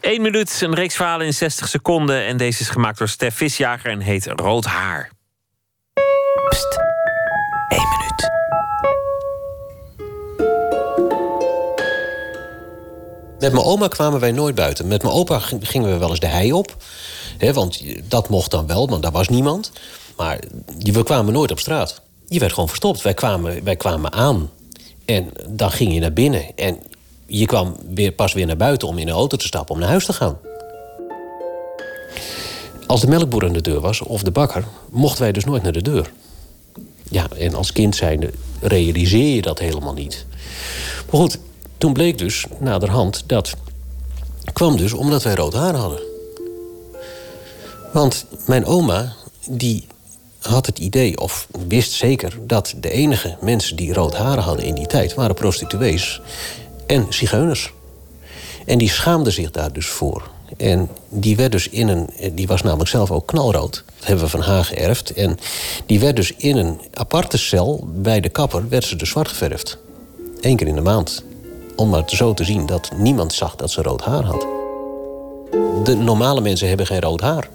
Eén minuut, een reeks verhalen in 60 seconden en deze is gemaakt door Stef Visjager en heet Rood Haar. Pst, één minuut. Met mijn oma kwamen wij nooit buiten. Met mijn opa ging- gingen we wel eens de hei op. Want dat mocht dan wel, want daar was niemand. Maar we kwamen nooit op straat. Je werd gewoon verstopt. Wij kwamen, wij kwamen aan. En dan ging je naar binnen. En je kwam weer, pas weer naar buiten om in de auto te stappen om naar huis te gaan. Als de melkboer aan de deur was, of de bakker, mochten wij dus nooit naar de deur. Ja, en als kind zijnde realiseer je dat helemaal niet. Maar goed, toen bleek dus naderhand dat kwam dus omdat wij rood haar hadden. Want mijn oma, die had het idee, of wist zeker... dat de enige mensen die rood haren hadden in die tijd... waren prostituees en zigeuners. En die schaamde zich daar dus voor. En die werd dus in een... Die was namelijk zelf ook knalrood. Dat hebben we van haar geërfd. En die werd dus in een aparte cel bij de kapper... werd ze dus zwart geverfd. Eén keer in de maand. Om maar zo te zien dat niemand zag dat ze rood haar had. De normale mensen hebben geen rood haar.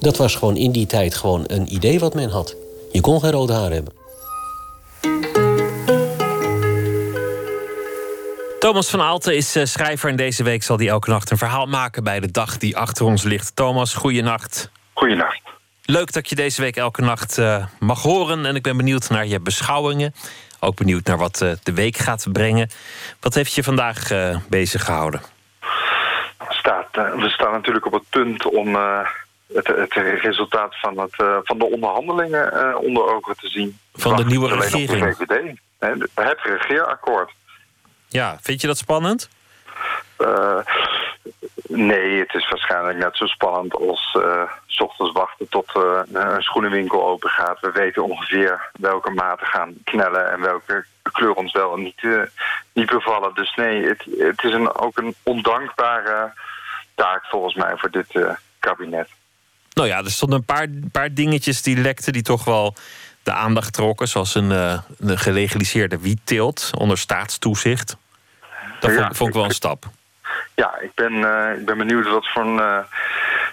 Dat was gewoon in die tijd gewoon een idee wat men had. Je kon geen rood haar hebben. Thomas van Aalten is eh, schrijver en deze week zal hij elke nacht een verhaal maken bij de dag die achter ons ligt. Thomas, goeienacht. Goeienacht. Leuk dat je deze week elke nacht eh, mag horen en ik ben benieuwd naar je beschouwingen. Ook benieuwd naar wat eh, de week gaat brengen. Wat heeft je vandaag eh, bezig gehouden? Staat, we staan natuurlijk op het punt om eh, het, het resultaat van, het, eh, van de onderhandelingen eh, onder ogen te zien. Van de nieuwe alleen op regering. De VVD. Het regeerakkoord. Ja, vind je dat spannend? Eh, nee, het is waarschijnlijk net zo spannend als s ochtends wachten tot een schoenenwinkel open gaat. We weten ongeveer welke maten gaan knellen en welke kleur ons wel en niet, niet bevallen. Dus nee, het, het is een, ook een ondankbare taak volgens mij voor dit kabinet. Nou ja, er stonden een paar, paar dingetjes die lekten die toch wel de aandacht trokken. Zoals een, eh, een gelegaliseerde wietteelt onder staatstoezicht. Dat Ja, vond, vond ik wel een stap. Ja, ik ben, eh, ik ben benieuwd wat voor een eh,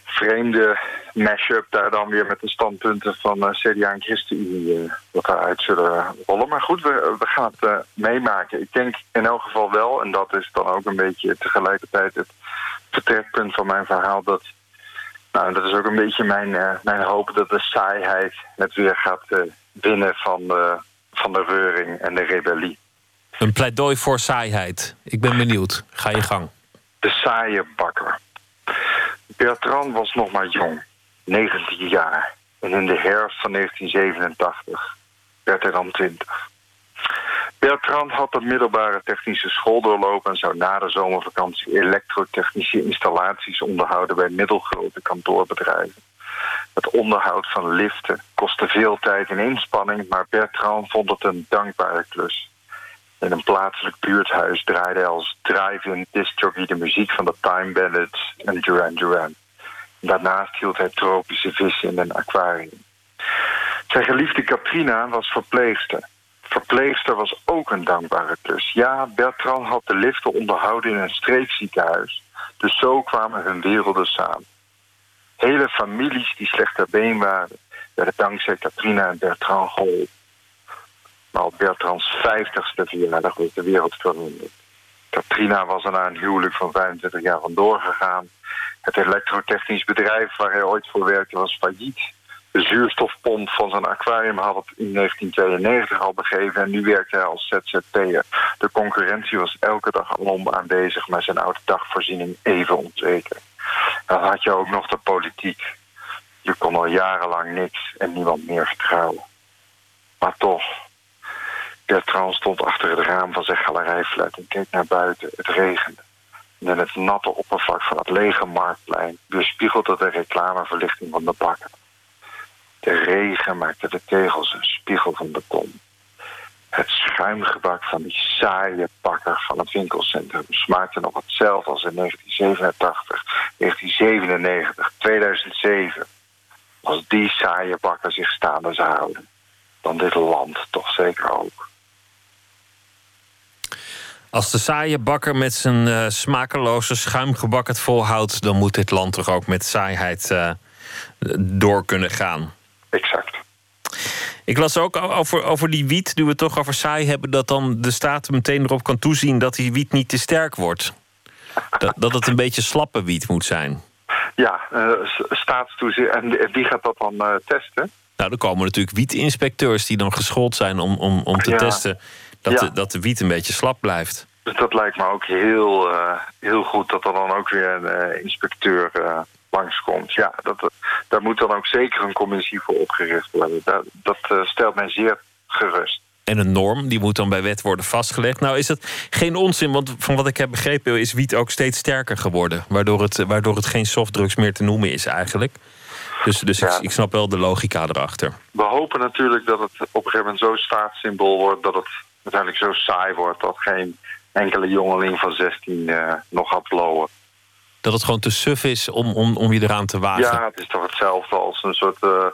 vreemde mash-up daar dan weer met de standpunten van eh, CDA en ChristenUnie uh, wat daaruit zullen rollen. Maar goed, we, we gaan het uh, meemaken. Ik denk in elk geval wel, en dat is dan ook een beetje tegelijkertijd het vertrekpunt van mijn verhaal, dat, nou, dat is ook een beetje mijn, uh, mijn hoop dat de saaiheid het weer gaat winnen van de, van de reuring en de rebellie. Een pleidooi voor saaiheid. Ik ben benieuwd. Ga je gang. De saaie bakker. Bertrand was nog maar jong, 19 jaar. En in de herfst van 1987 werd hij dan 20. Bertrand had de middelbare technische school doorlopen... en zou na de zomervakantie elektrotechnische installaties onderhouden... bij middelgrote kantoorbedrijven. Het onderhoud van liften kostte veel tijd en inspanning... maar Bertrand vond het een dankbare klus. In een plaatselijk buurthuis draaide hij als drive-in de muziek van de Time Bandits en Duran Duran. Daarnaast hield hij tropische vissen in een aquarium. Zijn geliefde Katrina was verpleegster. Verpleegster was ook een dankbare klus. Ja, Bertrand had de liften onderhouden in een streekziekenhuis. Dus zo kwamen hun werelden samen. Hele families die slecht ter been waren... werden dankzij Katrina en Bertrand geholpen. Maar op Bertrands vijftigste verjaardag was de wereld veranderd. Katrina was er na een huwelijk van 25 jaar vandoor gegaan. Het elektrotechnisch bedrijf waar hij ooit voor werkte was failliet. De zuurstofpomp van zijn aquarium had het in 1992 al begeven... en nu werkte hij als ZZP'er. De concurrentie was elke dag alom aanwezig... maar zijn oude dagvoorziening even onzeker. Dan had je ook nog de politiek. Je kon al jarenlang niks en niemand meer vertrouwen. Maar toch, Bertrand stond achter het raam van zijn galerijflat en keek naar buiten. Het regende. En het natte oppervlak van het lege marktplein weerspiegelde de reclameverlichting van de bakken. De regen maakte de tegels een spiegel van beton. Het schuimgebak van die saaie bakker van het winkelcentrum smaakte nog hetzelfde als in 1987, 1997, 2007. Als die saaie bakker zich staande zou houden, dan dit land toch zeker ook. Als de saaie bakker met zijn uh, smakeloze schuimgebak het volhoudt, dan moet dit land toch ook met saaiheid uh, door kunnen gaan. Exact. Ik las ook over, over die wiet, nu we toch over saai hebben, dat dan de staat meteen erop kan toezien dat die wiet niet te sterk wordt. Dat, dat het een beetje slappe wiet moet zijn. Ja, uh, staatstoezicht. En wie gaat dat dan uh, testen? Nou, er komen natuurlijk wietinspecteurs die dan geschoold zijn om, om, om te ja. testen dat, ja. de, dat de wiet een beetje slap blijft. Dus dat lijkt me ook heel, uh, heel goed dat er dan ook weer een inspecteur langskomt. Ja, dat, daar moet dan ook zeker een commissie voor opgericht worden. Dat, dat stelt mij zeer gerust. En een norm, die moet dan bij wet worden vastgelegd. Nou is dat geen onzin, want van wat ik heb begrepen... is wiet ook steeds sterker geworden. Waardoor het, waardoor het geen softdrugs meer te noemen is eigenlijk. Dus, dus ja. ik, ik snap wel de logica erachter. We hopen natuurlijk dat het op een gegeven moment zo'n staatssymbool wordt... dat het uiteindelijk zo saai wordt dat geen enkele jongeling van 16 uh, nog gaat blowen. Dat het gewoon te suf is om, om, om je eraan te wagen? Ja, het is toch hetzelfde als een soort... Uh,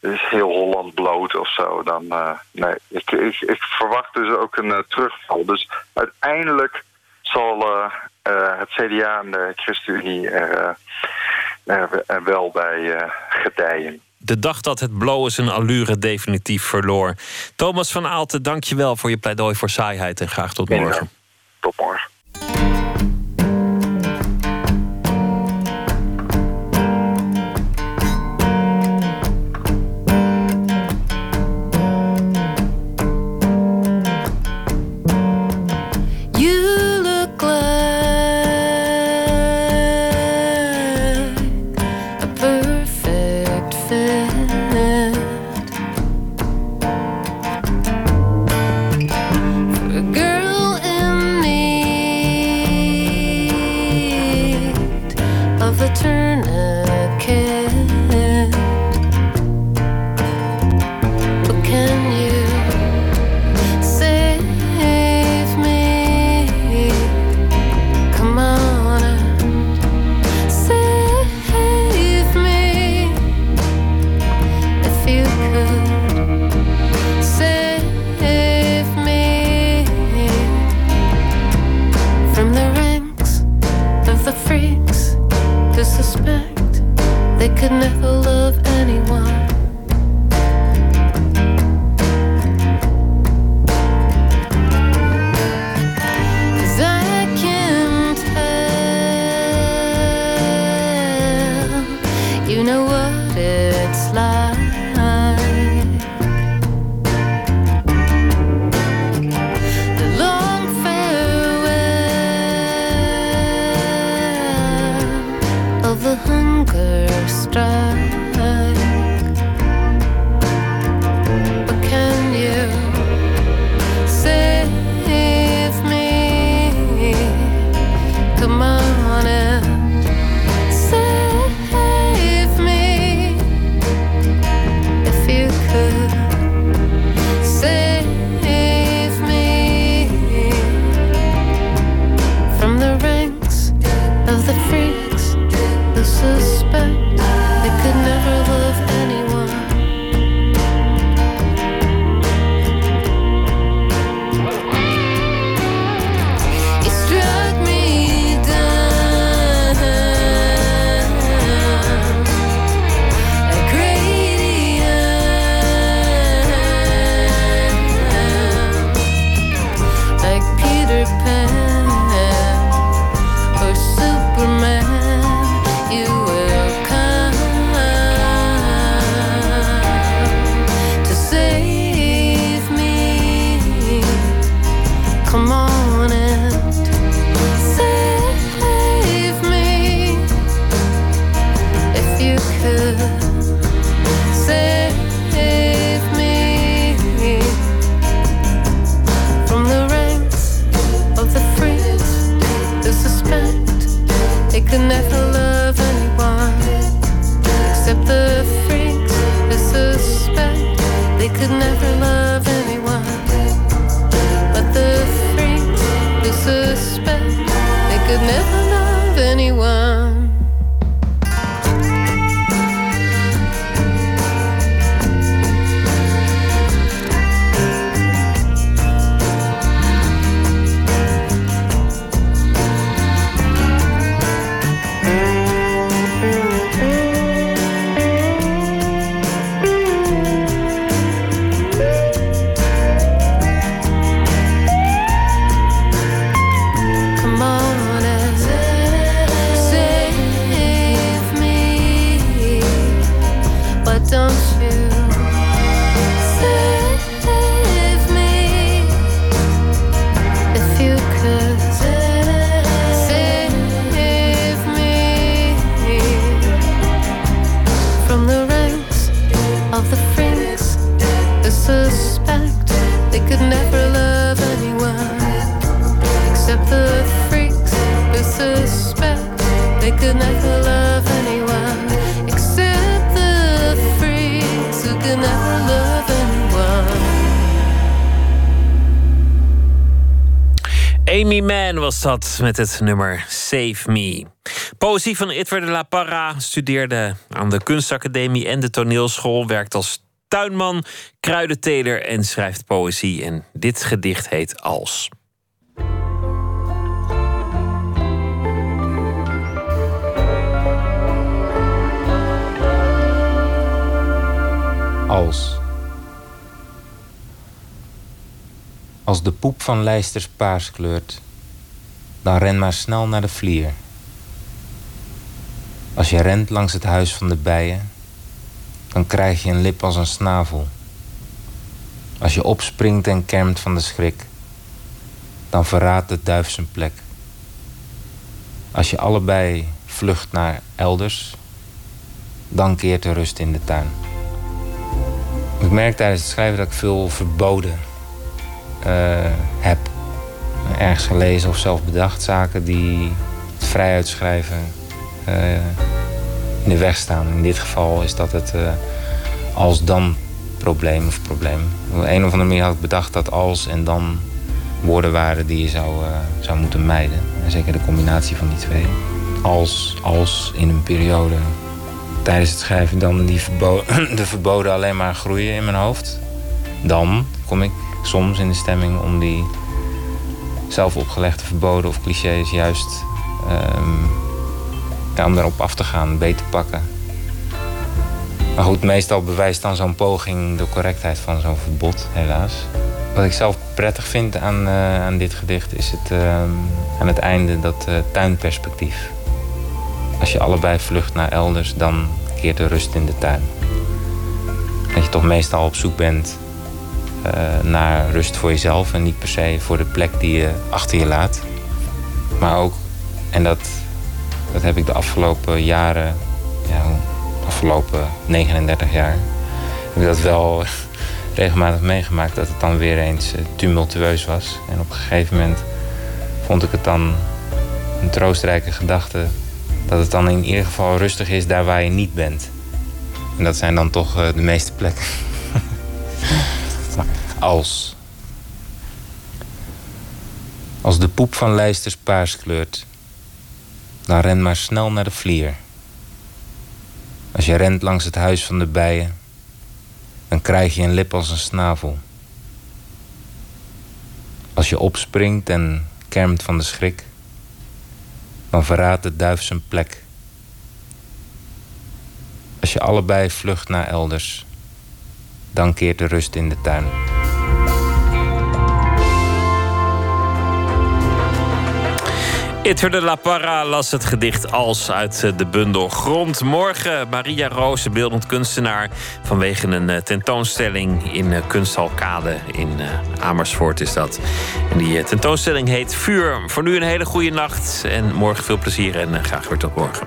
is heel Holland bloot of zo. Dan, uh, nee, ik, ik, ik, verwacht dus ook een terugval. Dus uiteindelijk zal het CDA en de ChristenUnie er, er, er wel bij gedijen de dag dat het blowen zijn allure definitief verloor. Thomas van Aalten, dank je wel voor je pleidooi voor saaiheid en graag tot morgen. Ja, tot morgen. Met het nummer Save Me. Poëzie van Itwer de la Parra studeerde aan de kunstacademie en de toneelschool. Werkt als tuinman, kruidenteler en schrijft poëzie. En dit gedicht heet Als. Als. Als de poep van lijsters paars kleurt, dan ren maar snel naar de vlier. Als je rent langs het huis van de bijen, dan krijg je een lip als een snavel. Als je opspringt en kermt van de schrik, dan verraadt de duif zijn plek. Als je allebei vlucht naar elders, dan keert de rust in de tuin. Ik merk tijdens het schrijven dat ik veel verboden eh, heb. Ergens gelezen of zelf bedacht zaken die het vrij uitschrijven eh, in de weg staan. In dit geval is dat het eh, als-dan probleem of probleem. Op een of andere manier had ik bedacht dat als en dan woorden waren die je zou, eh, zou moeten mijden. En zeker de combinatie van die twee. Als, als in een periode tijdens het schrijven dan die de verboden alleen maar groeien in mijn hoofd. Dan kom ik soms in de stemming om die zelf opgelegde verboden of clichés juist ehm, ja, om daarop af te gaan, beter pakken. Maar goed, meestal bewijst dan zo'n poging de correctheid van zo'n verbod, helaas. Wat ik zelf prettig vind aan, eh, aan dit gedicht is het, ehm, aan het einde dat eh, tuinperspectief. Als je allebei vlucht naar elders, dan keert de rust in de tuin. Dat je toch meestal op zoek bent naar rust voor jezelf en niet per se voor de plek die je achter je laat. Maar ook, en dat, dat heb ik de afgelopen jaren, ja, de afgelopen 39 jaar, heb ik dat wel regelmatig meegemaakt dat het dan weer eens eh, tumultueus was. En op een gegeven moment vond ik het dan een troostrijke gedachte dat het dan in ieder geval rustig is daar waar je niet bent. En dat zijn dan toch eh, de meeste plekken. Als. Als de poep van lijsters paars kleurt, dan ren maar snel naar de vlier. Als je rent langs het huis van de bijen, dan krijg je een lip als een snavel. Als je opspringt en kermt van de schrik, dan verraadt de duif zijn plek. Als je allebei vlucht naar elders, dan keert de rust in de tuin. Itter de La Parra las het gedicht als uit eh, de bundel Grond. Morgen Maria Roos, beeldend kunstenaar... vanwege een eh, tentoonstelling in eh, Kunsthal Kade in Amersfoort is dat. Die tentoonstelling heet Vuur. Voor nu een hele goede nacht en morgen veel plezier en graag weer tot morgen.